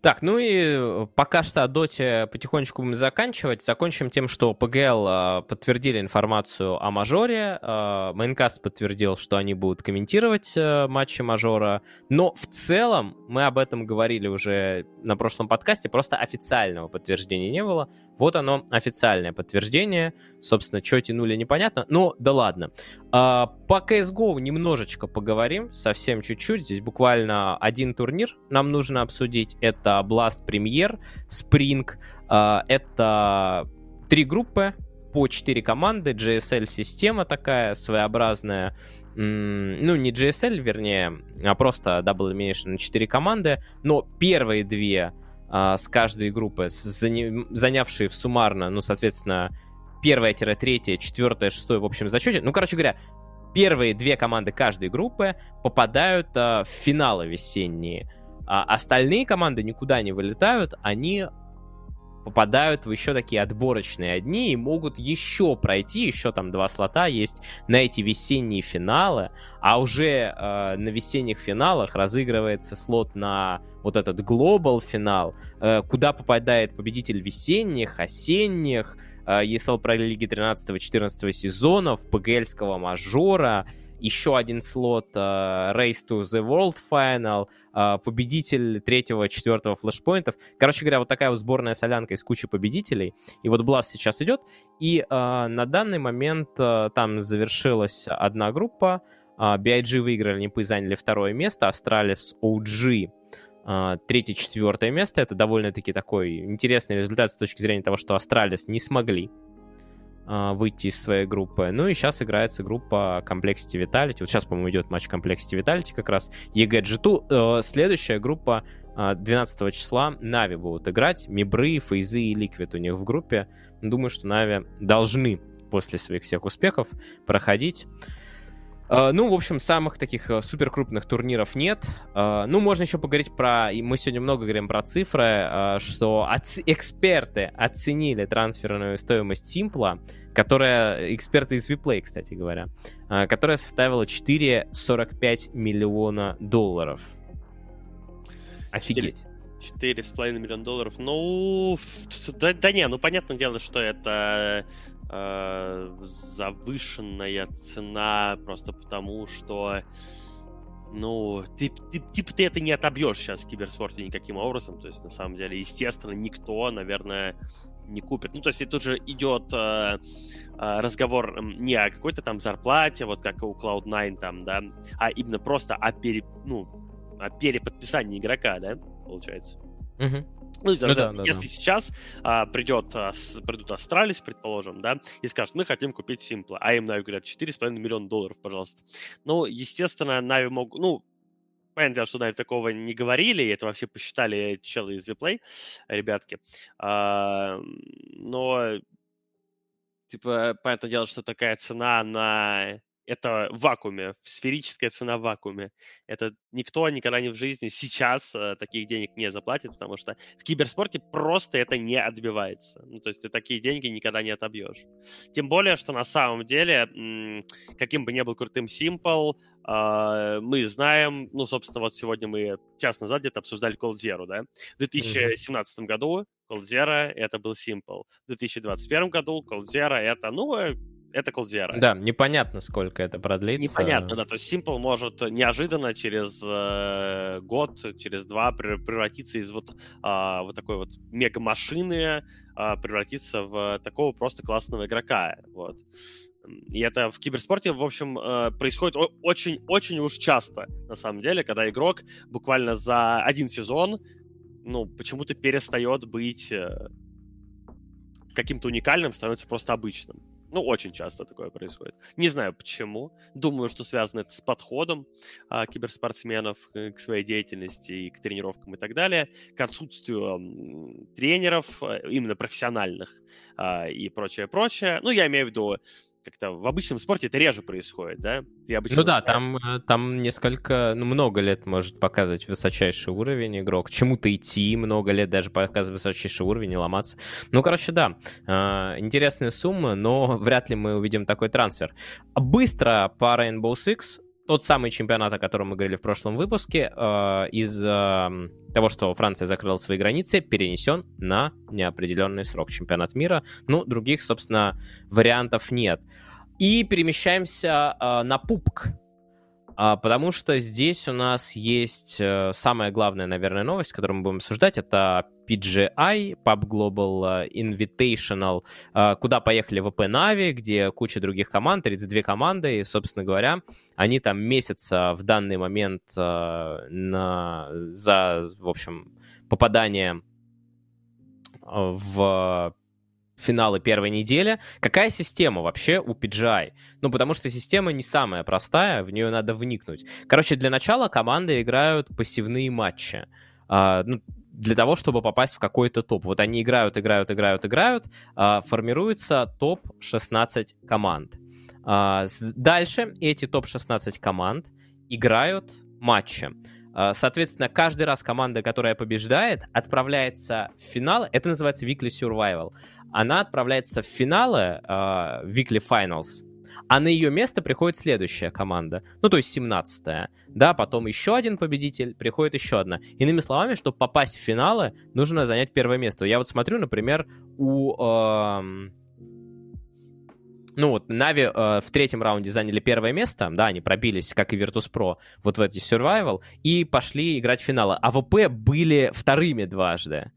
Так, ну и э, пока что о доте потихонечку будем заканчивать. Закончим тем, что ПГЛ э, подтвердили информацию о мажоре. Э, Майнкаст подтвердил, что они будут комментировать матчи мажора. Но в целом, мы об этом говорили уже на прошлом подкасте, просто официального подтверждения не было. Вот оно, официальное подтверждение. Собственно, что тянули, непонятно. Ну, да ладно. По CSGO немножечко поговорим, совсем чуть-чуть. Здесь буквально один турнир нам нужно обсудить. Это Blast Premier, Spring, а, это три группы по четыре команды, GSL-система такая своеобразная, ну, не GSL, вернее, а просто Double Elimination 4 команды, но первые две а, с каждой группы, занявшие в суммарно, ну, соответственно, первая-третья, четвертая, шестая в общем зачете. Ну, короче говоря, первые две команды каждой группы попадают а, в финалы весенние. А остальные команды никуда не вылетают, они попадают в еще такие отборочные одни и могут еще пройти, еще там два слота есть на эти весенние финалы, а уже э, на весенних финалах разыгрывается слот на вот этот глобал финал, э, куда попадает победитель весенних, осенних, ESL Pro Лиги 13-14 сезонов, ПГЛьского мажора, еще один слот uh, Race to the World Final, uh, победитель третьего, четвертого флешпоинтов. Короче говоря, вот такая вот сборная солянка из кучи победителей. И вот Blast сейчас идет. И uh, на данный момент uh, там завершилась одна группа. Uh, BIG выиграли, Непы заняли второе место. Астралис OG третье-четвертое место. Это довольно-таки такой интересный результат с точки зрения того, что Astralis не смогли а, выйти из своей группы. Ну и сейчас играется группа Complexity Vitality. Вот сейчас, по-моему, идет матч Complexity Vitality как раз. EG G2. Э, следующая группа 12 а, числа Нави будут играть. Мибры, Фейзы и Liquid у них в группе. Думаю, что Нави должны после своих всех успехов проходить. Э, ну, в общем, самых таких э, супер крупных турниров нет. Uh, ну, можно еще поговорить про... Мы сегодня много говорим про цифры, что оц... эксперты оценили трансферную стоимость Симпла, которая... Эксперты из Виплей, кстати говоря, которая составила 4,45 миллиона долларов. Офигеть. 4,5 миллиона долларов. Ну, да, да не, ну понятное дело, что это э, завышенная цена просто потому, что ну, ты, ты, типа ты это не отобьешь сейчас в киберспорте никаким образом. То есть, на самом деле, естественно, никто, наверное, не купит. Ну, то есть, тут же идет э, э, разговор не о какой-то там зарплате, вот как у Cloud9 там, да, а именно просто о, пере, ну, о переподписании игрока, да, получается. Угу. Ну, ну да, да, если да. сейчас а, придет, а, с, придут Astralis, предположим, да, и скажут, мы хотим купить Симпла, а им Нави говорят, 4,5 миллиона долларов, пожалуйста. Ну, естественно, Нави могут, ну, понятно, что Нави такого не говорили, это вообще посчитали челы из Виплей, ребятки. А, но, типа, понятное дело, что такая цена на это в вакууме, сферическая цена в вакууме. Это никто никогда не в жизни сейчас э, таких денег не заплатит, потому что в киберспорте просто это не отбивается. Ну, то есть ты такие деньги никогда не отобьешь. Тем более, что на самом деле, каким бы ни был крутым Simple, э, мы знаем, ну, собственно, вот сегодня мы час назад где-то обсуждали Cold Zero, да? В 2017 mm-hmm. году Cold Zero это был Simple. В 2021 году Cold Zero это, ну, э, это Колдера. Да, непонятно, сколько это продлится. Непонятно, да. То есть Simple может неожиданно через э, год, через два превратиться из вот, э, вот такой вот мега-машины, э, превратиться в такого просто классного игрока. Вот. И это в киберспорте, в общем, э, происходит очень-очень уж часто, на самом деле, когда игрок буквально за один сезон, ну, почему-то перестает быть э, каким-то уникальным, становится просто обычным. Ну, очень часто такое происходит. Не знаю почему. Думаю, что связано это с подходом а, киберспортсменов к своей деятельности и к тренировкам и так далее, к отсутствию тренеров, именно профессиональных а, и прочее, прочее. Ну, я имею в виду как-то в обычном спорте это реже происходит, да? ну да, там, э, там несколько, ну, много лет может показывать высочайший уровень игрок, чему-то идти много лет, даже показывать высочайший уровень и ломаться. Ну, короче, да, э, интересная сумма, но вряд ли мы увидим такой трансфер. Быстро по Rainbow Six тот самый чемпионат, о котором мы говорили в прошлом выпуске, э, из э, того, что Франция закрыла свои границы, перенесен на неопределенный срок чемпионат мира. Ну, других, собственно, вариантов нет. И перемещаемся э, на пупк потому что здесь у нас есть э, самая главная, наверное, новость, которую мы будем обсуждать, это PGI, Pub Global э, Invitational, э, куда поехали ВП Нави, где куча других команд, 32 команды, и, собственно говоря, они там месяца в данный момент на, за, в общем, попадание в финалы первой недели. Какая система вообще у PGI? Ну, потому что система не самая простая, в нее надо вникнуть. Короче, для начала команды играют пассивные матчи. А, ну, для того, чтобы попасть в какой-то топ. Вот они играют, играют, играют, играют. А, формируется топ-16 команд. А, дальше эти топ-16 команд играют матчи. А, соответственно, каждый раз команда, которая побеждает, отправляется в финал. Это называется Weekly Survival она отправляется в финалы uh, Weekly Finals, а на ее место приходит следующая команда, ну, то есть 17-я, да, потом еще один победитель, приходит еще одна. Иными словами, чтобы попасть в финалы, нужно занять первое место. Я вот смотрю, например, у... Э, ну вот, Нави э, в третьем раунде заняли первое место, да, они пробились, как и Virtus.pro, вот в эти Survival, и пошли играть в финалы. А ВП были вторыми дважды.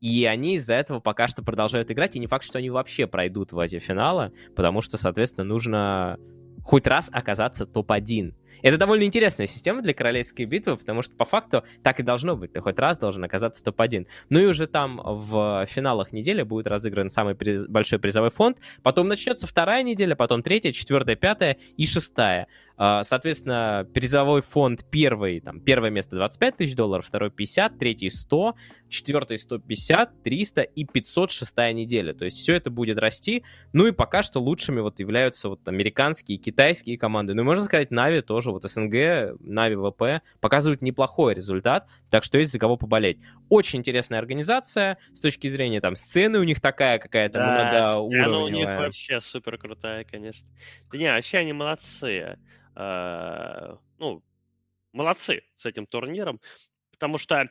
И они из-за этого пока что продолжают играть, и не факт, что они вообще пройдут в эти финалы, потому что, соответственно, нужно хоть раз оказаться топ-1. Это довольно интересная система для королевской битвы, потому что по факту так и должно быть. Ты хоть раз должен оказаться топ-1. Ну и уже там в финалах недели будет разыгран самый приз... большой призовой фонд. Потом начнется вторая неделя, потом третья, четвертая, пятая и шестая. А, соответственно, призовой фонд первый, там, первое место 25 тысяч долларов, второй 50, третий 100, четвертый 150, 300 и 506 неделя. То есть все это будет расти. Ну и пока что лучшими вот являются вот американские и китайские команды. Ну и можно сказать, Нави тоже, вот СНГ, Нави ВП показывают неплохой результат, так что есть за кого поболеть. Очень интересная организация с точки зрения там сцены у них такая какая-то да, многоуровневая. у них вообще супер крутая, конечно. Да не, вообще они молодцы. Э, ну, молодцы с этим турниром, потому что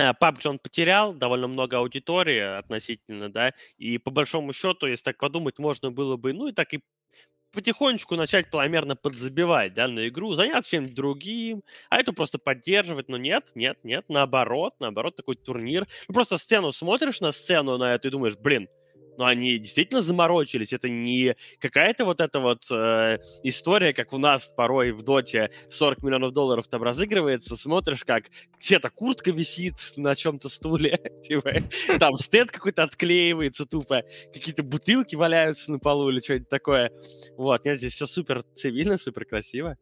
PUBG э, он потерял довольно много аудитории относительно, да, и по большому счету, если так подумать, можно было бы, ну и так и потихонечку начать планомерно подзабивать, да, на игру, заняться чем-то другим, а это просто поддерживать, но нет, нет, нет, наоборот, наоборот, такой турнир. Просто сцену смотришь на сцену на это и думаешь, блин, но они действительно заморочились. Это не какая-то вот эта вот э, история, как у нас порой в доте 40 миллионов долларов там разыгрывается, смотришь, как где-то куртка висит на чем-то стуле, типа, там стенд какой-то отклеивается тупо, какие-то бутылки валяются на полу или что-нибудь такое. Вот, нет, здесь все супер цивильно, супер красиво.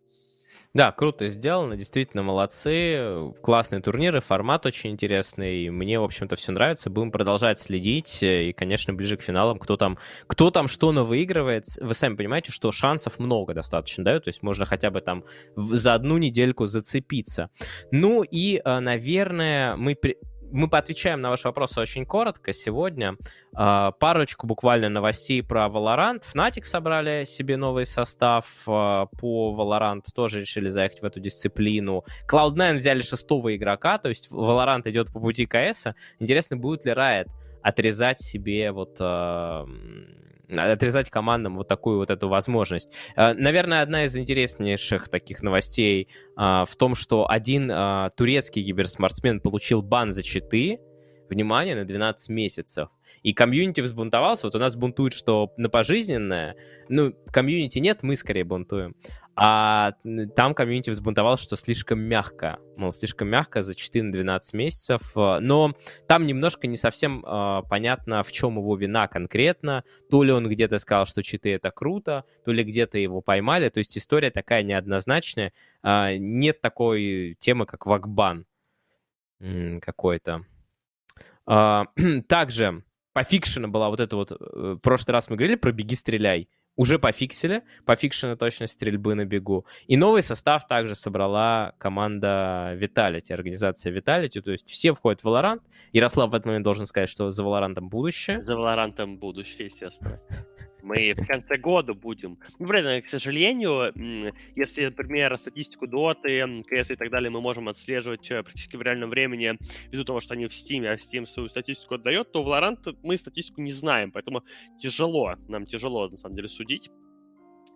Да, круто сделано, действительно молодцы, классные турниры, формат очень интересный, мне, в общем-то, все нравится, будем продолжать следить, и, конечно, ближе к финалам, кто там, кто там что на выигрывает, вы сами понимаете, что шансов много достаточно дают, то есть можно хотя бы там за одну недельку зацепиться. Ну и, э, наверное, мы мы поотвечаем на ваши вопросы очень коротко сегодня. А, парочку буквально новостей про Valorant. Fnatic собрали себе новый состав а, по Valorant, тоже решили заехать в эту дисциплину. Cloud9 взяли шестого игрока, то есть Valorant идет по пути КС. Интересно, будет ли Riot отрезать себе вот а, отрезать командам вот такую вот эту возможность. Э, наверное, одна из интереснейших таких новостей а, в том, что один а, турецкий киберспортсмен получил бан за читы, внимание, на 12 месяцев. И комьюнити взбунтовался. Вот у нас бунтует, что на пожизненное. Ну, комьюнити нет, мы скорее бунтуем. А там комьюнити взбунтовался, что слишком мягко. Мол, слишком мягко за 4 на 12 месяцев. Но там немножко не совсем э, понятно, в чем его вина конкретно. То ли он где-то сказал, что читы это круто, то ли где-то его поймали. То есть история такая неоднозначная. Э, нет такой темы, как вакбан какой-то. Э, также пофикшена была вот это вот... Э, в прошлый раз мы говорили про «Беги, стреляй» уже пофиксили, пофикшена точность стрельбы на бегу. И новый состав также собрала команда Vitality, организация Vitality, то есть все входят в Valorant. Ярослав в этот момент должен сказать, что за Valorant будущее. За Valorant будущее, естественно. Мы в конце года будем. Ну, блин, к сожалению, если, например, статистику Доты, КС и так далее мы можем отслеживать э, практически в реальном времени, ввиду того, что они в Steam, а Steam свою статистику отдает, то в Valorant мы статистику не знаем, поэтому тяжело, нам тяжело, на самом деле, судить.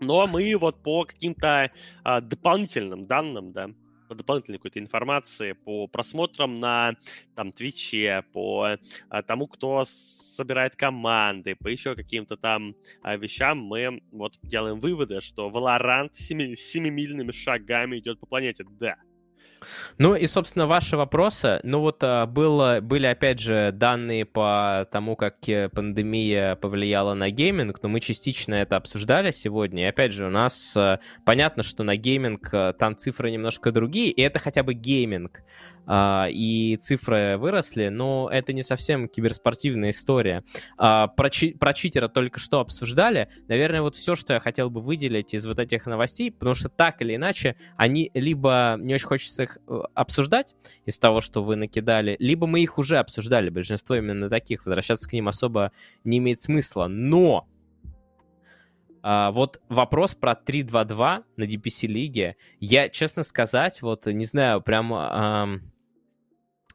Но мы вот по каким-то а, дополнительным данным, да, дополнительной какой-то информации, по просмотрам на там Твиче, по а, тому, кто собирает команды, по еще каким-то там а, вещам, мы вот делаем выводы, что Valorant семи, семимильными шагами идет по планете. Да, ну и, собственно, ваши вопросы. Ну вот а, было, были, опять же, данные по тому, как пандемия повлияла на гейминг, но мы частично это обсуждали сегодня. И, опять же, у нас а, понятно, что на гейминг а, там цифры немножко другие, и это хотя бы гейминг. И цифры выросли, но это не совсем киберспортивная история. Про, чи- про читера только что обсуждали. Наверное, вот все, что я хотел бы выделить из вот этих новостей, потому что так или иначе, они либо не очень хочется их э, обсуждать из того, что вы накидали, либо мы их уже обсуждали, большинство именно таких, возвращаться к ним особо не имеет смысла. Но а, вот вопрос про 3-2-2 на DPC-лиге, я, честно сказать, вот, не знаю, прям... А,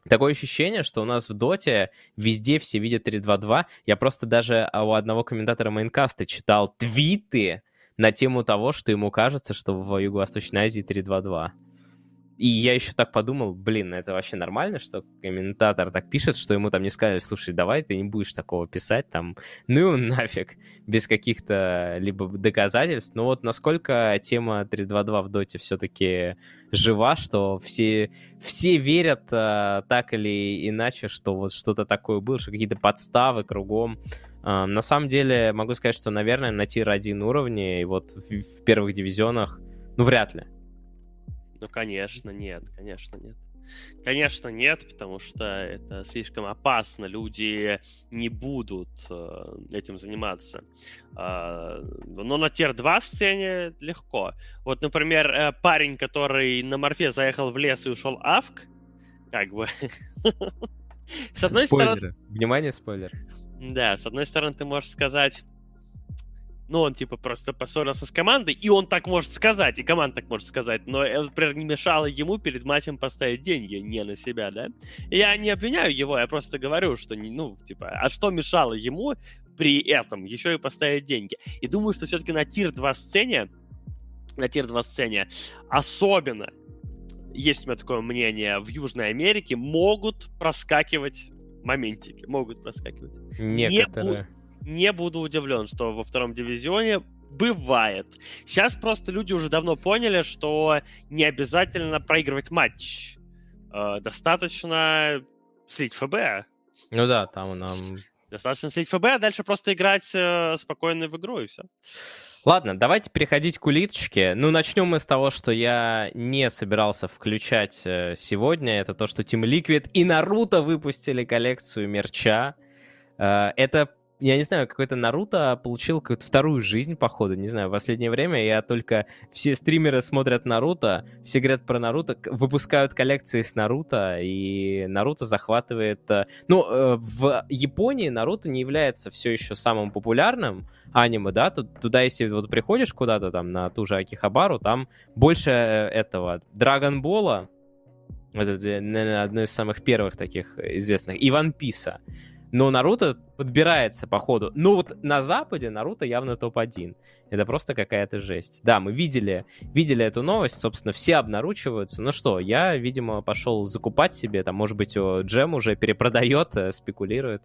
Такое ощущение, что у нас в Доте везде все видят 3-2-2. Я просто даже у одного комментатора Майнкаста читал твиты на тему того, что ему кажется, что в Юго-Восточной Азии 3-2-2. И я еще так подумал, блин, это вообще нормально, что комментатор так пишет, что ему там не сказали, слушай, давай ты не будешь такого писать, там, ну нафиг, без каких-то либо доказательств. Но вот насколько тема 3.2.2 в доте все-таки жива, что все, все верят а, так или иначе, что вот что-то такое было, что какие-то подставы кругом. А, на самом деле могу сказать, что, наверное, на tier-1 уровне и вот в, в первых дивизионах, ну, вряд ли. Ну, конечно, нет, конечно, нет. Конечно, нет, потому что это слишком опасно. Люди не будут э, этим заниматься. Э, но на tier-2 сцене легко. Вот, например, э, парень, который на морфе заехал в лес и ушел авк, как бы... С одной стороны... Внимание, спойлер. Да, с одной стороны, ты можешь сказать, ну, он, типа, просто поссорился с командой, и он так может сказать, и команда так может сказать, но это, например, не мешало ему перед матчем поставить деньги не на себя, да? я не обвиняю его, я просто говорю, что, ну, типа, а что мешало ему при этом еще и поставить деньги? И думаю, что все-таки на тир-2 сцене, на тир-2 сцене особенно, есть у меня такое мнение, в Южной Америке могут проскакивать моментики, могут проскакивать. Некоторые. Не, не буду удивлен, что во втором дивизионе бывает. Сейчас просто люди уже давно поняли, что не обязательно проигрывать матч. Э, достаточно слить ФБ. Ну да, там нам... Достаточно слить ФБ, а дальше просто играть э, спокойно в игру, и все. Ладно, давайте переходить к улиточке. Ну, начнем мы с того, что я не собирался включать э, сегодня. Это то, что Team Liquid и Наруто выпустили коллекцию мерча. Это я не знаю, какой-то Наруто получил какую-то вторую жизнь, походу, не знаю, в последнее время я только... Все стримеры смотрят Наруто, все говорят про Наруто, выпускают коллекции с Наруто, и Наруто захватывает... Э, ну, э, в Японии Наруто не является все еще самым популярным аниме, да, туда, если вот приходишь куда-то там на ту же Акихабару, там больше э, этого Драгонбола, это, наверное, одно из самых первых таких известных, и Ван Писа. Но Наруто подбирается по ходу. Но вот на Западе Наруто явно топ-1. Это просто какая-то жесть. Да, мы видели, видели эту новость, собственно, все обнаручиваются. Ну что, я, видимо, пошел закупать себе, там, может быть, Джем уже перепродает, э, спекулирует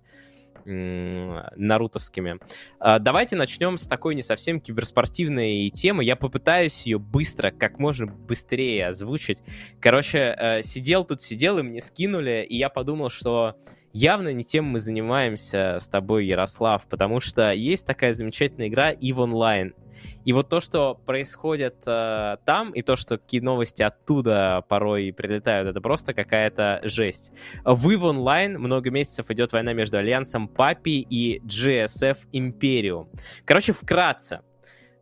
нарутовскими. А, давайте начнем с такой не совсем киберспортивной темы. Я попытаюсь ее быстро, как можно быстрее озвучить. Короче, э, сидел тут, сидел, и мне скинули, и я подумал, что явно не тем мы занимаемся с тобой, Ярослав, потому что есть такая замечательная игра EVE Online. И вот то, что происходит э, там, и то, что какие новости оттуда порой прилетают, это просто какая-то жесть. В EVE Online много месяцев идет война между Альянсом Папи и GSF Imperium. Короче, вкратце.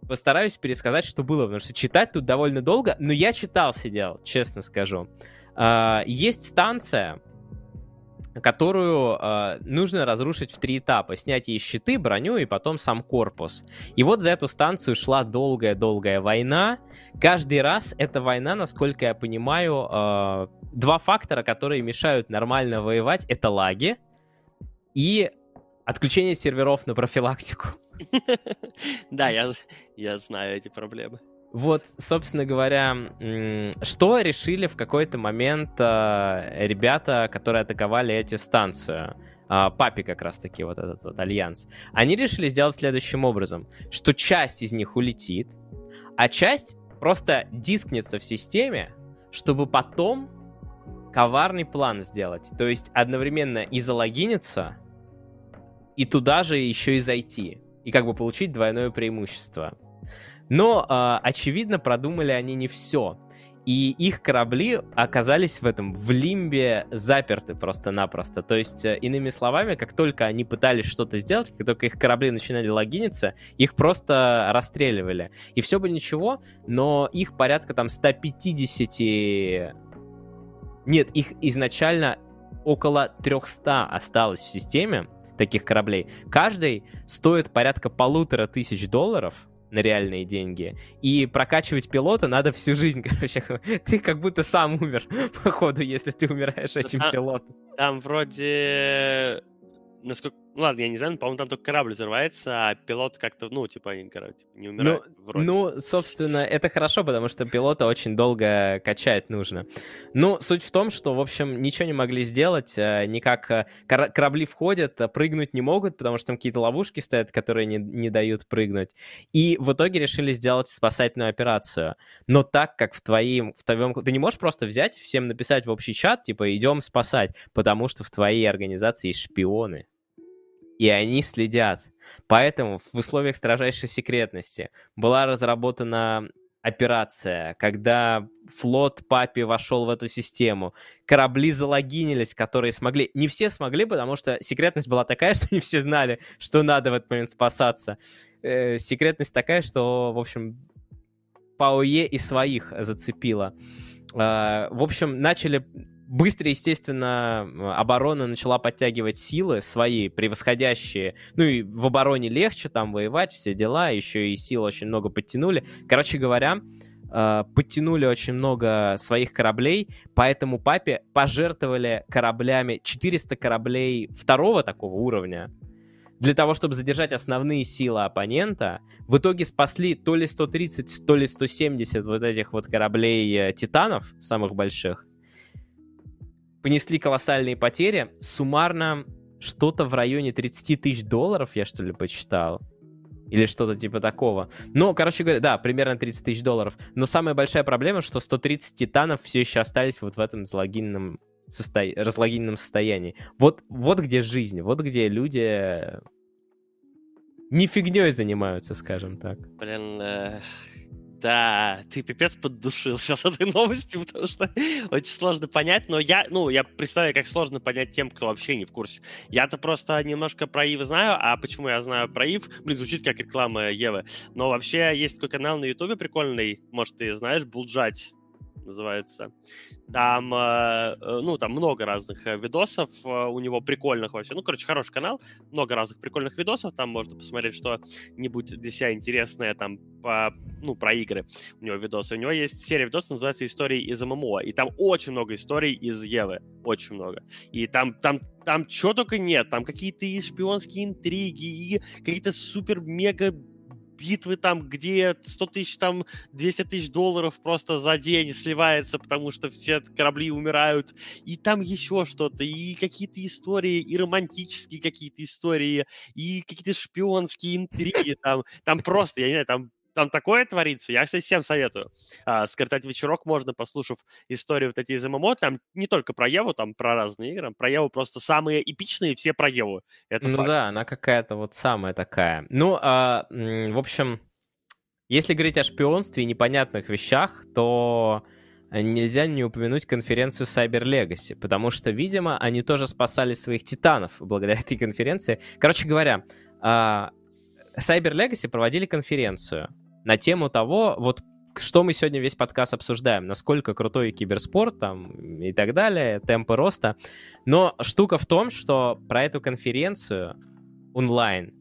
Постараюсь пересказать, что было, потому что читать тут довольно долго, но я читал, сидел, честно скажу. Э, есть станция, которую э, нужно разрушить в три этапа. Снять ей щиты, броню и потом сам корпус. И вот за эту станцию шла долгая-долгая война. Каждый раз эта война, насколько я понимаю, э, два фактора, которые мешают нормально воевать, это лаги и отключение серверов на профилактику. Да, я, знаю эти проблемы. Вот, собственно говоря, что решили в какой-то момент э, ребята, которые атаковали эти станцию? А, папи как раз-таки, вот этот вот альянс. Они решили сделать следующим образом, что часть из них улетит, а часть просто дискнется в системе, чтобы потом коварный план сделать. То есть одновременно и залогиниться, и туда же еще и зайти. И как бы получить двойное преимущество. Но, э, очевидно, продумали они не все. И их корабли оказались в этом, в лимбе заперты просто-напросто. То есть, э, иными словами, как только они пытались что-то сделать, как только их корабли начинали логиниться, их просто расстреливали. И все бы ничего, но их порядка там 150... Нет, их изначально около 300 осталось в системе таких кораблей. Каждый стоит порядка полутора тысяч долларов, на реальные деньги. И прокачивать пилота надо всю жизнь, короче. Ты как будто сам умер, походу, если ты умираешь этим пилотом. Там вроде насколько... Ладно, я не знаю, по-моему, там только корабль взрывается, а пилот как-то, ну, типа, не, короче, не умирает. Ну, вроде. ну, собственно, это хорошо, потому что пилота очень долго качать нужно. Ну, суть в том, что, в общем, ничего не могли сделать, э, никак э, корабли входят, а прыгнуть не могут, потому что там какие-то ловушки стоят, которые не, не дают прыгнуть. И в итоге решили сделать спасательную операцию. Но так как в твоем... В твоем ты не можешь просто взять, всем написать в общий чат, типа, идем спасать, потому что в твоей организации есть шпионы и они следят. Поэтому в условиях строжайшей секретности была разработана операция, когда флот Папи вошел в эту систему. Корабли залогинились, которые смогли. Не все смогли, потому что секретность была такая, что не все знали, что надо в этот момент спасаться. Э, секретность такая, что, в общем, ПАОЕ и своих зацепила. Э, в общем, начали быстро, естественно, оборона начала подтягивать силы свои, превосходящие. Ну и в обороне легче там воевать, все дела, еще и сил очень много подтянули. Короче говоря, э, подтянули очень много своих кораблей, поэтому папе пожертвовали кораблями, 400 кораблей второго такого уровня, для того, чтобы задержать основные силы оппонента, в итоге спасли то ли 130, то ли 170 вот этих вот кораблей э, титанов, самых больших, понесли колоссальные потери. Суммарно что-то в районе 30 тысяч долларов, я что ли посчитал. Или что-то типа такого. Ну, короче говоря, да, примерно 30 тысяч долларов. Но самая большая проблема, что 130 титанов все еще остались вот в этом залогиненном, состо... разлогиненном состоянии. Вот, вот где жизнь, вот где люди не фигней занимаются, скажем так. Блин, э, да, ты пипец поддушил сейчас этой новостью, потому что очень сложно понять, но я, ну, я представляю, как сложно понять тем, кто вообще не в курсе. Я-то просто немножко про Ив знаю, а почему я знаю про Ив? Блин, звучит как реклама Евы. Но вообще есть такой канал на Ютубе прикольный, может, ты знаешь, Булджать называется. Там, э, э, ну, там много разных э, видосов у него прикольных вообще. Ну, короче, хороший канал, много разных прикольных видосов. Там можно посмотреть что-нибудь для себя интересное там по, ну, про игры. У него видосы. У него есть серия видосов, называется «Истории из ММО». И там очень много историй из Евы. Очень много. И там, там, там что только нет. Там какие-то и шпионские интриги, и какие-то супер-мега битвы там, где 100 тысяч, там 200 тысяч долларов просто за день сливается, потому что все корабли умирают, и там еще что-то, и какие-то истории, и романтические какие-то истории, и какие-то шпионские интриги там, там просто, я не знаю, там там такое творится. Я, кстати, всем советую. А, скоротать вечерок можно, послушав историю вот эти из ММО. Там не только про Еву, там про разные игры. Про Еву просто самые эпичные все про Еву. Это ну факт. да, она какая-то вот самая такая. Ну, а, в общем, если говорить о шпионстве и непонятных вещах, то нельзя не упомянуть конференцию Cyber Legacy, потому что, видимо, они тоже спасали своих титанов благодаря этой конференции. Короче говоря, а, Cyber Legacy проводили конференцию, на тему того, вот что мы сегодня весь подкаст обсуждаем, насколько крутой киберспорт там и так далее, темпы роста. Но штука в том, что про эту конференцию онлайн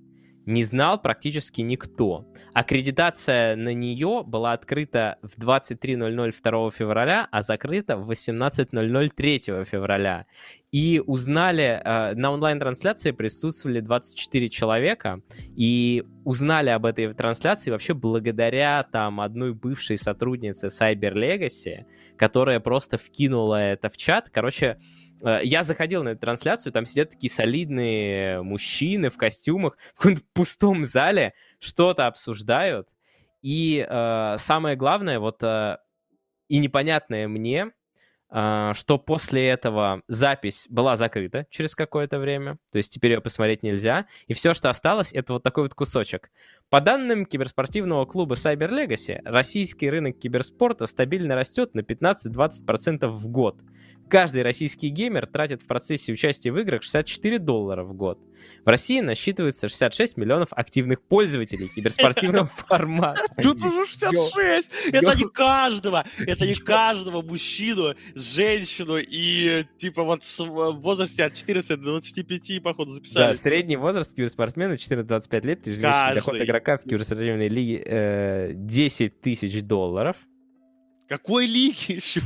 не знал практически никто. Аккредитация на нее была открыта в 23.00 2 февраля, а закрыта в 18.00 3 февраля. И узнали, э, на онлайн-трансляции присутствовали 24 человека, и узнали об этой трансляции вообще благодаря там одной бывшей сотруднице Cyber Legacy, которая просто вкинула это в чат. Короче, Э, я заходил на эту трансляцию, там сидят такие солидные мужчины в костюмах в каком-то пустом зале, что-то обсуждают. И э, самое главное, вот э, и непонятное мне, э, что после этого запись была закрыта через какое-то время, то есть теперь ее посмотреть нельзя, и все, что осталось, это вот такой вот кусочек. По данным киберспортивного клуба Cyber Legacy, российский рынок киберспорта стабильно растет на 15-20% в год. Каждый российский геймер тратит в процессе участия в играх 64 доллара в год. В России насчитывается 66 миллионов активных пользователей киберспортивного формата. Тут уже 66! Это не каждого! Это не каждого мужчину, женщину и типа вот в возрасте от 14 до 25, походу, записали. Да, средний возраст киберспортсмена 14-25 лет, ежемесячный доход игрока в киберспортивной лиге 10 э, тысяч долларов. Какой лиги еще?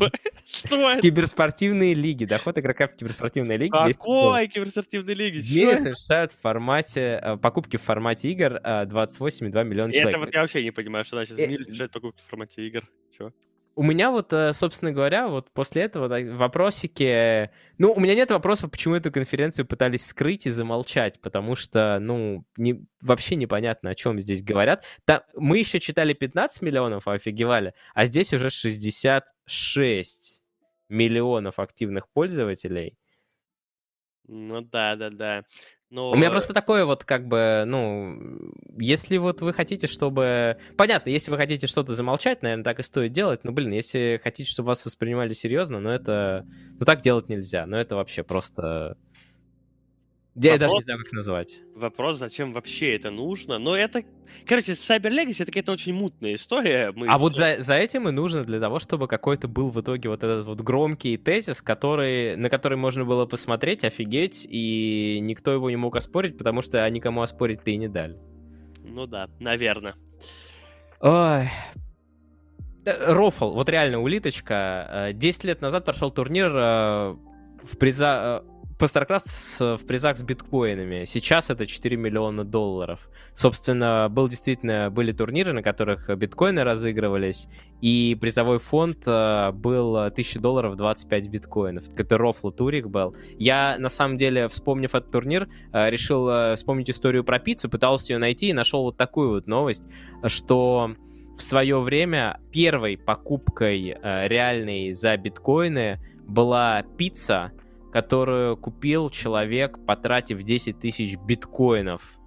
Что это? Киберспортивные лиги. Доход игрока в киберспортивной лиге. Какой киберспортивной лиги? В мире совершают в формате, э, покупки в формате игр 28,2 э, миллиона человек. Это вот я вообще не понимаю, что значит в э, мире совершают покупки в формате игр. Чего? У меня вот, э, собственно говоря, вот после этого вопросики... Ну, у меня нет вопросов, почему эту конференцию пытались скрыть и замолчать, потому что, ну, не, вообще непонятно, о чем здесь говорят. Там, мы еще читали 15 миллионов, офигевали, а здесь уже 66 миллионов активных пользователей. Ну да, да, да. Но... У меня просто такое вот, как бы, ну, если вот вы хотите, чтобы... Понятно, если вы хотите что-то замолчать, наверное, так и стоит делать, но, блин, если хотите, чтобы вас воспринимали серьезно, ну, это... Ну, так делать нельзя, но это вообще просто я вопрос, даже не знаю, как назвать. Вопрос, зачем вообще это нужно. Но это, короче, Cyber Legacy это какая-то очень мутная история. Мы а все... вот за, за этим и нужно для того, чтобы какой-то был в итоге вот этот вот громкий тезис, который, на который можно было посмотреть, офигеть, и никто его не мог оспорить, потому что они кому оспорить-то и не дали. Ну да, наверное. Ой, Рофл, вот реально улиточка. 10 э, лет назад прошел турнир э, в приза э, по StarCraft в призах с биткоинами. Сейчас это 4 миллиона долларов. Собственно, был действительно, были турниры, на которых биткоины разыгрывались, и призовой фонд э, был 1000 долларов 25 биткоинов. Это рофл турик был. Я, на самом деле, вспомнив этот турнир, э, решил э, вспомнить историю про пиццу, пытался ее найти и нашел вот такую вот новость, что в свое время первой покупкой реальной за биткоины была пицца, которую купил человек, потратив 10 тысяч биткоинов.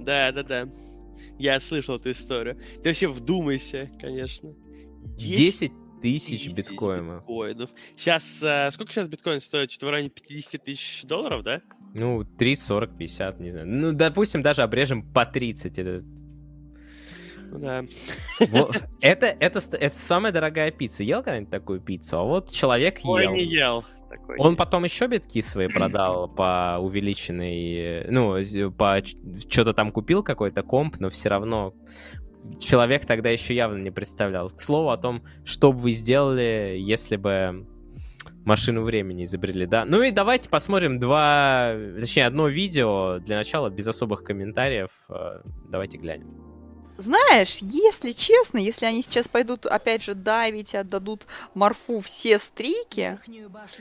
Да, да, да. Я слышал эту историю. Ты вообще вдумайся, конечно. 10 тысяч биткоинов. биткоинов. Сейчас, э, сколько сейчас биткоин стоит? Что-то в районе 50 тысяч долларов, да? Ну, 3, 40, 50, не знаю. Ну, допустим, даже обрежем по 30. Это ну да. это, это, это самая дорогая пицца. Ел когда-нибудь такую пиццу? А вот человек ел. Ой, не ел. Такой Он потом еще битки свои продал по увеличенной, ну, по что-то там купил какой-то комп, но все равно человек тогда еще явно не представлял. К слову о том, что бы вы сделали, если бы машину времени изобрели, да. Ну и давайте посмотрим два, точнее, одно видео для начала, без особых комментариев. Э, давайте глянем. Знаешь, если честно, если они сейчас пойдут, опять же, давить и отдадут Марфу все стрики,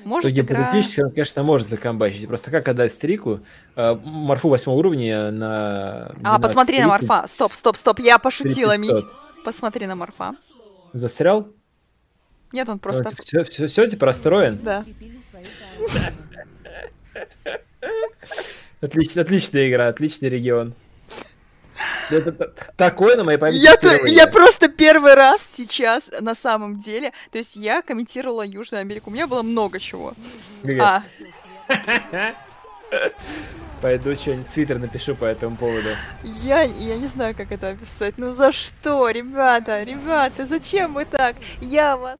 может Что игра... гипотетически он, конечно, может закомбачить. Просто как отдать стрику? Э, Марфу восьмого уровня на... А, посмотри стрики. на Марфа. Стоп, стоп, стоп, я пошутила, Мить. Посмотри на Марфа. Застрял? Нет, он просто... Все, все, все типа расстроен? Да. Отлично, отличная игра, отличный регион. Это такое на моей памяти я, я просто первый раз сейчас, на самом деле, то есть я комментировала Южную Америку, у меня было много чего. А. Пойду что-нибудь в Твиттер напишу по этому поводу. Я, я не знаю, как это описать. Ну за что, ребята, ребята, зачем вы так? Я вас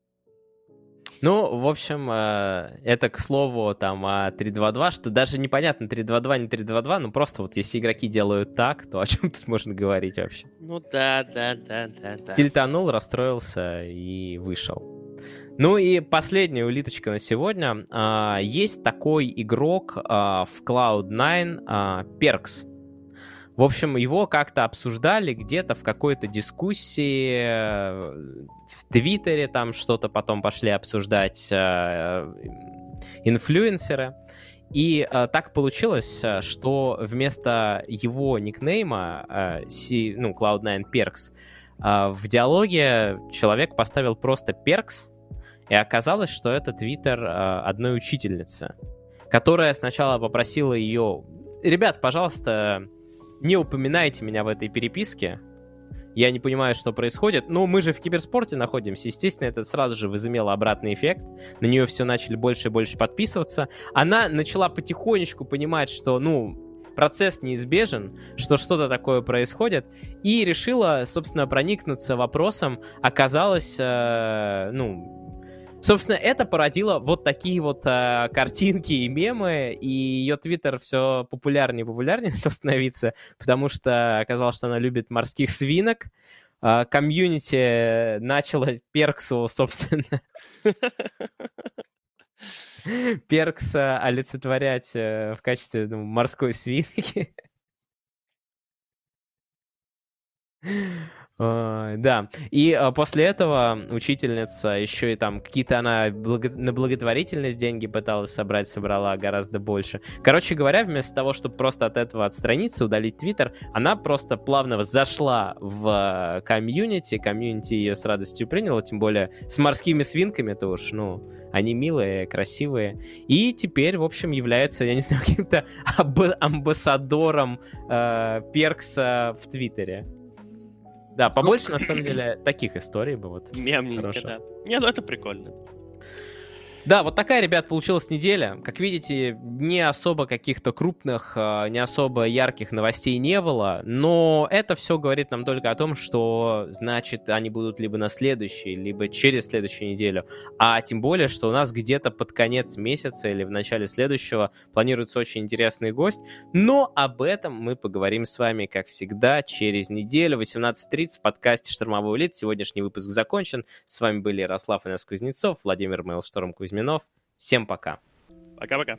ну, в общем, э, это к слову там о 3.2.2, что даже непонятно 3.2.2, не 3.2.2, ну просто вот если игроки делают так, то о чем тут можно говорить вообще? Ну да, да, да, да, да. Тильтанул, расстроился и вышел. Ну и последняя улиточка на сегодня. А, есть такой игрок а, в Cloud9, а, Perks. В общем, его как-то обсуждали где-то в какой-то дискуссии э, в Твиттере, там что-то потом пошли обсуждать э, инфлюенсеры. И э, так получилось, э, что вместо его никнейма, э, C, ну, Cloud9 Perks, э, в диалоге человек поставил просто Perks, и оказалось, что это твиттер э, одной учительницы, которая сначала попросила ее... Ребят, пожалуйста, не упоминайте меня в этой переписке. Я не понимаю, что происходит. Но мы же в киберспорте находимся. Естественно, это сразу же возымело обратный эффект. На нее все начали больше и больше подписываться. Она начала потихонечку понимать, что, ну, процесс неизбежен, что что-то такое происходит, и решила, собственно, проникнуться вопросом. Оказалось, э, ну, Собственно, это породило вот такие вот э, картинки и мемы, и ее твиттер все популярнее и популярнее начал становиться, потому что оказалось, что она любит морских свинок. Э, комьюнити начало Перксу, собственно, Перкса олицетворять э, в качестве ну, морской свинки. Да, и а, после этого учительница еще и там какие-то она благо... на благотворительность деньги пыталась собрать, собрала гораздо больше. Короче говоря, вместо того, чтобы просто от этого отстраниться, удалить Твиттер, она просто плавно зашла в комьюнити, комьюнити ее с радостью приняло, тем более с морскими свинками, то уж, ну, они милые, красивые. И теперь, в общем, является, я не знаю, каким-то амбассадором э, Перкса в Твиттере. Да, побольше, на самом деле, таких историй бы вот. Мемненько, да. Не, ну это прикольно. Да, вот такая, ребят, получилась неделя. Как видите, не особо каких-то крупных, а, не особо ярких новостей не было, но это все говорит нам только о том, что, значит, они будут либо на следующей, либо через следующую неделю. А тем более, что у нас где-то под конец месяца или в начале следующего планируется очень интересный гость. Но об этом мы поговорим с вами, как всегда, через неделю, 18.30 в подкасте «Штормовой улит». Сегодняшний выпуск закончен. С вами были Ярослав Инес Кузнецов, Владимир Мейлшторм Кузьминов. Всем пока. Пока-пока.